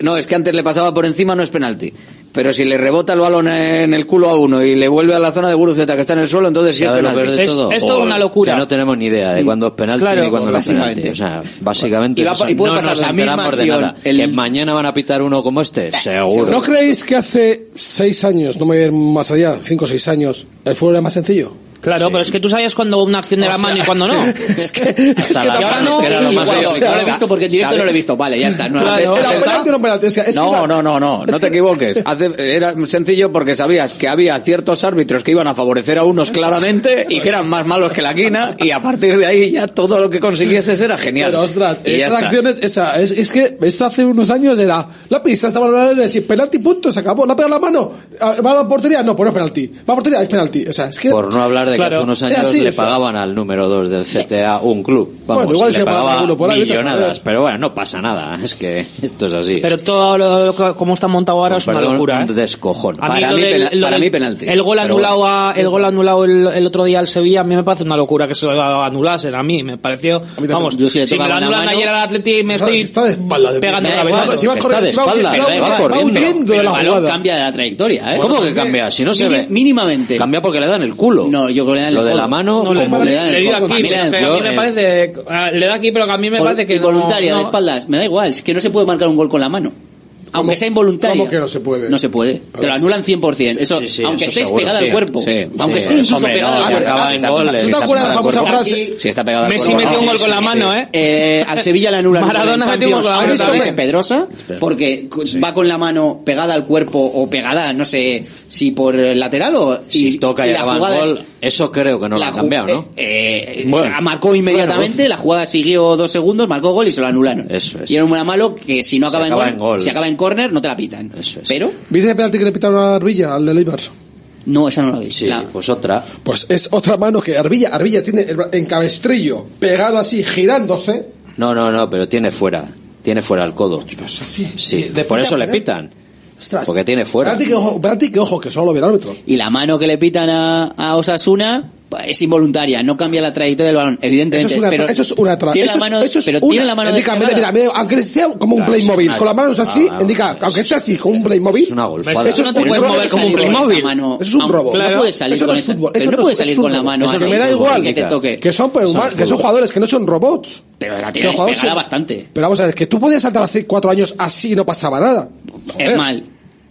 No, es que antes le pasaba por encima, no es penalti. Pero si le rebota el balón en el culo a uno y le vuelve a la zona de Guruceta que está en el suelo, entonces sí es penalti. Es, todo? es una locura. No tenemos ni idea de cuándo es penalti claro, ni cuándo es penalti. O sea, básicamente y, va, puede pasar nos la misma de nada. Que mañana van a pitar uno como este, eh, seguro. ¿No creéis que hace seis años, no me voy más allá, cinco o seis años, el fútbol era más sencillo? Claro, sí. pero es que tú sabías cuando una acción era mano y cuando no. <laughs> Es que, hasta la ahora no. Era lo más bueno, no lo he visto porque en directo ¿sabes? no lo he visto. Vale, ya está. No, claro, penalti no penalti? O sea, es no, no, no, no, no. te equivoques. era sencillo porque sabías que había ciertos árbitros que iban a favorecer a unos claramente y que eran más malos que la quina y a partir de ahí ya todo lo que consiguieses era genial. Pero ostras, esas acciones, esa, es, es que eso hace unos años era la pista estaba hablando de decir penalti, punto, se acabó. La pega la mano, ah, va a la portería, no, pues no es penalti. Va a portería, es penalti. O sea, es que... Por no hablar de claro. que hace unos años le pagaban al número 2 del CTA un club. Vamos, bueno, igual le se pagaba por millonadas, pero bueno, no pasa nada. <laughs> Es que esto es así. Pero todo lo, lo, como está montado ahora pues es una locura. Un ¿eh? descojón. Para, mí, del, para del, mí, penalti. El gol anulado, bueno. a, el, gol anulado el, el, otro día al Sevilla, a mí me parece una locura que se lo anulasen. A mí me pareció. A mí vamos, yo si, si me lo anulan mano, ayer al Atleti, me estoy. Está de espalda. De pegando eh, la Si corriendo, va corriendo. El balón cambia de la trayectoria. ¿eh? ¿Cómo que cambia? Si no se ve. Mínimamente. Cambia porque le dan el culo. No, yo creo que le dan Lo de la mano, no, como le, dan le aquí, a mí, le, yo, a mí me parece, ah, le da aquí, pero a mí me parece que. Involuntaria, no, de espaldas, me da igual, es que no se puede marcar un gol con la mano. Aunque sea involuntaria. ¿Cómo que no se puede? No se puede. Te lo anulan 100%. Eso, sí, sí, aunque eso estés pegada sí, al cuerpo. aunque estés incluso Hombre, pegada no, al cuerpo. Acaba en goles, ¿Tú eh, te acuerdas de la famosa frase? Si está pegada al Messi metió un ah, gol con la mano, ¿eh? ¿eh? al Sevilla le anulan. Maradona metió un gol con la mano. Pedrosa, porque va con la mano pegada al cuerpo o pegada, no sé si por lateral o. Si toca y, y la gol. Eso creo que no lo han cambiado, ¿no? eh, eh, Bueno. marcó inmediatamente, la jugada siguió dos segundos, marcó gol y se lo anularon. Eso es. Y era un malo que si no acaba, Se en, en gol. si acaba en córner, no te la pitan. Pero, ¿Viste el penalti que le pitaron a Arbilla, al de Leibar? no, esa no la vi. Sí, La- pues otra. Pues es otra mano que Arbilla, Arbilla tiene el bra- en cabestrillo, pegado así, girándose. No, no, no, pero tiene fuera. Tiene fuera el codo. así. Sí, Le por eso le pitan. Ostras. Porque tiene fuera. Penalti que ojo, que ojo, que solo lo ve el árbitro. Y la mano que le pitan a, a Osasuna es involuntaria, no cambia la trayectoria del balón, evidentemente. Eso es una, pero eso es una tra- tiene eso la es- mano, eso es pero una- tiene la mano indica, mira, mira, mira, aunque sea como un Claro, Playmobil, con las manos así, Ah, indica, es- aunque sea así, como un Playmobil. Es una golfada. Eso no te puedes mover salir un esa mano. Eso es un robo. No puedes salir Eso con no es esa- fútbol, eso no no puedes es salir con la mano Eso así, que me da como igual. que te toque. Que son, pues, que son jugadores, que no son robots. Pero la tienes pegada bastante. Pero vamos a ver, que tú podías saltar hace cuatro años así y no pasaba nada. Es mal.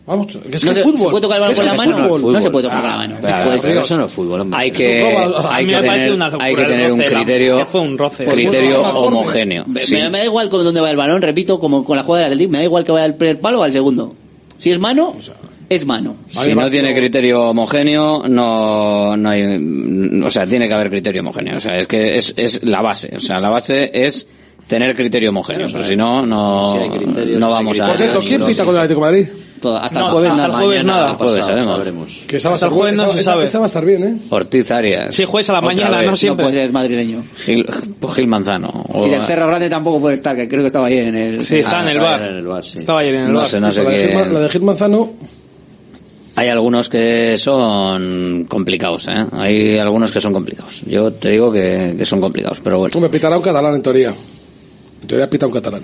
Vamos, que es No que se- es fútbol. ¿se puede tocar el balón con la es mano? fútbol. No se puede tocar con la mano. Claro, pero eso no es fútbol, hombre. Hay Es que, hay que tener, una hay locura que el tener un criterio, es que fue un roce. criterio Pues, homogéneo. Me, Sí. me da igual con dónde va el balón, repito, como con la jugada del Atlético, me da igual que vaya al primer palo o al segundo. Si es mano, es mano. Si no tiene criterio homogéneo, no, no hay, o sea, tiene que haber criterio homogéneo. O sea, es que es, es la base. O sea, la base es tener criterio homogéneo. Pero si no, no, Si no vamos a. Por cierto, ¿quién pita con el Atlético de Madrid? Todo, hasta No, el jueves hasta nada. el jueves Mañana, nada. El jueves pasado, sabemos. sabremos. Que esa va a Hasta el estar jueves no esa- se sabe. Esa va a estar bien, ¿eh? Ortiz Arias. Sí, jueves a la mañana, no No siempre. puede ser madrileño. Gil, pues Gil Manzano. O- Y del Cerro Grande tampoco puede estar, que creo que estaba ayer en el... Sí, está Ah, en el estaba bar. ayer en el bar, sí. Estaba ayer en el No bar. sé, no sé la, de la de Gil Manzano, Hay algunos que son complicados, ¿eh? Hay algunos que son complicados. Yo te digo que, que son complicados, pero bueno. me pitará un catalán en teoría. En teoría pita un catalán.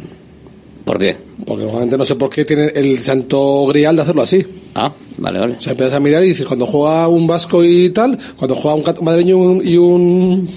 ¿Por qué? Porque normalmente no sé por qué tiene el santo grial de hacerlo así. Ah, vale, vale. O sea, empiezas a mirar y dices, cuando juega un vasco y tal, cuando juega un madrileño y un...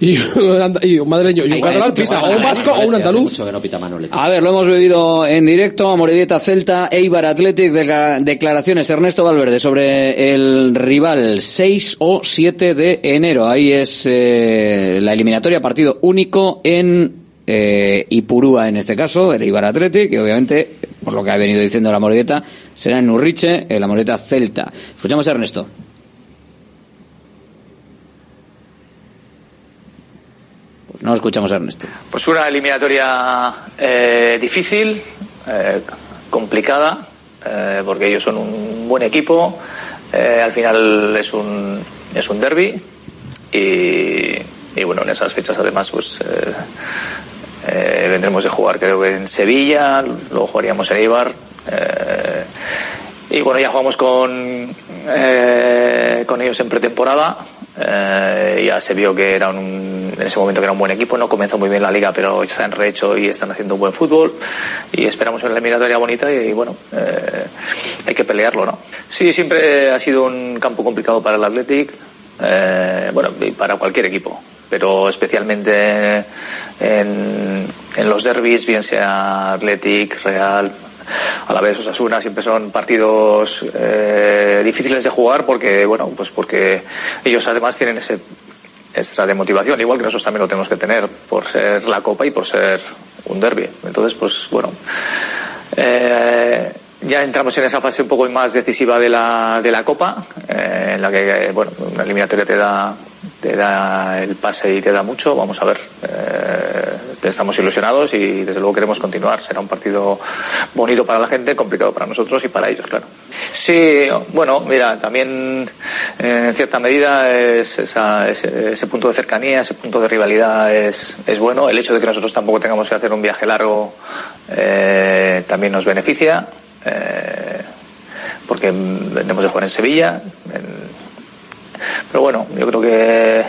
Y un y un, anda- y un madrileño y un catalán, pita o un vasco o un andaluz. mucho que no pita Manolete. A ver, lo hemos vivido en directo, Amorebieta Celta, Eibar Athletic, de- declaraciones Ernesto Valverde sobre el rival 6 o 7 de enero. Ahí es eh, la eliminatoria, partido único en eh, Ipurúa en este caso, el Eibar Athletic, y obviamente, por lo que ha venido diciendo la Amorebieta, será en Urriche, el Amorebieta Celta. Escuchamos a Ernesto. Pues no escuchamos a Ernesto. Pues una eliminatoria eh, difícil, eh, complicada, eh, porque ellos son un buen equipo. al final es un, es un derby. Y, bueno, en esas fechas además pues eh, vendremos de jugar creo que en Sevilla, luego jugaríamos en Eibar. eh, y bueno, ya jugamos con, eh, con ellos en pretemporada. eh, ya se vio que era un, en ese momento que era un buen equipo. No comenzó muy bien la liga, pero está en rehecho y están haciendo un buen fútbol. Y esperamos en la eliminatoria bonita y, bueno, eh, hay que pelearlo, ¿no? Sí, siempre ha sido un campo complicado para el Athletic. bueno, y para cualquier equipo. Pero especialmente en, en los derbis, bien sea Athletic, Real, a la vez Osasuna siempre son partidos eh, difíciles de jugar porque bueno pues porque ellos además tienen ese extra de motivación igual que nosotros también lo tenemos que tener por ser la copa y por ser un derby. Entonces pues bueno eh, ya entramos en esa fase un poco más decisiva de la, de la Copa, eh, en la que, bueno, una eliminatoria te da, te da el pase y te da mucho. Vamos a ver. Eh, estamos ilusionados y desde luego queremos continuar. Será un partido bonito para la gente, complicado para nosotros y para ellos, claro. Sí, bueno, mira, también eh, en cierta medida es esa- ese, ese punto de cercanía, ese punto de rivalidad es, es bueno. El hecho de que nosotros tampoco tengamos que hacer un viaje largo eh, también nos beneficia. eh, porque venimos de jugar en Sevilla. en- pero bueno, yo creo que,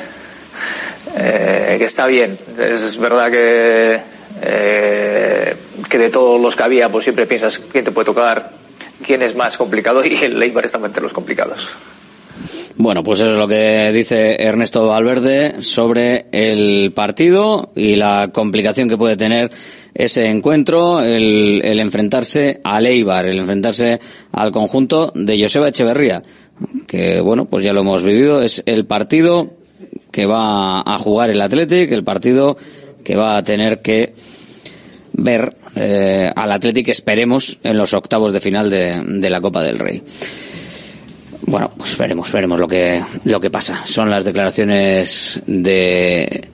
eh, que está bien. Es, verdad que, eh, que de todos los que había, pues siempre piensas quién te puede tocar, quién es más complicado <laughs> y el Eibar está entre los complicados. Bueno, pues eso es lo que dice Ernesto Valverde sobre el partido y la complicación que puede tener ese encuentro, el, el enfrentarse al Eibar, el enfrentarse al conjunto de Joseba Echeverría, que bueno, pues ya lo hemos vivido, es el partido que va a jugar el Athletic, el partido que va a tener que ver eh, al Athletic, esperemos, en los octavos de final de, la Copa del Rey. bueno, pues veremos, veremos lo que, lo que pasa. Son las declaraciones de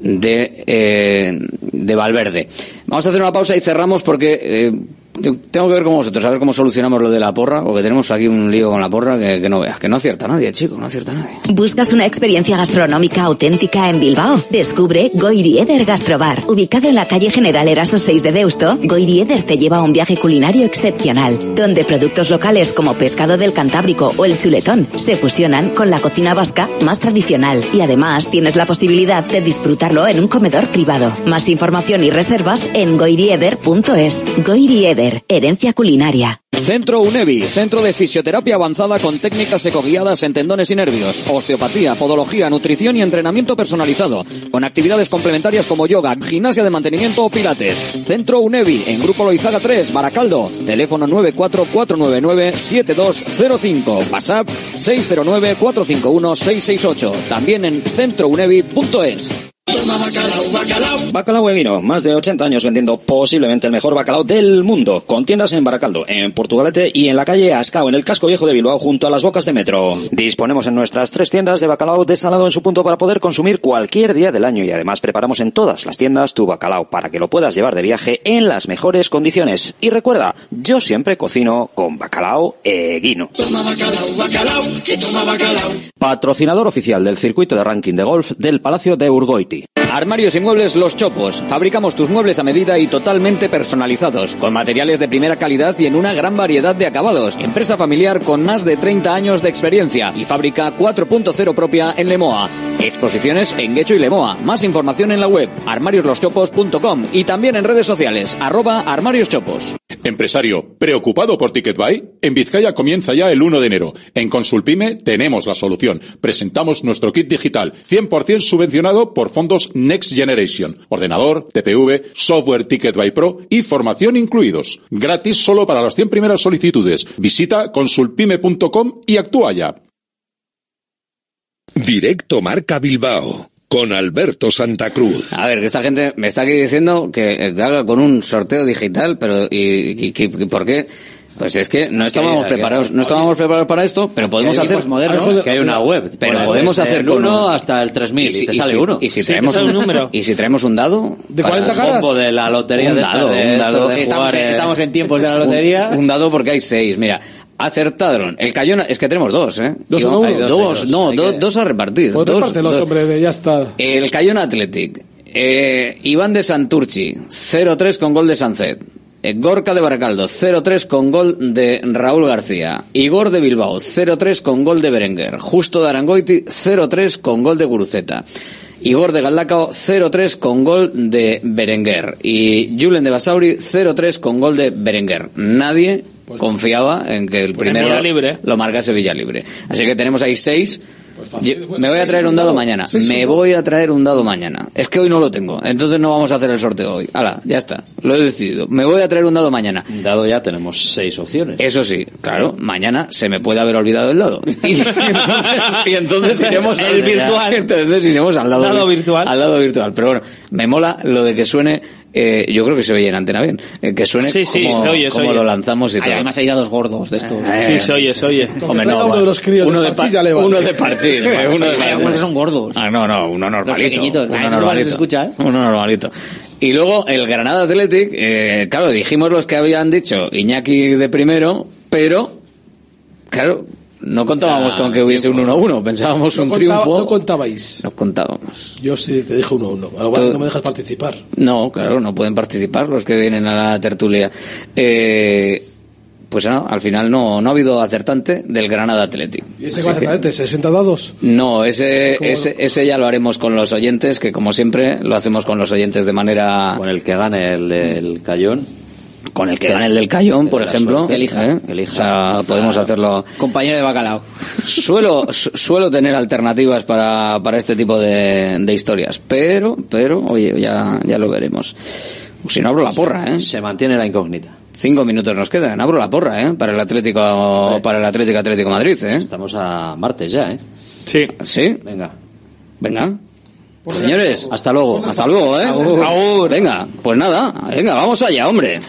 de, eh, de Valverde. Vamos a hacer una pausa y cerramos porque eh, tengo que ver con vosotros, a ver cómo solucionamos lo de la porra, porque tenemos aquí un lío con la porra que, no veas, que no acierta nadie, chico, no acierta nadie. ¿Buscas una experiencia gastronómica auténtica en Bilbao? Descubre Goirieder Gastrobar. Ubicado en la calle General Eraso 6 de Deusto, Goirieder te lleva a un viaje culinario excepcional, donde productos locales como pescado del Cantábrico o el chuletón se fusionan con la cocina vasca más tradicional y además tienes la posibilidad de disfrutarlo en un comedor privado. Más información y reservas en goirieder.es. Goirieder, herencia culinaria. Centro UNEVI, centro de fisioterapia avanzada con técnicas ecoguiadas en tendones y nervios, osteopatía, podología, nutrición y entrenamiento personalizado, con actividades complementarias como yoga, gimnasia de mantenimiento o pilates. Centro UNEVI, en Grupo Loizaga 3, Baracaldo, teléfono 944997205, WhatsApp 609451668, también en centrounevi.es. Bacalao Eguino, más de 80 años vendiendo posiblemente el mejor bacalao del mundo, con tiendas en Baracaldo, en Portugalete y en la calle Ascao, en el casco viejo de Bilbao, junto a las bocas de metro. Disponemos en nuestras tres tiendas de bacalao desalado en su punto para poder consumir cualquier día del año y además preparamos en todas las tiendas tu bacalao para que lo puedas llevar de viaje en las mejores condiciones. Y recuerda, yo siempre cocino con bacalao Eguino. Patrocinador oficial del circuito de ranking de golf del Palacio de Urgoiti. Murphy. Armarios y muebles Los Chopos. Fabricamos tus muebles a medida y totalmente personalizados, con materiales de primera calidad y en una gran variedad de acabados. Empresa familiar con más de 30 años de experiencia y fábrica 4.0 propia en Lemoa. Exposiciones en Guecho y Lemoa. Más información en la web armariosloschopos.com y también en redes sociales arroba armarioschopos. Empresario, ¿preocupado por TicketBuy? En Vizcaya comienza ya el 1 de enero. En Consulpime tenemos la solución. Presentamos nuestro kit digital, 100% subvencionado por fondos Next Generation. Ordenador, TPV, software TicketBuy Pro y formación incluidos. Gratis solo para las 100 primeras solicitudes. Visita consulpime.com y actúa ya. Directo Marca Bilbao con Alberto Santa Cruz. A ver, que esta gente me está aquí diciendo que, eh, claro, con un sorteo digital, pero ¿y, y- y por qué? Pues es que no estábamos preparados, no estábamos preparados para esto, pero podemos hacer modernos. Que hay una web. pero podemos hacer con uno un- hasta el 3000 y te sale si- uno. Y si traemos un un número. y si traemos un dado ¿De para- 40 caras? combo de la lotería un de esta- dado, de un dado. de Estamos jugar, en- eh, estamos en tiempos de la <laughs> lotería. Un, un dado porque hay seis, mira. Acertaron. El Cayona, es que tenemos dos, ¿eh? ¿Dos Digo, o uno? hay Dos, Dos, no, do- dos a repartir. Pues dos- dos. hombre, de ya está. El Cayón Athletic. Eh, Iván de Santurchi, 0-3 con gol de Sancet. Eh, Gorka de Baracaldo, 0-3 con gol de Raúl García. Igor de Bilbao, 0-3 con gol de Berenguer. Justo de Arangoiti, 0-3 con gol de Guruceta. Igor de Galdacao, 0-3 con gol de Berenguer. Y Julen de Basauri, 0-3 con gol de Berenguer. Nadie confiaba en que el primero Villalibre. lo marcase Villalibre. Así que tenemos ahí seis. Pues me voy a traer un dado mañana. Me voy a traer un dado mañana. Es que hoy no lo tengo. Entonces no vamos a hacer el sorteo hoy. Hala, ya está. Lo he decidido. Me voy a traer un dado mañana. Dado ya tenemos seis opciones. Eso sí, claro, mañana se me puede haber olvidado el dado. Y, <laughs> entonces, y entonces iremos El virtual. Entonces iremos al lado, Dado vi- virtual. Al lado virtual. Pero bueno, me mola lo de que suene. Eh, yo creo que se oye en antena bien. eh, que suene Sí, sí, como, se oye, se como oye. lo lanzamos y Ay, todo. además hay dados gordos de estos. Eh, Sí, se oye, se oye. Hombre, no, uno de los críos uno de Parchís, pa- ya le vale. uno de parchís, eh, uno de Hay algunos que son gordos. Ah, no, no, uno normalito. pequeñitos. Uno Ah, normalito. vale, se escucha, ¿eh? Uno normalito. Y luego el Granada Athletic, eh, claro, dijimos los que habían dicho Iñaki de primero, pero, claro, no contábamos con que hubiese un 1-1, pensábamos No un contaba- triunfo. No contabais. No contábamos. Yo sí te dije uno uno. Ahora Todo- no me dejas participar. No, claro, no pueden participar los que vienen a la tertulia. Eh, pues no, al final no, no ha habido acertante del Granada Athletic. ¿Y ese Así cuál que- exactamente? ¿60 dados? No, ese, ese, ese ya lo haremos con los oyentes, que como siempre lo hacemos con los oyentes de manera... Con el que gane el del Cayón. Con el que gane el del Cayón, por ejemplo. suerte. elija. ¿eh? Que elija. O sea, podemos hacerlo... Compañero de bacalao. <laughs> Suelo, su- suelo tener alternativas para, para este tipo de, de historias, pero, pero, oye, ya, ya lo veremos. Si no abro la porra, ¿eh? Se mantiene la incógnita. Cinco minutos nos quedan. Abro la porra, ¿eh? Para el Atlético, para el Atlético Atlético Madrid, ¿eh? Estamos a martes ya, ¿eh? Sí. ¿Sí? Venga. Venga. Señores, Hasta luego. hasta luego, ¿eh? Venga, pues nada, venga, vamos allá, hombre.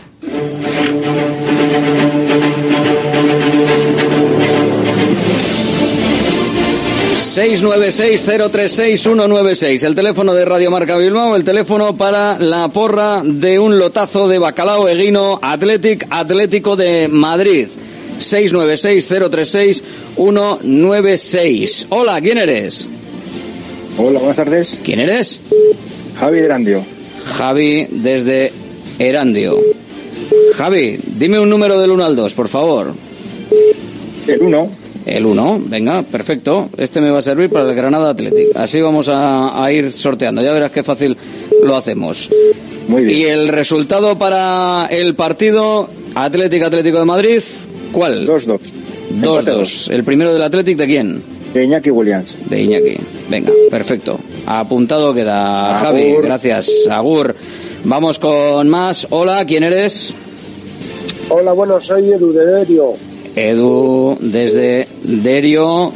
696-036-196, el teléfono de Radio Marca Bilbao, el teléfono para la porra de un lotazo de bacalao eguino Athletic Atlético de Madrid. 696-036-196. Hola, ¿quién eres? Hola, buenas tardes. ¿Quién eres? Javi de Erandio. Javi desde Erandio. Javi, dime un número del 1 al 2, por favor. El 1. El 1, venga, perfecto. Este me va a servir para el Granada Athletic. Así vamos a, a ir sorteando. Ya verás qué fácil lo hacemos. Muy bien. Y el resultado para el partido Atlético Atlético de Madrid, ¿cuál? 2-2. 2-2. ¿El primero del Athletic de quién? De Iñaki Williams. De Iñaki. Venga, perfecto. Apuntado queda Agur. Javi. Gracias, Agur. Vamos con más. Hola, ¿quién eres? Hola, bueno, soy Edu de Derio. Edu desde Derio.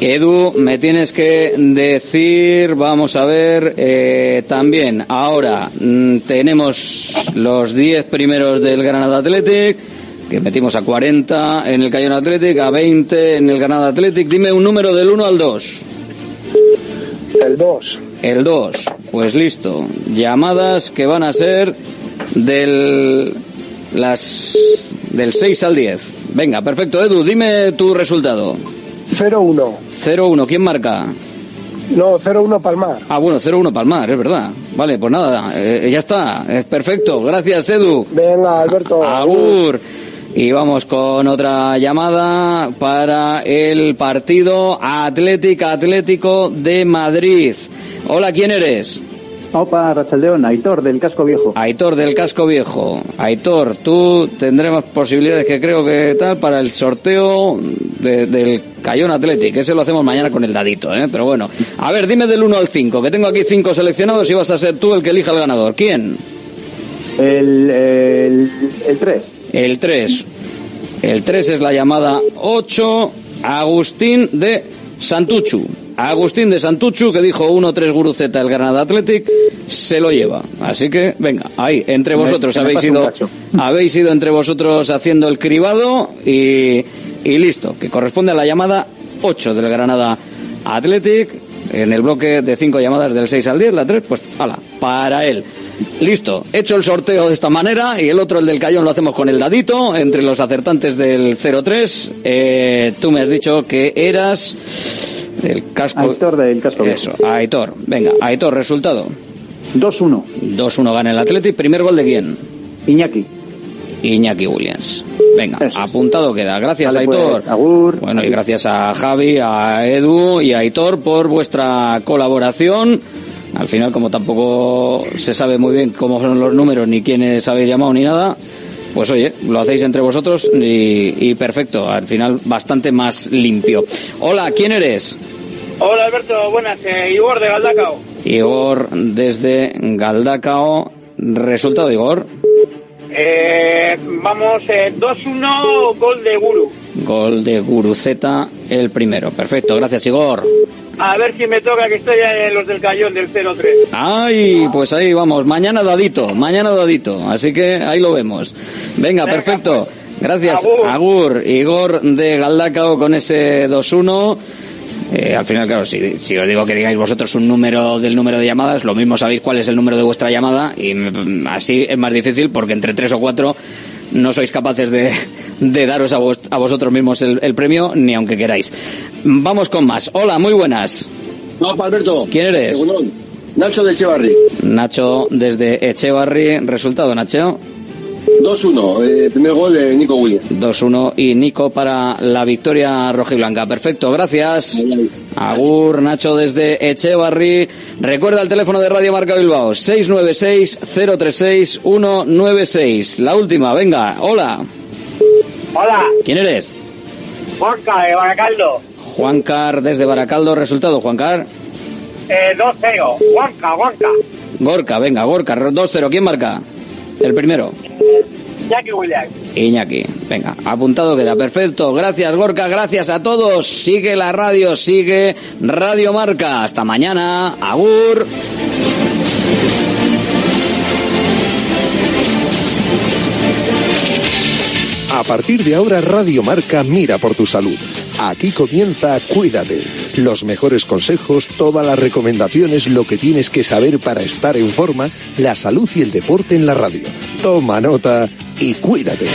Edu, me tienes que decir, vamos a ver, eh, también, ahora mm, tenemos los 10 primeros del Granada Athletic, que metimos a 40 en el Cayón Athletic, a 20 en el Granada Athletic. Dime un número del 1 al 2. El 2. El 2. Pues listo. Llamadas que van a ser del las del 6 al 10. Venga, perfecto, Edu, dime tu resultado. 0-1. 0-1, ¿quién marca? No, 0-1 Palmar. Ah, bueno, 0-1 Palmar, es verdad. Vale, pues nada, eh, ya está, es perfecto. Gracias, Edu. Venga, Alberto. Agur. Y vamos con otra llamada para el partido Atlético Atlético de Madrid. Hola, ¿quién eres? Opa, Rachaldeón, Aitor del Casco Viejo. Aitor del Casco Viejo. Aitor, tú tendremos posibilidades que creo que tal para el sorteo de- del Cayón Athletic. Ese lo hacemos mañana con el dadito, ¿eh? Pero bueno. A ver, dime del 1 al 5, que tengo aquí 5 seleccionados y vas a ser tú el que elija el ganador. ¿Quién? El, el, el 3. El 3. El 3 es la llamada 8. Agustín de Santuchu. Agustín de Santuchu, que dijo 1-3 Guruceta el Granada Athletic, se lo lleva. Así que, venga, ahí, entre Me- vosotros que me habéis ido, habéis ido entre vosotros haciendo el cribado y, y listo, que corresponde a la llamada 8 del Granada Athletic, en el bloque de 5 llamadas del 6 al 10, la 3, pues, ala, para él. Listo, hecho el sorteo de esta manera y el otro, el del Cayón, lo hacemos con el dadito entre los acertantes del 03. Eh, tú me has dicho que eras del casco. Aitor del Casco. Eso, Aitor. Venga, Aitor, resultado. 2-1. 2-1 gana el Athletic. ¿Primer gol de quién? Iñaki. Iñaki Williams. Venga, apuntado queda. Gracias, Vale, pues, Aitor. Bueno, y gracias a Javi, a Edu y a Aitor por vuestra colaboración. Al final, como tampoco se sabe muy bien cómo son los números, ni quiénes habéis llamado, ni nada, pues oye, lo hacéis entre vosotros y, y perfecto. Al final, bastante más limpio. Hola, ¿quién eres? Hola Alberto, buenas, eh, Igor de Galdacao. Igor desde Galdacao. Resultado, Igor. Eh, vamos, eh, 2-1, gol de Guru. Gol de Guruceta, el primero. Perfecto, gracias, Igor. A ver si me toca que estoy en los del Cayón del 0-3. Ay, pues ahí vamos. Mañana dadito, mañana dadito. Así que ahí lo vemos. Venga, perfecto. Gracias, Agur. Igor de Galdacao con ese 2-1. Eh, al final, claro, si, si os digo que digáis vosotros un número del número de llamadas, lo mismo sabéis cuál es el número de vuestra llamada y mm, así es más difícil porque entre tres o cuatro no sois capaces de, de daros a, vos- a vosotros mismos el, el premio ni aunque queráis. Vamos con más. Hola, muy buenas. No, Alberto. ¿Quién eres? Nacho de Echevarri. Nacho desde Echevarri. Resultado, Nacho. 2-1. Eh, primer gol de Nico Williams. 2-1 y Nico para la victoria rojiblanca. Perfecto, gracias. Agur, Nacho desde Echevarri. Recuerda el teléfono de Radio Marca Bilbao, 696-036-196. La última, venga, hola. Hola, ¿Quién eres? Juanca de Baracaldo. Juan Car desde Baracaldo. Resultado, Juan Car. Eh, 2-0, Juanca, Juanca. Gorka, venga, Gorka, 2-0. ¿Quién marca? El primero. Jackie Williams. Iñaki, venga, apuntado queda, perfecto. Gracias, Gorka, gracias a todos. Sigue la radio, sigue Radio Marca. Hasta mañana, Agur. A partir de ahora, Radio Marca mira por tu salud. Aquí comienza Cuídate. Los mejores consejos, todas las recomendaciones, lo que tienes que saber para estar en forma, la salud y el deporte en la radio. Toma nota y cuídate.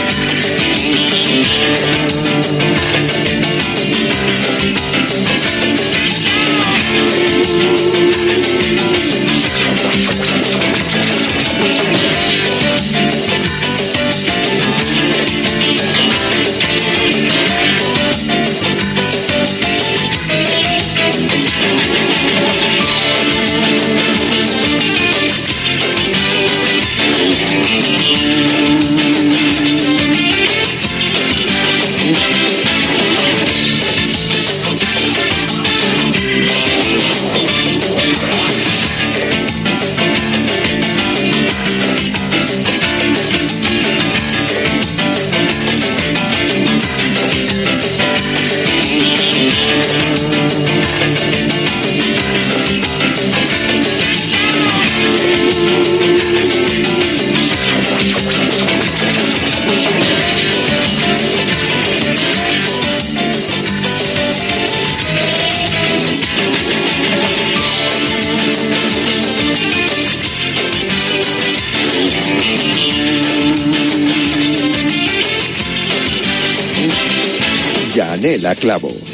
Yanela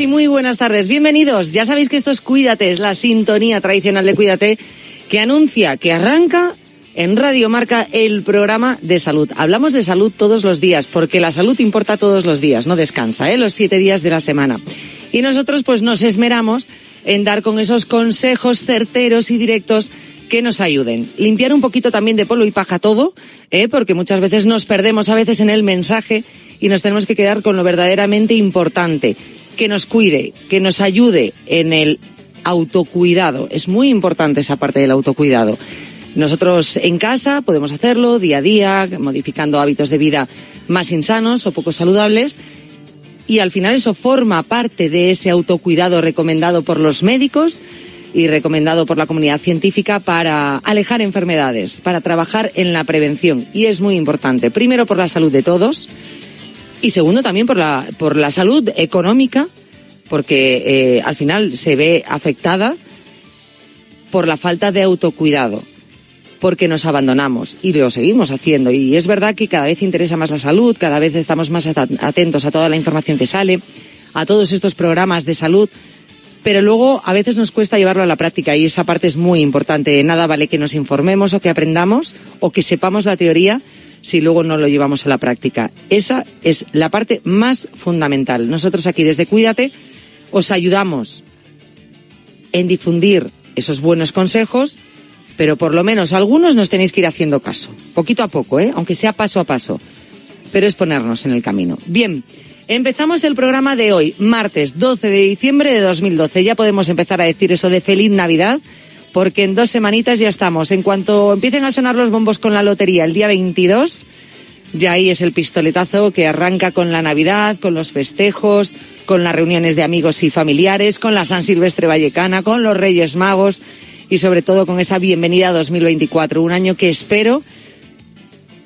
y muy buenas tardes. Bienvenidos. Ya sabéis que esto es Cuídate, es la sintonía tradicional de Cuídate que anuncia que arranca en Radio Marca el programa de salud. Hablamos de salud todos los días porque la salud importa todos los días, no descansa, ¿eh? los siete días de la semana. Y nosotros pues nos esmeramos en dar con esos consejos certeros y directos que nos ayuden. Limpiar un poquito también de polvo y paja todo, ¿eh? porque muchas veces nos perdemos a veces en el mensaje y nos tenemos que quedar con lo verdaderamente importante, que nos cuide, que nos ayude en el autocuidado. Es muy importante esa parte del autocuidado. Nosotros en casa podemos hacerlo día a día, modificando hábitos de vida más insanos o poco saludables. Y al final eso forma parte de ese autocuidado recomendado por los médicos y recomendado por la comunidad científica para alejar enfermedades, para trabajar en la prevención. Y es muy importante, primero por la salud de todos y segundo también por la, por la salud económica, porque eh, al final se ve afectada por la falta de autocuidado, porque nos abandonamos y lo seguimos haciendo. Y es verdad que cada vez interesa más la salud, cada vez estamos más atentos a toda la información que sale, a todos estos programas de salud, pero luego a veces nos cuesta llevarlo a la práctica y esa parte es muy importante. Nada vale que nos informemos o que aprendamos o que sepamos la teoría si luego no lo llevamos a la práctica. Esa es la parte más fundamental. Nosotros aquí desde Cuídate os ayudamos en difundir esos buenos consejos, pero por lo menos algunos nos tenéis que ir haciendo caso, poquito a poco, ¿eh? aunque sea paso a paso, pero es ponernos en el camino. Bien, empezamos el programa de hoy, martes 12 de diciembre de 2012. Ya podemos empezar a decir eso de feliz Navidad porque en dos semanitas ya estamos. En cuanto empiecen a sonar los bombos con la lotería el día 22, ya ahí es el pistoletazo que arranca con la Navidad, con los festejos, con las reuniones de amigos y familiares, con la San Silvestre Vallecana, con los Reyes Magos y sobre todo con esa bienvenida a 2024, un año que espero,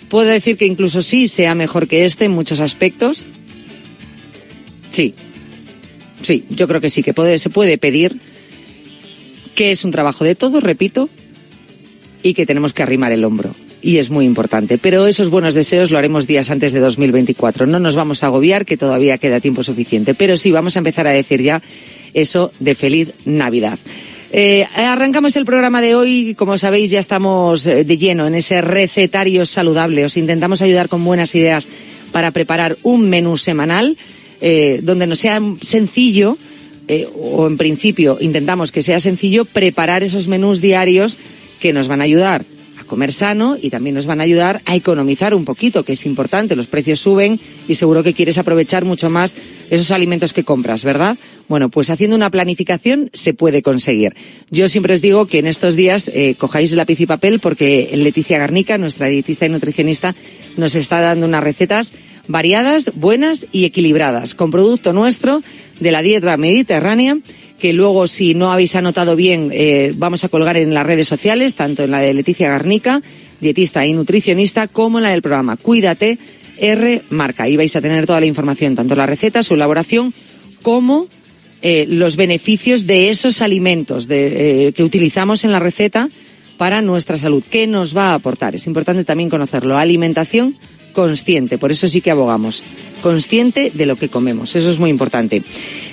puedo decir que incluso sí sea mejor que este en muchos aspectos. Sí, sí, yo creo que sí, que se puede pedir que es un trabajo de todos, repito, y que tenemos que arrimar el hombro. Y es muy importante. Pero esos buenos deseos lo haremos días antes de 2024. No nos vamos a agobiar, que todavía queda tiempo suficiente. Pero sí, vamos a empezar a decir ya eso de feliz Navidad. Eh, arrancamos el programa de hoy. Como sabéis, ya estamos de lleno en ese recetario saludable. Os intentamos ayudar con buenas ideas para preparar un menú semanal eh, donde nos sea sencillo eh, o en principio intentamos que sea sencillo preparar esos menús diarios que nos van a ayudar a comer sano y también nos van a ayudar a economizar un poquito, que es importante. Los precios suben y seguro que quieres aprovechar mucho más esos alimentos que compras, ¿verdad? Bueno, pues haciendo una planificación se puede conseguir. Yo siempre os digo que en estos días eh, cojáis lápiz y papel porque Leticia Garnica, nuestra dietista y nutricionista, nos está dando unas recetas variadas, buenas y equilibradas, con producto nuestro de la dieta mediterránea que luego, si no habéis anotado bien, eh, vamos a colgar en las redes sociales, tanto en la de Leticia Garnica, dietista y nutricionista, como en la del programa Cuídate R Marca. Ahí vais a tener toda la información, tanto la receta, su elaboración, como eh, los beneficios de esos alimentos eh, que utilizamos en la receta para nuestra salud. ¿Qué nos va a aportar? Es importante también conocerlo. Alimentación consciente, por eso sí que abogamos. Consciente de lo que comemos, eso es muy importante.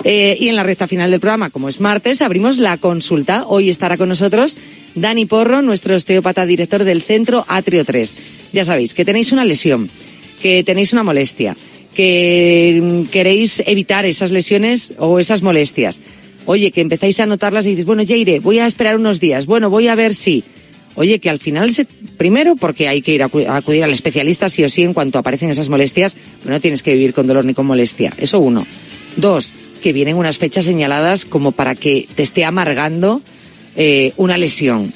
Eh, y en la recta final del programa, como es martes, abrimos la consulta. Hoy estará con nosotros Dani Porro, nuestro osteópata director del centro Atrio 3. Ya sabéis que tenéis una lesión, que tenéis una molestia, que mm, queréis evitar esas lesiones o esas molestias. Oye, que empezáis a notarlas y dices, bueno, ya iré, voy a esperar unos días, bueno, voy a ver si. Oye, que al final, se, primero porque hay que ir a, a, acudir al especialista sí o sí en cuanto aparecen esas molestias, no tienes que vivir con dolor ni con molestia. Eso uno. Dos, que vienen unas fechas señaladas como para que te esté amargando eh, una lesión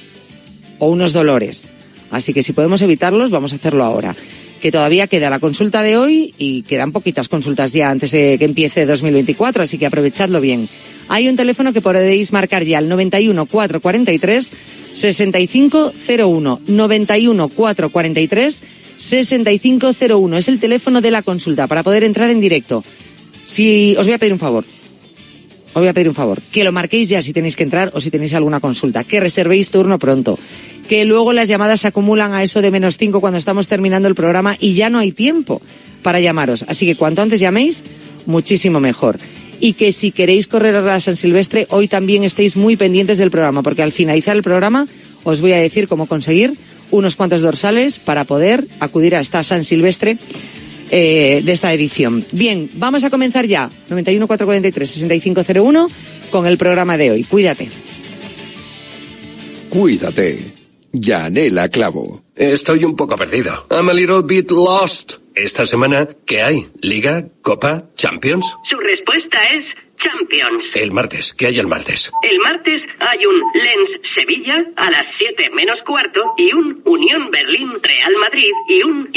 o unos dolores. Así que si podemos evitarlos, vamos a hacerlo ahora. Que todavía queda la consulta de hoy y quedan poquitas consultas ya antes de que empiece 2024, así que aprovechadlo bien. Hay un teléfono que podéis marcar ya, el 91 443 6501. 91 443 6501. Es el teléfono de la consulta para poder entrar en directo. Si os voy a pedir un favor. Os voy a pedir un favor. Que lo marquéis ya si tenéis que entrar o si tenéis alguna consulta. Que reservéis turno pronto. Que luego las llamadas se acumulan a eso de menos cinco cuando estamos terminando el programa y ya no hay tiempo para llamaros. Así que cuanto antes llaméis, muchísimo mejor y que si queréis correr a San Silvestre, hoy también estéis muy pendientes del programa, porque al finalizar el programa os voy a decir cómo conseguir unos cuantos dorsales para poder acudir a esta San Silvestre eh, de esta edición. Bien, vamos a comenzar ya, 91 443 6501, con el programa de hoy. Cuídate. Cuídate. Yanela Clavo. Estoy un poco perdido. I'm a little bit lost. Esta semana, ¿qué hay? ¿Liga? ¿Copa? ¿Champions? Su respuesta es Champions. El martes, ¿qué hay el martes? El martes hay un Lens Sevilla a las 7 menos cuarto y un Unión Berlín Real Madrid y un